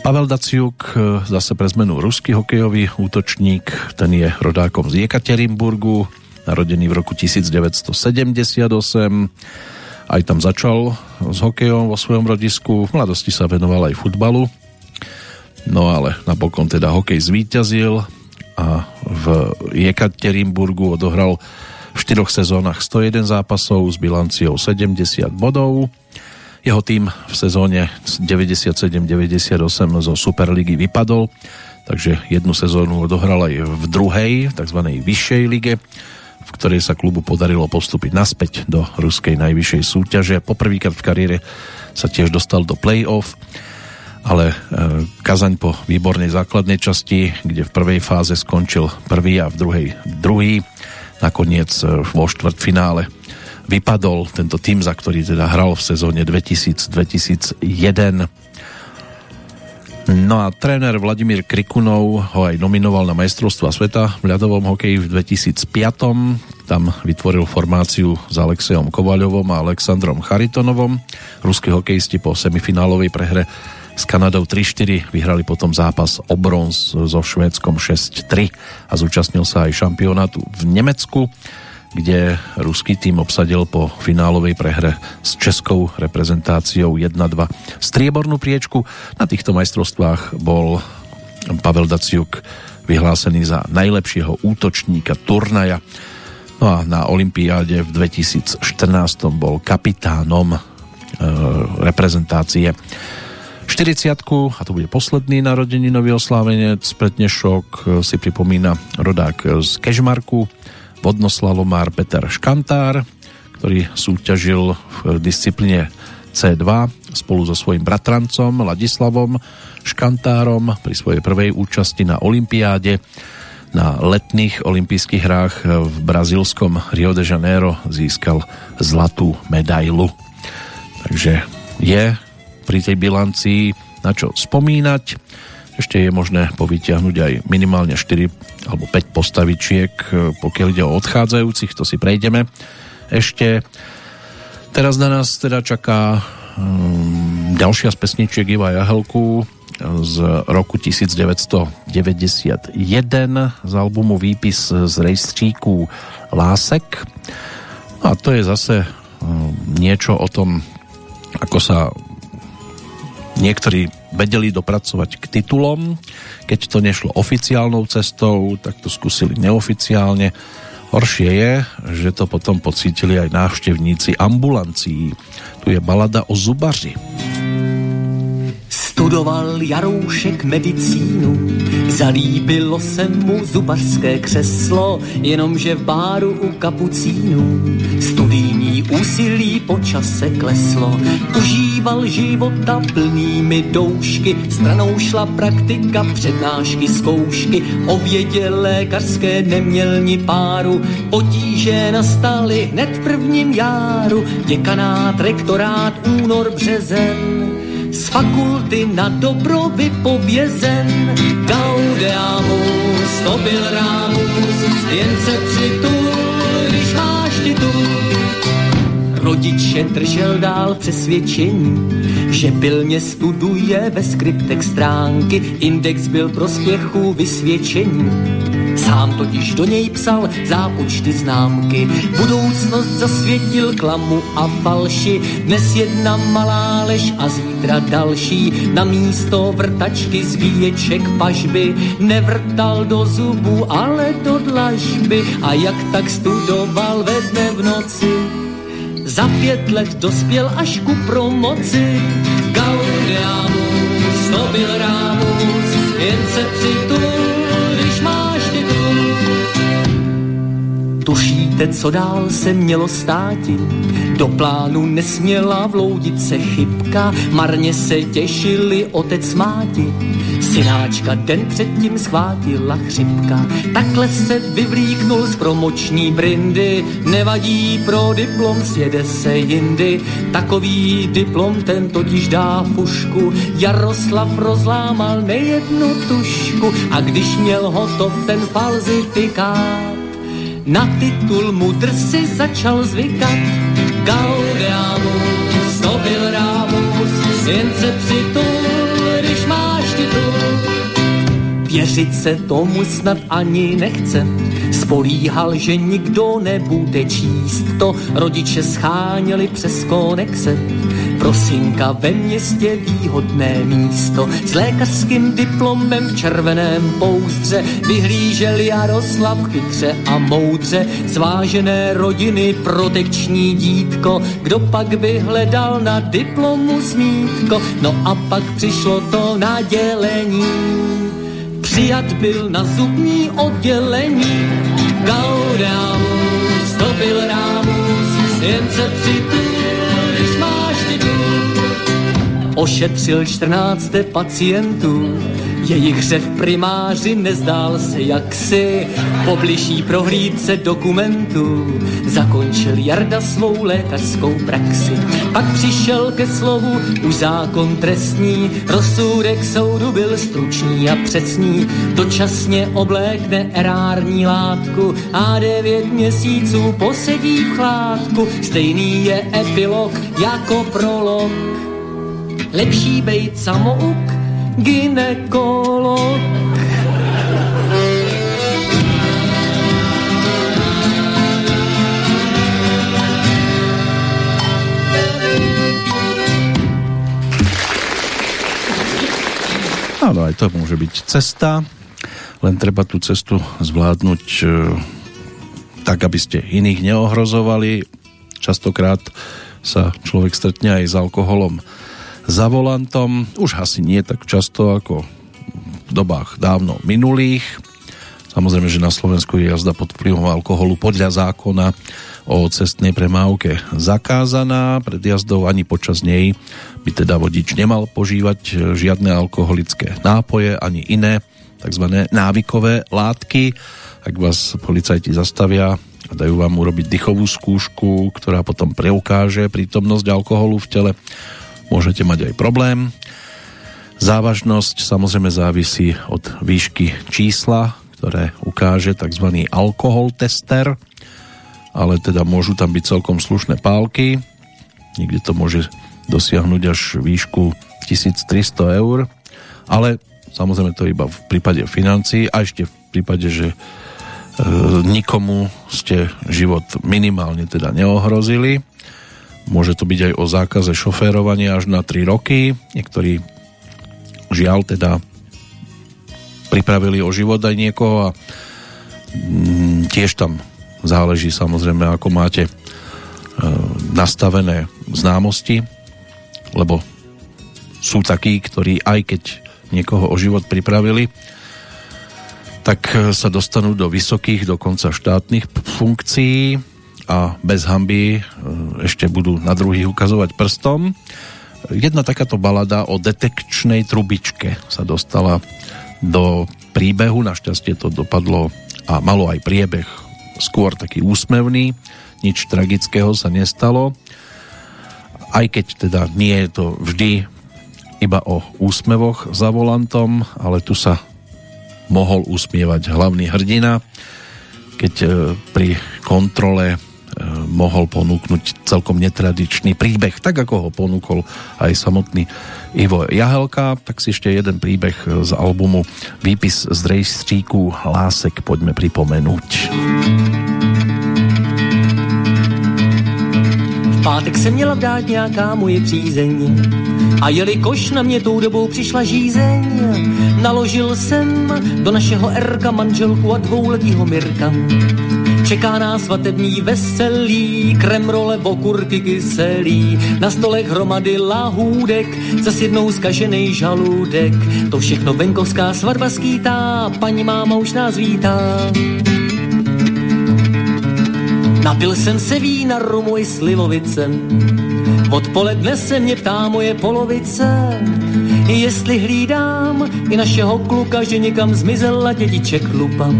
Pavel Daciuk, e, zase pre zmenu ruský hokejový útočník, ten je rodákom z Jekaterinburgu, narodený v roku 1978. Aj tam začal s hokejom vo svojom rodisku, v mladosti sa venoval aj futbalu. No ale napokon teda hokej zvíťazil a v Jekaterinburgu odohral v štyroch sezónach 101 zápasov s bilanciou 70 bodov. Jeho tým v sezóne 97-98 zo Superligy vypadol, takže jednu sezónu odohral aj v druhej, tzv. vyššej lige, v ktorej sa klubu podarilo postúpiť naspäť do ruskej najvyššej súťaže. Poprvýkrát v kariére sa tiež dostal do play-off ale e, Kazaň po výbornej základnej časti, kde v prvej fáze skončil prvý a v druhej druhý, nakoniec e, vo štvrtfinále vypadol tento tým, za ktorý teda hral v sezóne 2000-2001. No a tréner Vladimír Krikunov ho aj nominoval na majstrovstva sveta v ľadovom hokeji v 2005. Tam vytvoril formáciu s Alexejom Kovaľovom a Alexandrom Charitonovom. Ruskí hokejisti po semifinálovej prehre s Kanadou 3-4 vyhrali potom zápas o bronz so Švédskom 6-3 a zúčastnil sa aj šampionátu v Nemecku kde ruský tým obsadil po finálovej prehre s českou reprezentáciou 1-2 striebornú priečku. Na týchto majstrovstvách bol Pavel Daciuk vyhlásený za najlepšieho útočníka turnaja. No a na Olympiáde v 2014 bol kapitánom e, reprezentácie 40 a to bude posledný nový oslávenec. Prednešok e, si pripomína rodák z Kežmarku, vodnoslalomár Peter Škantár, ktorý súťažil v disciplíne C2 spolu so svojím bratrancom Ladislavom Škantárom pri svojej prvej účasti na Olympiáde na letných olympijských hrách v brazílskom Rio de Janeiro získal zlatú medailu. Takže je pri tej bilancii na čo spomínať. Ešte je možné povytiahnuť aj minimálne 4 alebo 5 postavičiek, e, pokiaľ ide o odchádzajúcich, to si prejdeme ešte. Teraz na nás teda čaká um, ďalšia z pesničiek Iva Jahelku z roku 1991 z albumu Výpis z rejstříků Lásek. A to je zase um, niečo o tom, ako sa niektorí vedeli dopracovať k titulom. Keď to nešlo oficiálnou cestou, tak to skúsili neoficiálne. Horšie je, že to potom pocítili aj návštevníci ambulancií. Tu je balada o zubaři. Studoval Jaroušek medicínu, zalíbilo se mu zubařské křeslo, jenomže v báru u kapucínu studijní úsilí po čase kleslo. Užíval života plnými doušky, stranou šla praktika, přednášky, zkoušky, o vědě lékařské neměl ni páru, potíže nastaly hned v prvním járu, děkanát, rektorát, únor, březen z fakulty na dobro vypovězen. Gaudeamus, to byl rámus, jen se přitul, když máš titul. Rodiče držel dál přesvědčení, že pilně studuje ve skriptech stránky, index byl prospěchu vysvědčení Sám totiž do něj psal zápočty známky. Budoucnost zasvětil klamu a falši. Dnes jedna malá lež a zítra další. Na místo vrtačky zbíječek pažby nevrtal do zubu, ale do dlažby. A jak tak studoval ve dne v noci, za pět let dospěl až ku promoci. Gaudiamus, to byl rámus, jen se přitul Tušíte, co dál se mělo státi? Do plánu nesměla vloudit se chybka, marně se těšili otec máti. Synáčka den předtím schvátila chřipka, takhle se vyvlíknul z promoční brindy. Nevadí pro diplom, sjede se jindy, takový diplom ten totiž dá fušku. Jaroslav rozlámal nejednu tušku a když měl hotov ten falzifikát, na titul mu drsy začal zvykat. Gaudeamus, to byl rámus, jen se přitul, když máš titul. Věřit se tomu snad ani nechce, spolíhal, že nikdo nebude číst to, rodiče scháněli přes konexe Prosinka ve městě výhodné místo. S lékařským diplomem v červeném pouzdře vyhlížel Jaroslav chytře a moudře. Zvážené rodiny protekční dítko, kdo pak by hledal na diplomu smítko, no a pak přišlo to nadělení. Přijat byl na zubní oddělení, Gaudamus, to byl rámus, jen se přitul ošetřil 14 pacientů, Jejich hřev primáři nezdál se jaksi po bližší prohlídce dokumentů. Zakončil Jarda svou lékařskou praxi, pak přišel ke slovu už zákon trestní, rozsudek soudu byl stručný a přesný, dočasně oblékne erární látku a devět měsíců posedí v chládku, stejný je epilog jako prolog. Lepší bejt samouk, ginekolog. Áno, aj to môže byť cesta, len treba tú cestu zvládnuť e, tak, aby ste iných neohrozovali. Častokrát sa človek stretne aj s alkoholom za volantom. Už asi nie tak často ako v dobách dávno minulých. Samozrejme, že na Slovensku je jazda pod vplyvom alkoholu podľa zákona o cestnej premávke zakázaná. Pred jazdou ani počas nej by teda vodič nemal požívať žiadne alkoholické nápoje ani iné tzv. návykové látky. Ak vás policajti zastavia a dajú vám urobiť dychovú skúšku, ktorá potom preukáže prítomnosť alkoholu v tele, môžete mať aj problém. Závažnosť samozrejme závisí od výšky čísla, ktoré ukáže tzv. alkohol tester, ale teda môžu tam byť celkom slušné pálky. Niekde to môže dosiahnuť až výšku 1300 eur, ale samozrejme to iba v prípade financií a ešte v prípade, že e, nikomu ste život minimálne teda neohrozili. Môže to byť aj o zákaze šoférovania až na 3 roky. Niektorí žiaľ teda pripravili o život aj niekoho a mm, tiež tam záleží samozrejme, ako máte e, nastavené známosti, lebo sú takí, ktorí aj keď niekoho o život pripravili, tak e, sa dostanú do vysokých, dokonca štátnych funkcií a bez hamby e, ešte budú na druhých ukazovať prstom. Jedna takáto balada o detekčnej trubičke sa dostala do príbehu, našťastie to dopadlo a malo aj priebeh skôr taký úsmevný, nič tragického sa nestalo, aj keď teda nie je to vždy iba o úsmevoch za volantom, ale tu sa mohol usmievať hlavný hrdina, keď e, pri kontrole mohol ponúknuť celkom netradičný príbeh, tak ako ho ponúkol aj samotný Ivo Jahelka, tak si ešte jeden príbeh z albumu Výpis z rejstříku Lásek poďme pripomenúť. V pátek se měla dát nějaká moje přízeň a jelikož na mě tou dobou přišla žízeň, naložil jsem do našeho Erka manželku a dvouletýho Mirka. Čeká nás svatební veselí, kremrole, okurky kyselí, na stolech hromady lahůdek, zas jednou zkažený žaludek. To všechno venkovská svatba skýtá, paní máma už nás vítá. Napil jsem se vína, rumu i slivovice, odpoledne se mě ptá moje polovice, jestli hlídám i našeho kluka, že někam zmizel a dědiček lupa.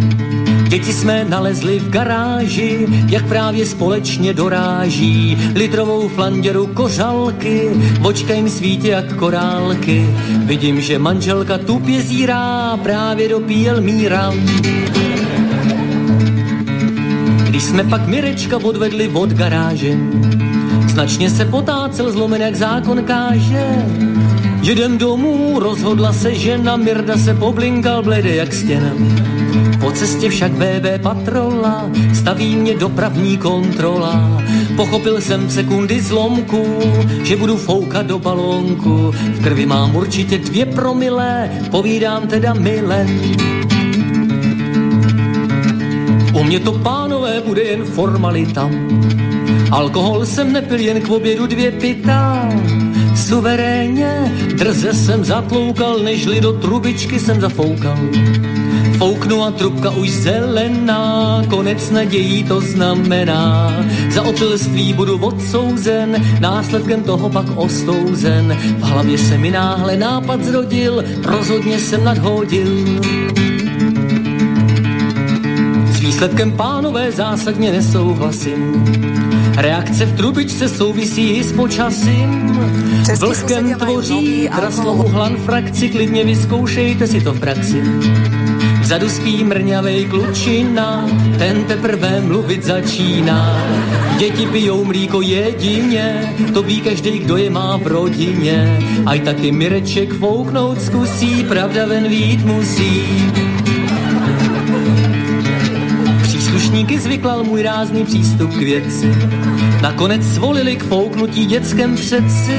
Děti jsme nalezli v garáži, jak právě společně doráží. Litrovou flanděru kořalky, vočka jim svítí jak korálky. Vidím, že manželka tupě zírá, právě dopíjel míra. Když jsme pak Mirečka odvedli od garáže, značně se potácel zlomen, jak zákon káže. Jedem domů, rozhodla se žena, Mirda se poblinkal blede jak stěna. Po cestě však BB patrola staví mě dopravní kontrola. Pochopil jsem v sekundy zlomku, že budu foukat do balónku. V krvi mám určitě dvě promile, povídám teda mile. U mě to, pánové, bude jen formalita. Alkohol jsem nepil jen k obědu dvě pita. Suverénně drze jsem zatloukal, nežli do trubičky jsem zafoukal. Oknu a trubka už zelená, konec nadějí to znamená. Za opilství budu odsouzen, následkem toho pak ostouzen. V hlavě se mi náhle nápad zrodil, rozhodně jsem nadhodil. S výsledkem pánové zásadně nesouhlasím. Reakce v trubičce souvisí s počasím. Vlhkem tvoří kraslou hlan frakci, klidně vyzkoušejte si to v praxi. Vzadu spí mrňavej klučina, ten teprve mluvit začíná. Děti pijou mlíko jedině, to ví každý, kdo je má v rodině. Aj taky Mireček fouknout zkusí, pravda ven vít musí. Příslušníky zvyklal můj rázný přístup k věci. Nakonec zvolili k fouknutí dětskem přeci.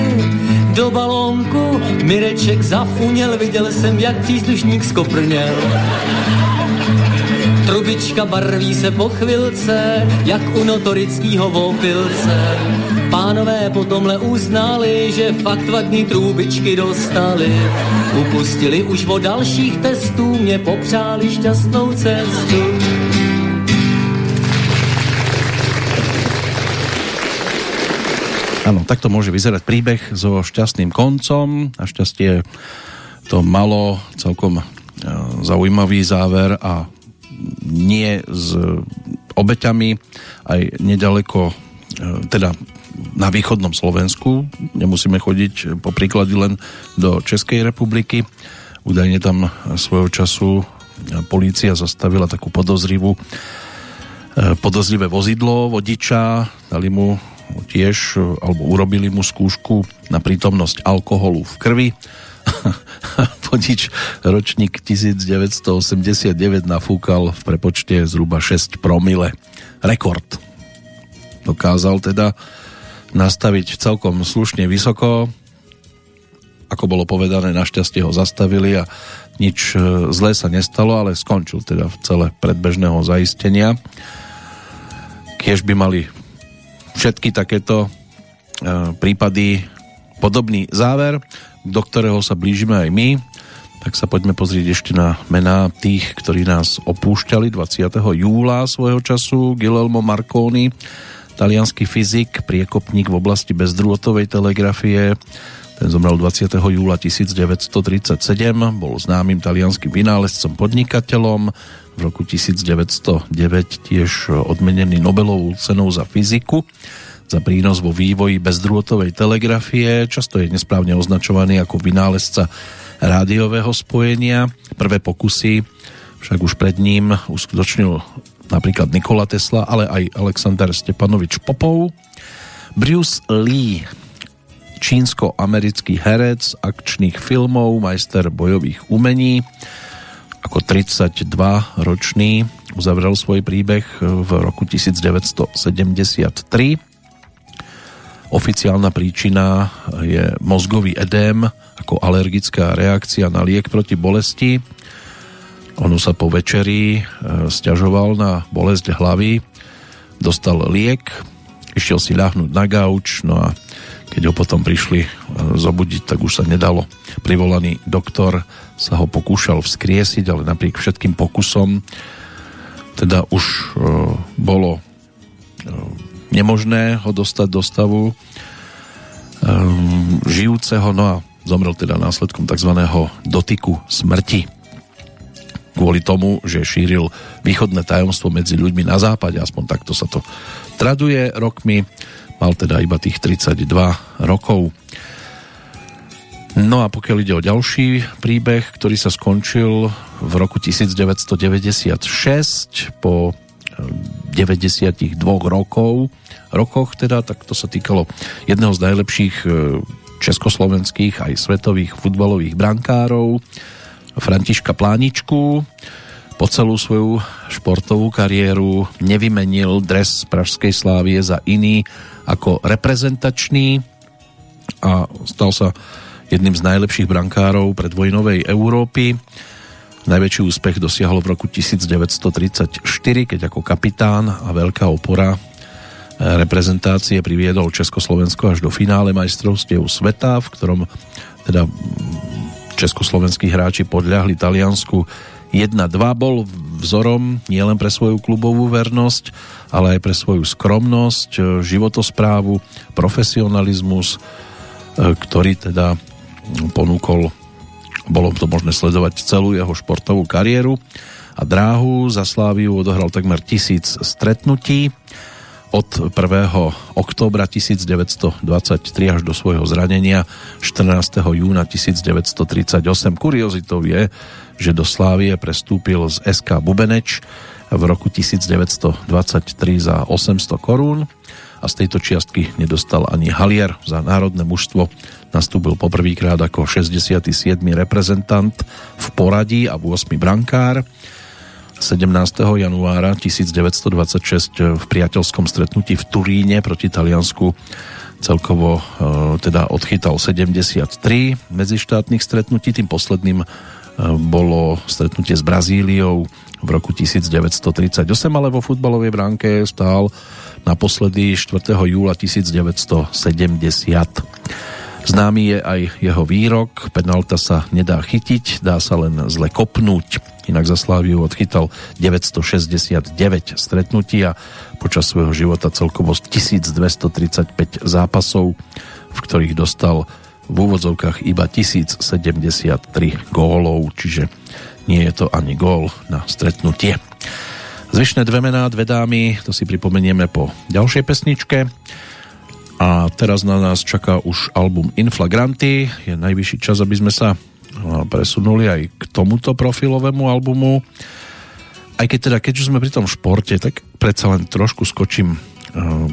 Do balónku Mireček zafuněl, viděl jsem, jak příslušník skoprněl. Trubička barví se po chvilce, jak u notorického vopilce. Pánové potomle uznali, že fakt vadný trubičky dostali. Upustili už o dalších testů, mě popřáli šťastnou cestu. Áno, takto môže vyzerať príbeh so šťastným koncom. Našťastie to malo celkom e, zaujímavý záver a nie s obeťami aj nedaleko, e, teda na východnom Slovensku. Nemusíme chodiť po príklady len do Českej republiky. Údajne tam svojho času polícia zastavila takú podozrivú e, podozrivé vozidlo vodiča, dali mu tiež, alebo urobili mu skúšku na prítomnosť alkoholu v krvi. Vodič ročník 1989 nafúkal v prepočte zhruba 6 promile. Rekord. Dokázal teda nastaviť celkom slušne vysoko. Ako bolo povedané, našťastie ho zastavili a nič e, zlé sa nestalo, ale skončil teda v celé predbežného zaistenia. Kiež by mali všetky takéto e, prípady podobný záver, do ktorého sa blížime aj my. Tak sa poďme pozrieť ešte na mená tých, ktorí nás opúšťali 20. júla svojho času. Guillermo Marconi, talianský fyzik, priekopník v oblasti bezdrôtovej telegrafie. Ten zomrel 20. júla 1937, bol známym talianským vynálezcom podnikateľom, v roku 1909 tiež odmenený Nobelovou cenou za fyziku za prínos vo vývoji bezdrôtovej telegrafie, často je nesprávne označovaný ako vynálezca rádiového spojenia. Prvé pokusy však už pred ním uskutočnil napríklad Nikola Tesla, ale aj Alexander Stepanovič Popov. Bruce Lee, čínsko-americký herec akčných filmov, majster bojových umení, ako 32-ročný uzavrel svoj príbeh v roku 1973. Oficiálna príčina je mozgový edém ako alergická reakcia na liek proti bolesti. Ono sa po večeri e, stiažoval na bolesť hlavy, dostal liek, išiel si ľahnúť na gauč, no a keď ho potom prišli e, zobudiť, tak už sa nedalo. Privolaný doktor sa ho pokúšal vzkriesiť, ale napriek všetkým pokusom teda už e, bolo nemožné ho dostať do stavu e, žijúceho, no a zomrel teda následkom tzv. dotyku smrti. Kvôli tomu, že šíril východné tajomstvo medzi ľuďmi na západe, aspoň takto sa to traduje rokmi, mal teda iba tých 32 rokov. No a pokiaľ ide o ďalší príbeh, ktorý sa skončil v roku 1996 po 92 eh, rokov, rokoch teda, tak to sa týkalo jedného z najlepších eh, československých aj svetových futbalových brankárov Františka Pláničku po celú svoju športovú kariéru nevymenil dres Pražskej slávie za iný ako reprezentačný a stal sa jedným z najlepších brankárov predvojnovej Európy. Najväčší úspech dosiahol v roku 1934, keď ako kapitán a veľká opora reprezentácie priviedol Československo až do finále majstrovstiev sveta, v ktorom teda československí hráči podľahli Taliansku 1-2 bol vzorom nielen pre svoju klubovú vernosť, ale aj pre svoju skromnosť, životosprávu, profesionalizmus, ktorý teda ponúkol, bolo to možné sledovať celú jeho športovú kariéru a dráhu. Za Sláviu odohral takmer tisíc stretnutí od 1. októbra 1923 až do svojho zranenia 14. júna 1938. Kuriozitou je, že do Slávie prestúpil z SK Bubeneč v roku 1923 za 800 korún a z tejto čiastky nedostal ani Halier za národné mužstvo. Nastúpil poprvýkrát ako 67. reprezentant v poradí a 8. brankár 17. januára 1926 v priateľskom stretnutí v Turíne proti Taliansku celkovo e, teda odchytal 73 medzištátnych stretnutí. Tým posledným e, bolo stretnutie s Brazíliou v roku 1938, ale vo futbalovej bránke stál naposledy 4. júla 1970. Známy je aj jeho výrok, penalta sa nedá chytiť, dá sa len zle kopnúť. Inak za Sláviu odchytal 969 stretnutí a počas svojho života celkovo 1235 zápasov, v ktorých dostal v úvodzovkách iba 1073 gólov, čiže nie je to ani gól na stretnutie. Zvyšné dve mená, dve dámy, to si pripomenieme po ďalšej pesničke. A teraz na nás čaká už album Inflagranty. Je najvyšší čas, aby sme sa presunuli aj k tomuto profilovému albumu. Aj keď teda, keď už sme pri tom športe, tak predsa len trošku skočím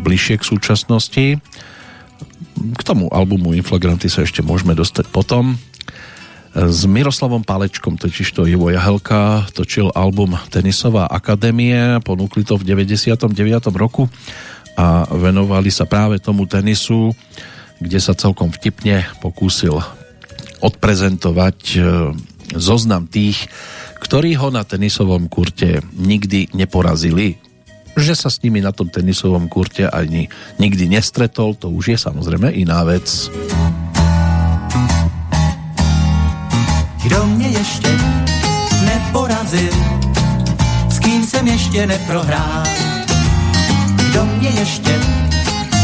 bližšie k súčasnosti. K tomu albumu Inflagranty sa ešte môžeme dostať potom. S Miroslavom Palečkom, totiž to Ivo Jahelka, točil album Tenisová akadémie, ponúkli to v 99. roku a venovali sa práve tomu tenisu, kde sa celkom vtipne pokúsil odprezentovať e, zoznam tých, ktorí ho na tenisovom kurte nikdy neporazili. Že sa s nimi na tom tenisovom kurte ani nikdy nestretol, to už je samozrejme iná vec. Neporazil, s kým jsem ještě neprohrál, kdo mě ještě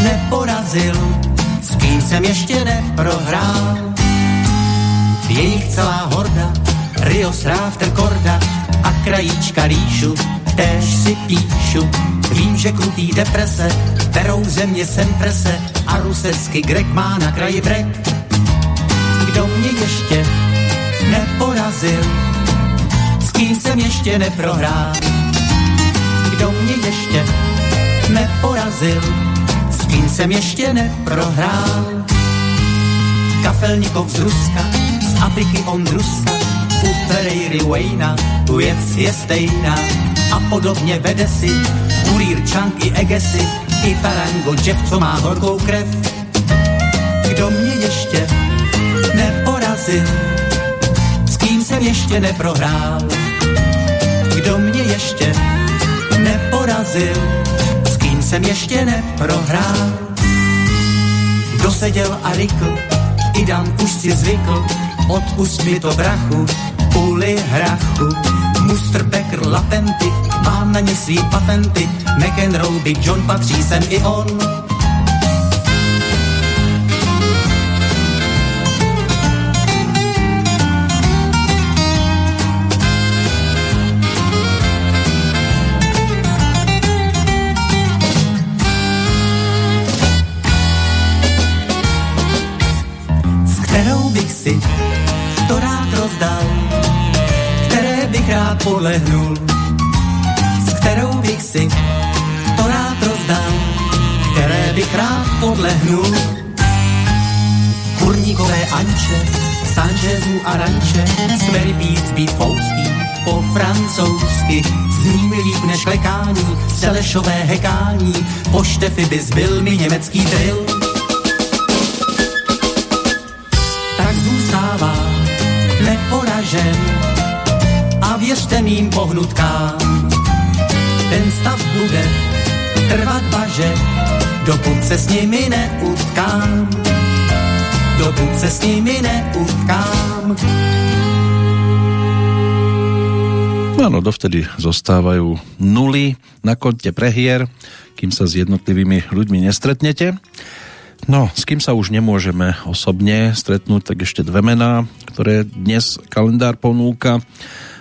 neporazil, s kým jsem ještě neprohrál. Je jich celá horda, Rio Sráfter Korda a krajíčka rýšu, též si píšu. Vím, že krutý deprese berou země sem prese a rusecky Grek má na kraji brek. Kdo mě ještě neporazil, kým jsem ještě neprohrál, kdo mě ještě neporazil, s kým jsem ještě neprohrál. Kafelníkov z Ruska, z Afriky Ondrusa, u Ferreiry Wayna, tu věc je stejná a podobně vede si kurýr Čanky Egesy i Tarango Jeff, co má horkou krev. Kdo mě ještě neporazil, s kým jsem ještě neprohrál, kdo ještě neporazil, jsem ještě neprohrál. Doseděl a rykl, i dám už si zvykl, odpust mi to brachu, půli hrachu. Mustr Becker latenty, mám na ně svý patenty, McEnroe, Big John patří sem i on. To rád rozdal, které bych rád podlehnul, s kterou bych si to rád rozdal, které bych rád podlehnul. Kurníkové Anče, Sanchezu a Ranče, smery píst být fouský, po francouzsky, zní mi líp než lekání, selešové hekání, po štefy bys byl mi německý drill dokud se s nimi neutkám. Dokud se s nimi neutkám. Áno, dovtedy zostávajú nuly na konte prehier, kým sa s jednotlivými ľuďmi nestretnete. No, s kým sa už nemôžeme osobne stretnúť, tak ešte dve mená, ktoré dnes kalendár ponúka.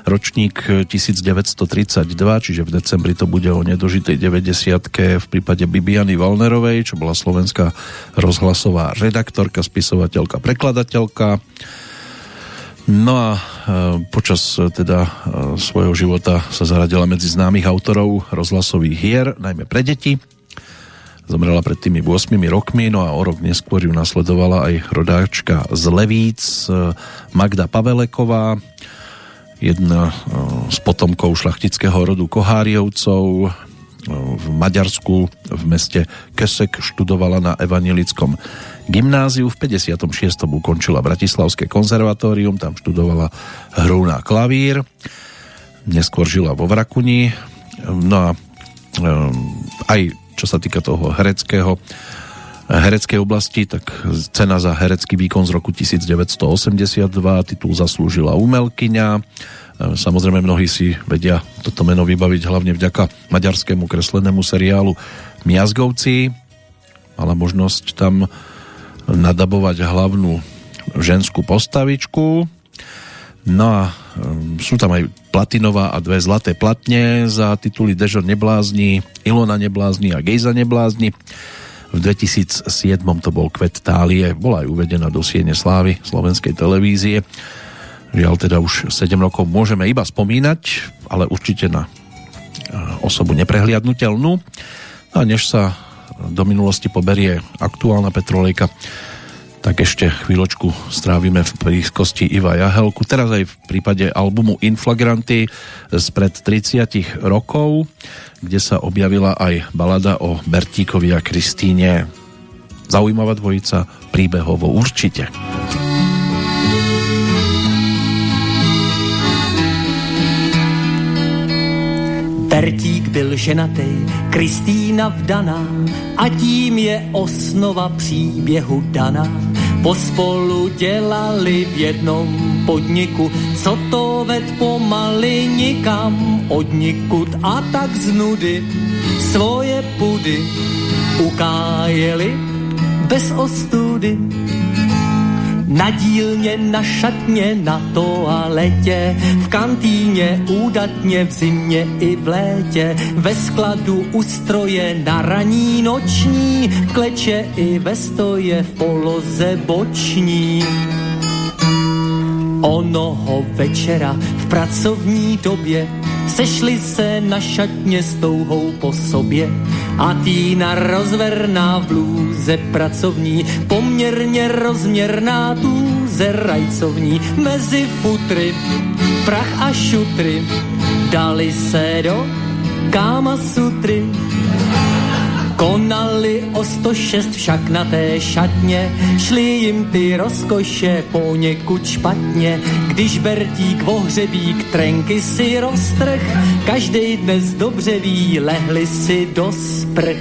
Ročník 1932, čiže v decembri to bude o nedožitej 90 v prípade Bibiany Valnerovej, čo bola slovenská rozhlasová redaktorka, spisovateľka, prekladateľka No a e, počas e, teda svojho života sa zaradila medzi známych autorov rozhlasových hier, najmä pre deti. Zomrela pred tými 8 rokmi, no a o rok neskôr ju nasledovala aj rodáčka z Levíc, Magda Paveleková, jedna z potomkov šlachtického rodu Koháriovcov, v Maďarsku v meste Kesek študovala na evangelickom gymnáziu. V 56. ukončila Bratislavské konzervatórium, tam študovala hru na klavír. Neskôr žila vo Vrakuni. No a um, aj čo sa týka toho hereckého hereckej oblasti, tak cena za herecký výkon z roku 1982, titul zaslúžila umelkyňa. Samozrejme mnohí si vedia toto meno vybaviť hlavne vďaka maďarskému kreslenému seriálu Miazgovci. Mala možnosť tam nadabovať hlavnú ženskú postavičku. No a um, sú tam aj platinová a dve zlaté platne za tituly Dežo neblázni, Ilona neblázni a Gejza neblázni. V 2007 to bol Kvet Tálie, bola aj uvedená do Siene Slávy slovenskej televízie. Žiaľ teda už 7 rokov môžeme iba spomínať, ale určite na uh, osobu neprehliadnutelnú. A než sa do minulosti poberie aktuálna petrolejka, tak ešte chvíľočku strávime v blízkosti Iva Jahelku. Teraz aj v prípade albumu Inflagranty spred 30 rokov, kde sa objavila aj balada o Bertíkovi a Kristíne. Zaujímavá dvojica, príbehovo určite. Bertík byl ženatý, Kristýna vdaná a tím je osnova příběhu daná. Pospolu dělali v jednom podniku, co to ved pomaly nikam odnikud a tak z nudy svoje pudy ukájeli bez ostudy na dílně, na šatně, na toaletě, v kantýně, údatně, v zimě i v létě, ve skladu u stroje, na raní noční, kleče i ve stoje, v poloze boční. Onoho večera v pracovní době Sešli se na šatně s touhou po sobě a týna rozverná v blůze pracovní, poměrně rozměrná tůze rajcovní, mezi futry, prach a šutry, dali se do káma sutry. Konali o 106 však na té šatně, šli jim ty rozkoše poněkud špatně, když Bertík vohřebík trenky si roztrh, každej dnes dobře ví, lehli si do sprch.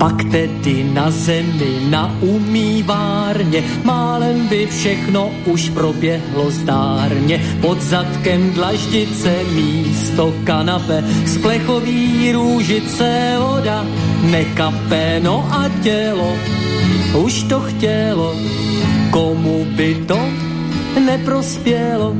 Pak tedy na zemi, na umývárně, málem by všechno už proběhlo zdárně. Pod zadkem dlaždice místo kanape, z plechový růžice voda, nekapeno a tělo, už to chtělo, komu by to neprospělo.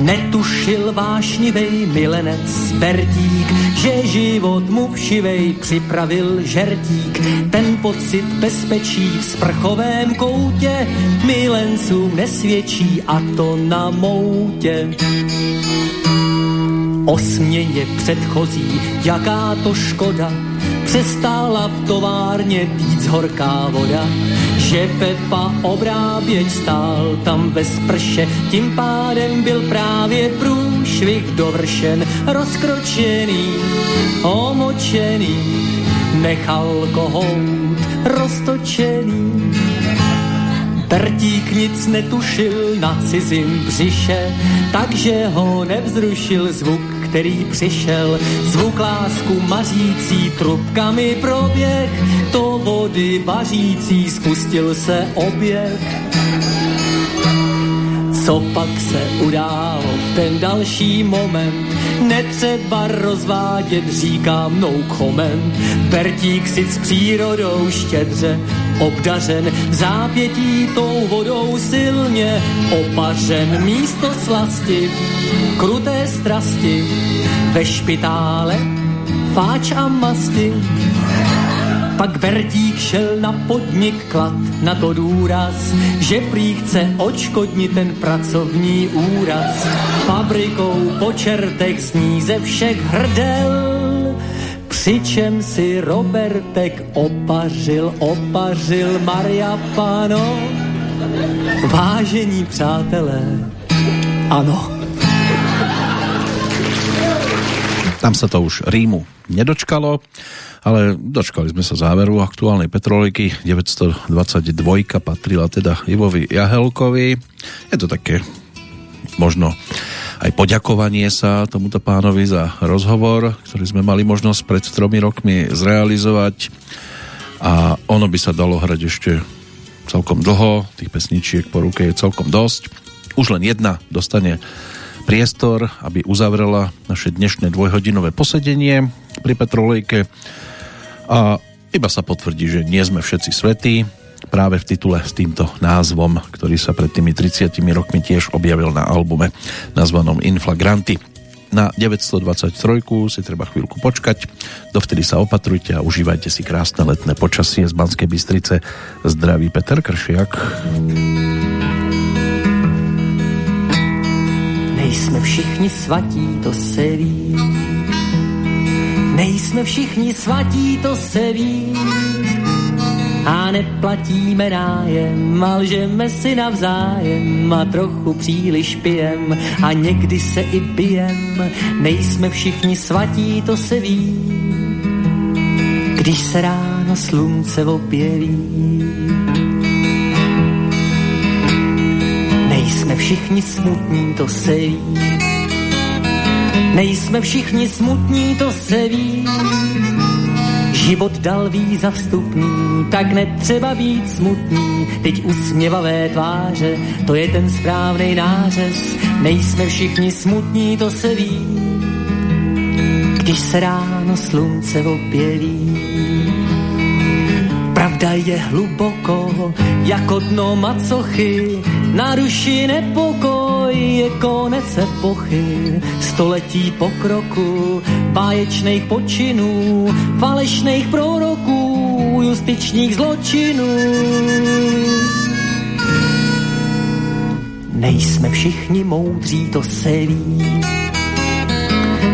Netušil vášnivej milenec Bertík, že život mu všivej připravil žertík. Ten pocit bezpečí v sprchovém koutě milencům nesvědčí a to na moutě. O předchozí, jaká to škoda, přestála v továrně týc horká voda, že Pepa obráběč stál tam ve sprše, tím pádem byl právě průšvih dovršen, rozkročený, omočený, nechal kohout roztočený. Bertík nic netušil na cizím břiše, takže ho nevzrušil zvuk který přišel, zvuk lásku mařící trubkami proběh, to vody vařící spustil se oběh. Co pak se událo ten další moment, netřeba rozvádět, říkám no comment. Bertík si s přírodou štědře obdařen, zápětí tou vodou silně opařen. Místo slasti, kruté strasti, ve špitále fáč a masti pak Bertík šel na podnik klad, na to důraz, že prý chce očkodnit ten pracovní úraz. Fabrikou po čertech sní ze všech hrdel, přičem si Robertek opařil, opařil Maria Pano. Vážení přátelé, ano. Tam sa to už Rímu nedočkalo ale dočkali sme sa záveru aktuálnej Petroliky 922 patrila teda Ivovi Jahelkovi je to také možno aj poďakovanie sa tomuto pánovi za rozhovor, ktorý sme mali možnosť pred tromi rokmi zrealizovať. A ono by sa dalo hrať ešte celkom dlho, tých pesničiek po ruke je celkom dosť. Už len jedna dostane priestor, aby uzavrela naše dnešné dvojhodinové posedenie pri Petrolejke. A iba sa potvrdí, že nie sme všetci svetí, práve v titule s týmto názvom, ktorý sa pred tými 30 rokmi tiež objavil na albume nazvanom Inflagranty. Na 923 si treba chvíľku počkať, dovtedy sa opatrujte a užívajte si krásne letné počasie z Banskej Bystrice. Zdraví Peter Kršiak. Nejsme všichni svatí, to se ví Nejsme všichni svatí, to se ví. A neplatíme nájem, ale žeme si navzájem a trochu příliš pijem a někdy se i bijem. Nejsme všichni svatí, to se ví. Když se ráno slunce objeví. Nejsme všichni smutní, to se ví Nejsme všichni smutní, to se ví. Život dal víza vstupní, tak netřeba být smutný. Teď usměvavé tváře, to je ten správný nářez. Nejsme všichni smutní, to se ví. Když se ráno slunce objeví. Pravda je hluboko, jako dno macochy, na duši nepokoj je konec epochy, století pokroku, báječných počinů, falešných proroků, justičních zločinů. Nejsme všichni moudří, to se ví.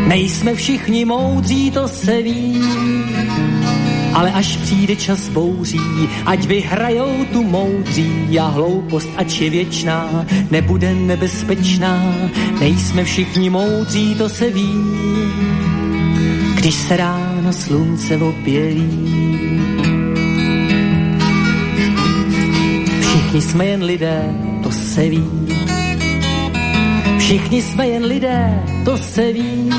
Nejsme všichni moudří, to se ví ale až přijde čas bouří, ať vyhrajou tu moudří a hloupost, ať je věčná, nebude nebezpečná, nejsme všichni moudří, to se ví, když se ráno slunce opělí. Všichni jsme jen lidé, to se ví. Všichni jsme jen lidé, to se ví.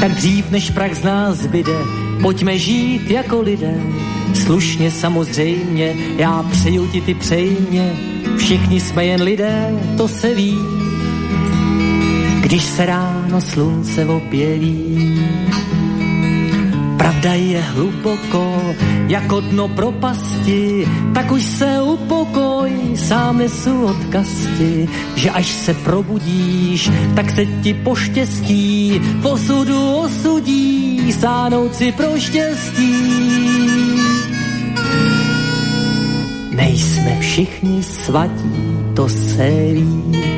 Tak dřív než prach z nás zbyde, Pojďme žít jako lidé, slušně samozřejmě, já přeju ti ty přejmě, všichni jsme jen lidé, to se ví. Když se ráno slunce opělí, Pravda je hluboko, jako dno propasti, tak už se upokoj, sám nesu odkasti, že až se probudíš, tak se ti poštěstí, posudu sánout si pro štěstí. Nejsme všichni svatí, to se ví